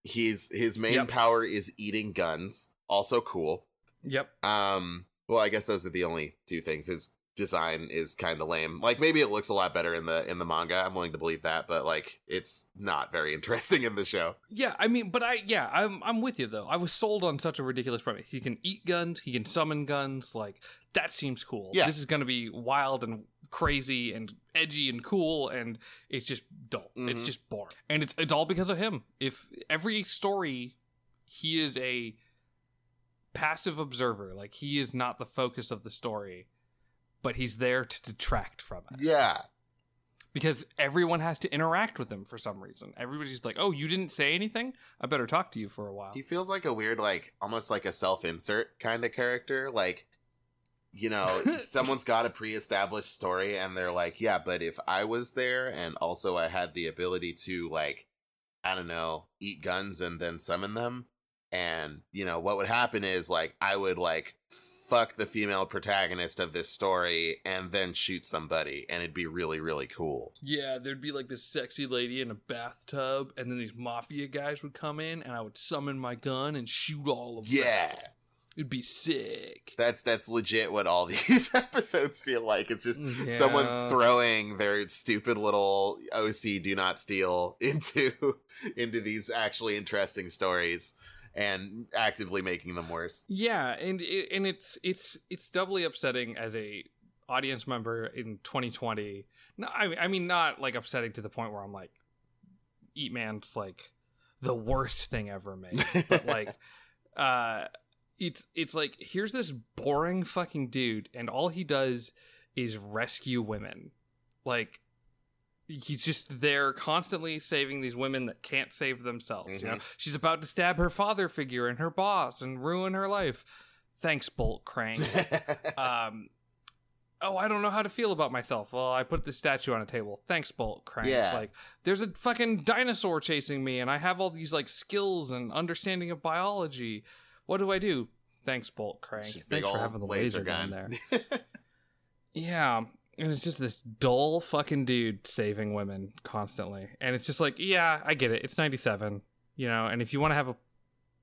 Speaker 2: He's his main
Speaker 1: Yep.
Speaker 2: power is eating guns. Also cool.
Speaker 1: Yep.
Speaker 2: um well i guess those are the only two things. His design is kind of lame like maybe it looks a lot better in the in the manga i'm willing to believe that but like it's not very interesting in the show
Speaker 1: Yeah, I mean, but I yeah, I'm I'm with you though. I was sold on such a ridiculous premise. He can eat guns, he can summon guns, like that seems cool.
Speaker 2: Yeah.
Speaker 1: This is gonna be wild and crazy and edgy and cool and it's just dull. It's
Speaker 2: Mhm.
Speaker 1: just boring. And it's it's all because of him. If every story he is a passive observer, like he is not the focus of the story, but he's there to detract from it
Speaker 2: yeah
Speaker 1: because everyone has to interact with him for some reason. Everybody's like, "Oh, you didn't say anything? I better talk to you for a while."
Speaker 2: He feels like a weird, like almost like a self-insert kind of character. Like, you know, someone's got a pre-established story, and they're like, "Yeah, but if I was there, and also I had the ability to, like, I don't know, eat guns and then summon them, and you know, what would happen is like I would like fuck the female protagonist of this story and then shoot somebody, and it'd be really, really cool."
Speaker 1: Yeah, there'd be like this sexy lady in a bathtub, and then these mafia guys would come in, and I would summon my gun and shoot all of them.
Speaker 2: Yeah.
Speaker 1: It'd be sick.
Speaker 2: That's that's legit what all these episodes feel like. It's just mm,
Speaker 1: someone
Speaker 2: throwing their stupid little OC do not steal into into these actually interesting stories and actively making them worse.
Speaker 1: Yeah, and and it's it's it's doubly upsetting as a audience member in 2020. No, I mean I mean not like upsetting to the point where I'm like, Eat Man's like the worst thing ever made, but like, uh, it's it's like here's this boring fucking dude, and all he does is rescue women, like. He's just there constantly saving these women that can't save themselves. You know, she's about to stab her father figure and her boss and ruin her life. Thanks, Bolt Crank. um, oh, I don't know how to feel about myself. Well, I put this statue on a table. Thanks, Bolt Crank.
Speaker 2: Yeah.
Speaker 1: Like, there's a fucking dinosaur chasing me, and I have all these like skills and understanding of biology. What do I do? Thanks, Bolt Crank. Thanks for having the laser, gun there. Yeah. And it's just this dull fucking dude saving women constantly. And it's just like, yeah, I get it. It's 97, you know, and if you want to have a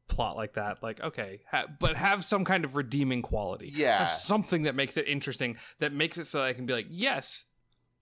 Speaker 1: plot like that, like, okay, ha- but have some kind of redeeming quality.
Speaker 2: Yeah.
Speaker 1: Have something that makes it interesting, that makes it so that I can be like, yes,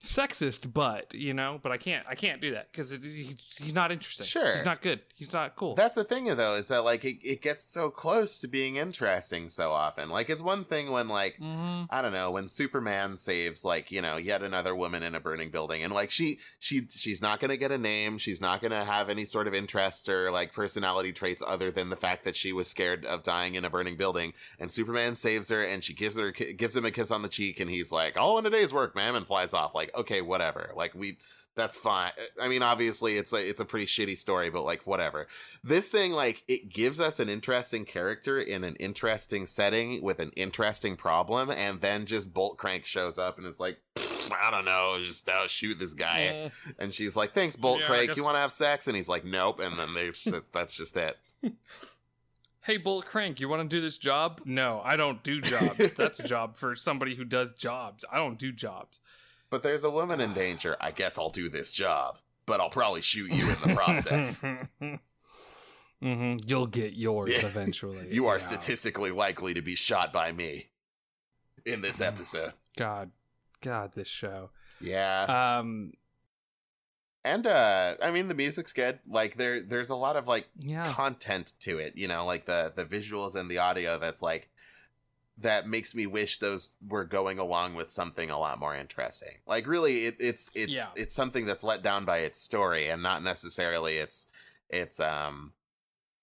Speaker 1: sexist, but, you know, but I can't, I can't do that because he, he's not interesting.
Speaker 2: Sure.
Speaker 1: He's not good. He's not cool.
Speaker 2: That's the thing, though, is that like it, it gets so close to being interesting so often. Like it's one thing when like
Speaker 1: hmm
Speaker 2: I don't know when Superman saves like you know yet another woman in a burning building, and like she she she's not gonna get a name, she's not gonna have any sort of interest or like personality traits other than the fact that she was scared of dying in a burning building, and Superman saves her, and she gives her gives him a kiss on the cheek, and he's like, "All in a day's work, ma'am," and flies off. Like, okay, whatever. Like we. That's fine. I mean, obviously, it's a it's a pretty shitty story, but like whatever. This thing, like, it gives us an interesting character in an interesting setting with an interesting problem, and then just Bolt Crank shows up and is like, I don't know, just uh, shoot this guy. And she's like, Thanks, Bolt
Speaker 1: Yeah,
Speaker 2: Crank.
Speaker 1: guess-
Speaker 2: You want to have sex? And he's like, Nope. And then they just, that's just it.
Speaker 1: Hey, Bolt Crank, you want to do this job? No, I don't do jobs. That's a job for somebody who does jobs. I don't do jobs.
Speaker 2: But there's a woman in danger. I guess I'll do this job, but I'll probably shoot you in the process.
Speaker 1: hmm You'll get yours
Speaker 2: Yeah.
Speaker 1: eventually.
Speaker 2: you are
Speaker 1: Yeah.
Speaker 2: statistically likely to be shot by me in this
Speaker 1: Mhm.
Speaker 2: episode.
Speaker 1: God, God, this show.
Speaker 2: Yeah.
Speaker 1: Um,
Speaker 2: and uh I mean the music's good. Like there there's a lot of like
Speaker 1: yeah,
Speaker 2: content to it, you know, like the the visuals and the audio that's like that makes me wish those were going along with something a lot more interesting. Like really it, it's it's
Speaker 1: Yeah.
Speaker 2: it's something that's let down by its story and not necessarily its it's um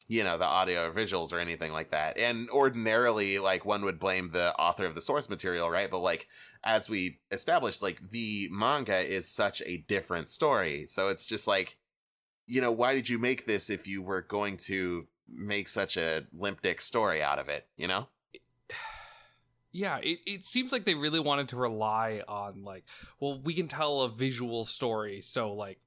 Speaker 2: you know the audio or visuals or anything like that and ordinarily like one would blame the author of the source material right but like as we established like the manga is such a different story so it's just like you know why did you make this if you were going to make such a limp dick story out of it you know
Speaker 1: yeah. It, it seems like they really wanted to rely on like, well, we can tell a visual story, so like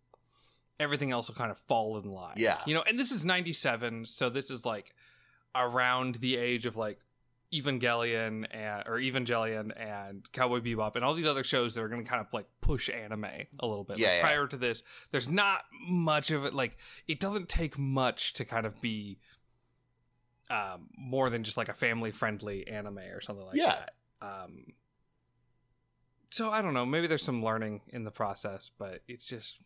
Speaker 1: everything else will kind of fall in line.
Speaker 2: Yeah.
Speaker 1: you know. And this is '97, so this is like around the age of like Evangelion and or Evangelion and Cowboy Bebop and all these other shows that are going to kind of like push anime a little bit.
Speaker 2: Yeah,
Speaker 1: Like,
Speaker 2: yeah.
Speaker 1: Prior to this, there's not much of it. Like it doesn't take much to kind of be um, more than just like a family friendly anime or something like
Speaker 2: Yeah.
Speaker 1: that. Um, so I don't know. Maybe there's some learning in the process, but it's just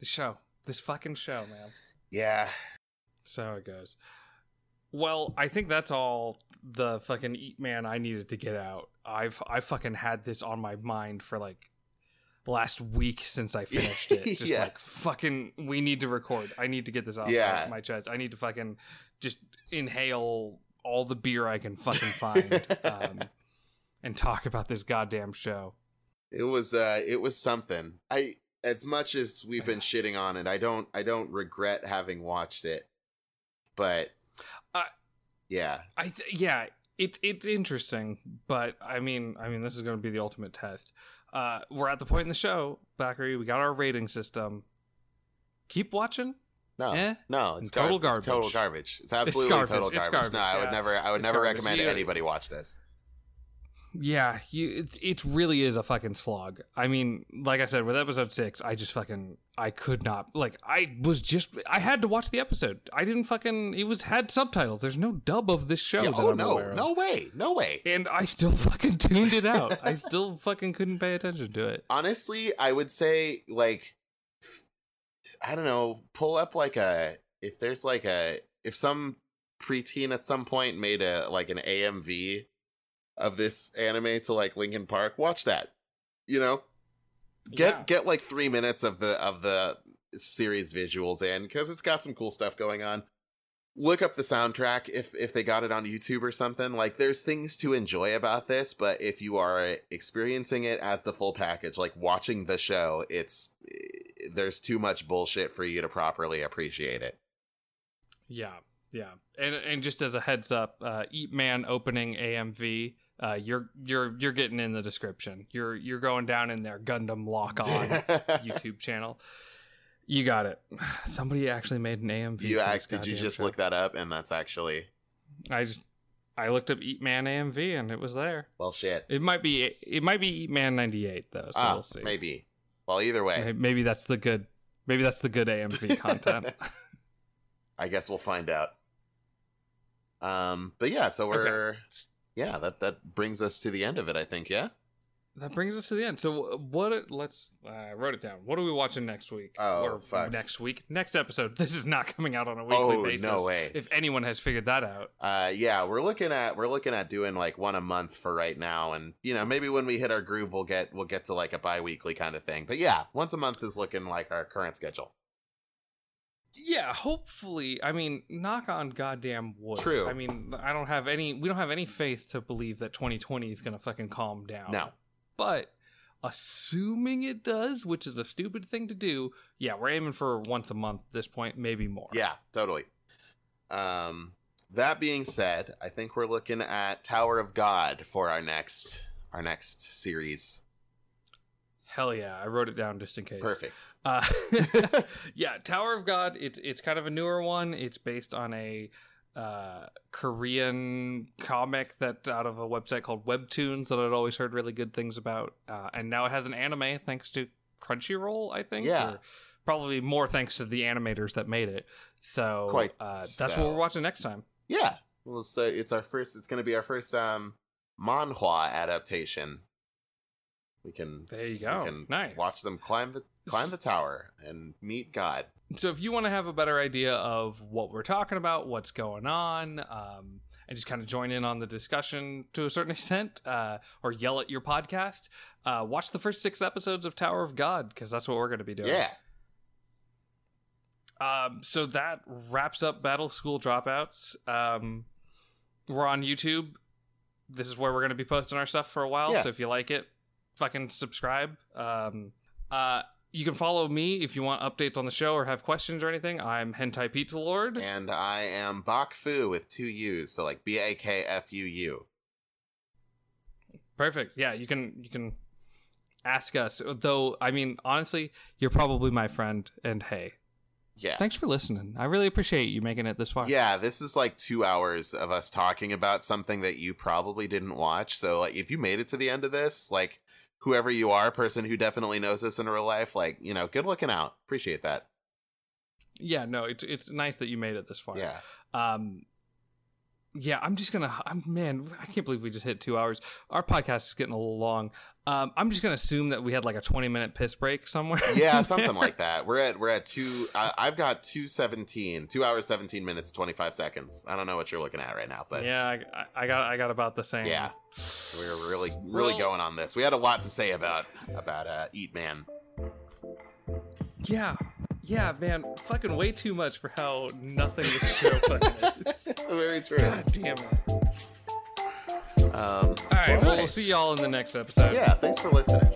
Speaker 1: the show, this fucking show, man.
Speaker 2: yeah
Speaker 1: So it goes. Well, I think that's all the fucking eat man I needed to get out. I've I fucking had this on my mind for like last week since I finished it. Just
Speaker 2: Yeah.
Speaker 1: like fucking we need to record. I need to get this off
Speaker 2: Yeah.
Speaker 1: my, my chest. I need to fucking just inhale all the beer I can fucking find um, and talk about this goddamn show.
Speaker 2: it was uh it was something i as much as we've been shitting on it i don't i don't regret having watched it but
Speaker 1: Uh,
Speaker 2: yeah
Speaker 1: I th- yeah, it's it's interesting, but I mean, I mean, this is going to be the ultimate test. Uh, we're at the point in the show, Zachary. We got our rating system. Keep watching.
Speaker 2: no
Speaker 1: Eh?
Speaker 2: no it's
Speaker 1: Total
Speaker 2: gar- it's total
Speaker 1: garbage.
Speaker 2: garbage it's absolutely
Speaker 1: garbage.
Speaker 2: total
Speaker 1: It's
Speaker 2: garbage. no
Speaker 1: garbage,
Speaker 2: i would
Speaker 1: yeah.
Speaker 2: never i would
Speaker 1: It's
Speaker 2: never
Speaker 1: garbage.
Speaker 2: recommend
Speaker 1: You-
Speaker 2: anybody watch this
Speaker 1: Yeah, you. It, it really is a fucking slog. I mean, like I said, with episode six, I just fucking I could not like. I was just I had to watch the episode. I didn't fucking. It was had subtitles. There's no dub of this show
Speaker 2: Yeah,
Speaker 1: that
Speaker 2: oh
Speaker 1: I'm
Speaker 2: no
Speaker 1: aware of.
Speaker 2: no way no way
Speaker 1: And I still fucking tuned it out. I still fucking couldn't pay attention to it.
Speaker 2: honestly i would say like i don't know pull up like a if there's like a if some preteen at some point made a like an amv of this anime to like linkin park watch that you know? Get
Speaker 1: Yeah.
Speaker 2: get like three minutes of the of the series visuals in because it's got some cool stuff going on. Look up the soundtrack if if they got it on youtube or something. Like there's things to enjoy about this but if you are experiencing it as the full package like watching the show it's there's too much bullshit for you to properly appreciate it.
Speaker 1: Yeah, yeah, and and just as a heads up, uh, Eat Man opening AMV uh, you're you're you're getting in the description. You're you're going down in there. Gundam Lock On YouTube channel. You got it. Somebody actually made an AMV.
Speaker 2: you act, did you just
Speaker 1: show.
Speaker 2: look that up and that's actually
Speaker 1: I just I looked up Eat Man AMV and it was there.
Speaker 2: well shit.
Speaker 1: It might be it might be Eat Man ninety eight though, so
Speaker 2: ah,
Speaker 1: we'll see.
Speaker 2: maybe. Well, either way,
Speaker 1: Maybe that's the good. Maybe that's the good AMV content.
Speaker 2: I guess we'll find out. Um, but yeah, so we're yeah that that brings us to the end of it. I think. Yeah.
Speaker 1: that brings us to the end. So what? Let's. I wrote it down. What are we watching next week?
Speaker 2: Oh,
Speaker 1: or
Speaker 2: fuck.
Speaker 1: next week, next episode. This is not coming out on a weekly
Speaker 2: oh
Speaker 1: basis.
Speaker 2: no way.
Speaker 1: If anyone has figured that out,
Speaker 2: Uh, yeah, we're looking at we're looking at doing like one a month for right now, and you know maybe when we hit our groove, we'll get we'll get to like a bi-weekly kind of thing. But yeah, once a month is looking like our current schedule.
Speaker 1: Yeah. Hopefully, I mean, knock on goddamn wood.
Speaker 2: True.
Speaker 1: I mean, I don't have any. We don't have any faith to believe that 2020 is gonna fucking calm down.
Speaker 2: No.
Speaker 1: but assuming it does, which is a stupid thing to do, yeah, we're aiming for once a month at this point, maybe more.
Speaker 2: Yeah, totally. Um, that being said, I think we're looking at Tower of God for our next our next series.
Speaker 1: Hell yeah, I wrote it down just in case.
Speaker 2: Perfect.
Speaker 1: Uh, yeah, Tower of God. It's it's kind of a newer one. It's based on a uh, Korean comic that out of a website called Webtoons that I'd always heard really good things about, uh, and now it has an anime thanks to Crunchyroll. I think.
Speaker 2: Yeah.
Speaker 1: or probably more thanks to the animators that made it. So
Speaker 2: Quite
Speaker 1: uh, that's
Speaker 2: so.
Speaker 1: what we're watching next time.
Speaker 2: Yeah. Well, so it's our first. It's going to be our first um manhwa adaptation. We can
Speaker 1: There you
Speaker 2: we
Speaker 1: go.
Speaker 2: can
Speaker 1: Nice.
Speaker 2: watch them climb the climb the tower and meet God.
Speaker 1: So if you want to have a better idea of what we're talking about, what's going on, um, and just kind of join in on the discussion to a certain extent, uh, or yell at your podcast, uh, watch the first six episodes of Tower of God because that's what we're going to be doing.
Speaker 2: Yeah.
Speaker 1: Um, so that wraps up Battle School Dropouts. Um, we're on YouTube. This is where we're going to be posting our stuff for a while.
Speaker 2: Yeah.
Speaker 1: So if you like it, fucking subscribe. Um, uh, you can follow me if you want updates on the show or have questions or anything. I'm Hentai Pizza Lord.
Speaker 2: And I am Bak Fu with two U's, so like B A K F U U.
Speaker 1: Perfect. Yeah, you can you can ask us. Though I mean, honestly, you're probably my friend. And hey,
Speaker 2: Yeah.
Speaker 1: thanks for listening. I really appreciate you making it this far.
Speaker 2: Yeah, this is like two hours of us talking about something that you probably didn't watch. So, like, if you made it to the end of this, like, whoever you are, person who definitely knows this in real life, like, you know, good looking out. Appreciate that.
Speaker 1: Yeah. No, it's it's nice that you made it this far.
Speaker 2: Yeah.
Speaker 1: Um, yeah, I'm just gonna. I'm man. I can't believe we just hit two hours. Our podcast is getting a little long. Um, I'm just gonna assume that we had like a 20 minute piss break somewhere.
Speaker 2: Yeah, something like that. We're at we're at two. I, I've got two seventeen, two hours seventeen minutes twenty five seconds. I don't know what you're looking at right now, but
Speaker 1: yeah, I, I got I got about the same.
Speaker 2: yeah, we're really really
Speaker 1: Well-
Speaker 2: going on this. We had a lot to say about about uh, Eat Man.
Speaker 1: yeah, yeah, man. Fucking way too much for how nothing this show fucking is.
Speaker 2: Very true.
Speaker 1: God damn it.
Speaker 2: Um,
Speaker 1: All right, well, we'll see y'all in the next episode.
Speaker 2: Yeah, thanks for listening.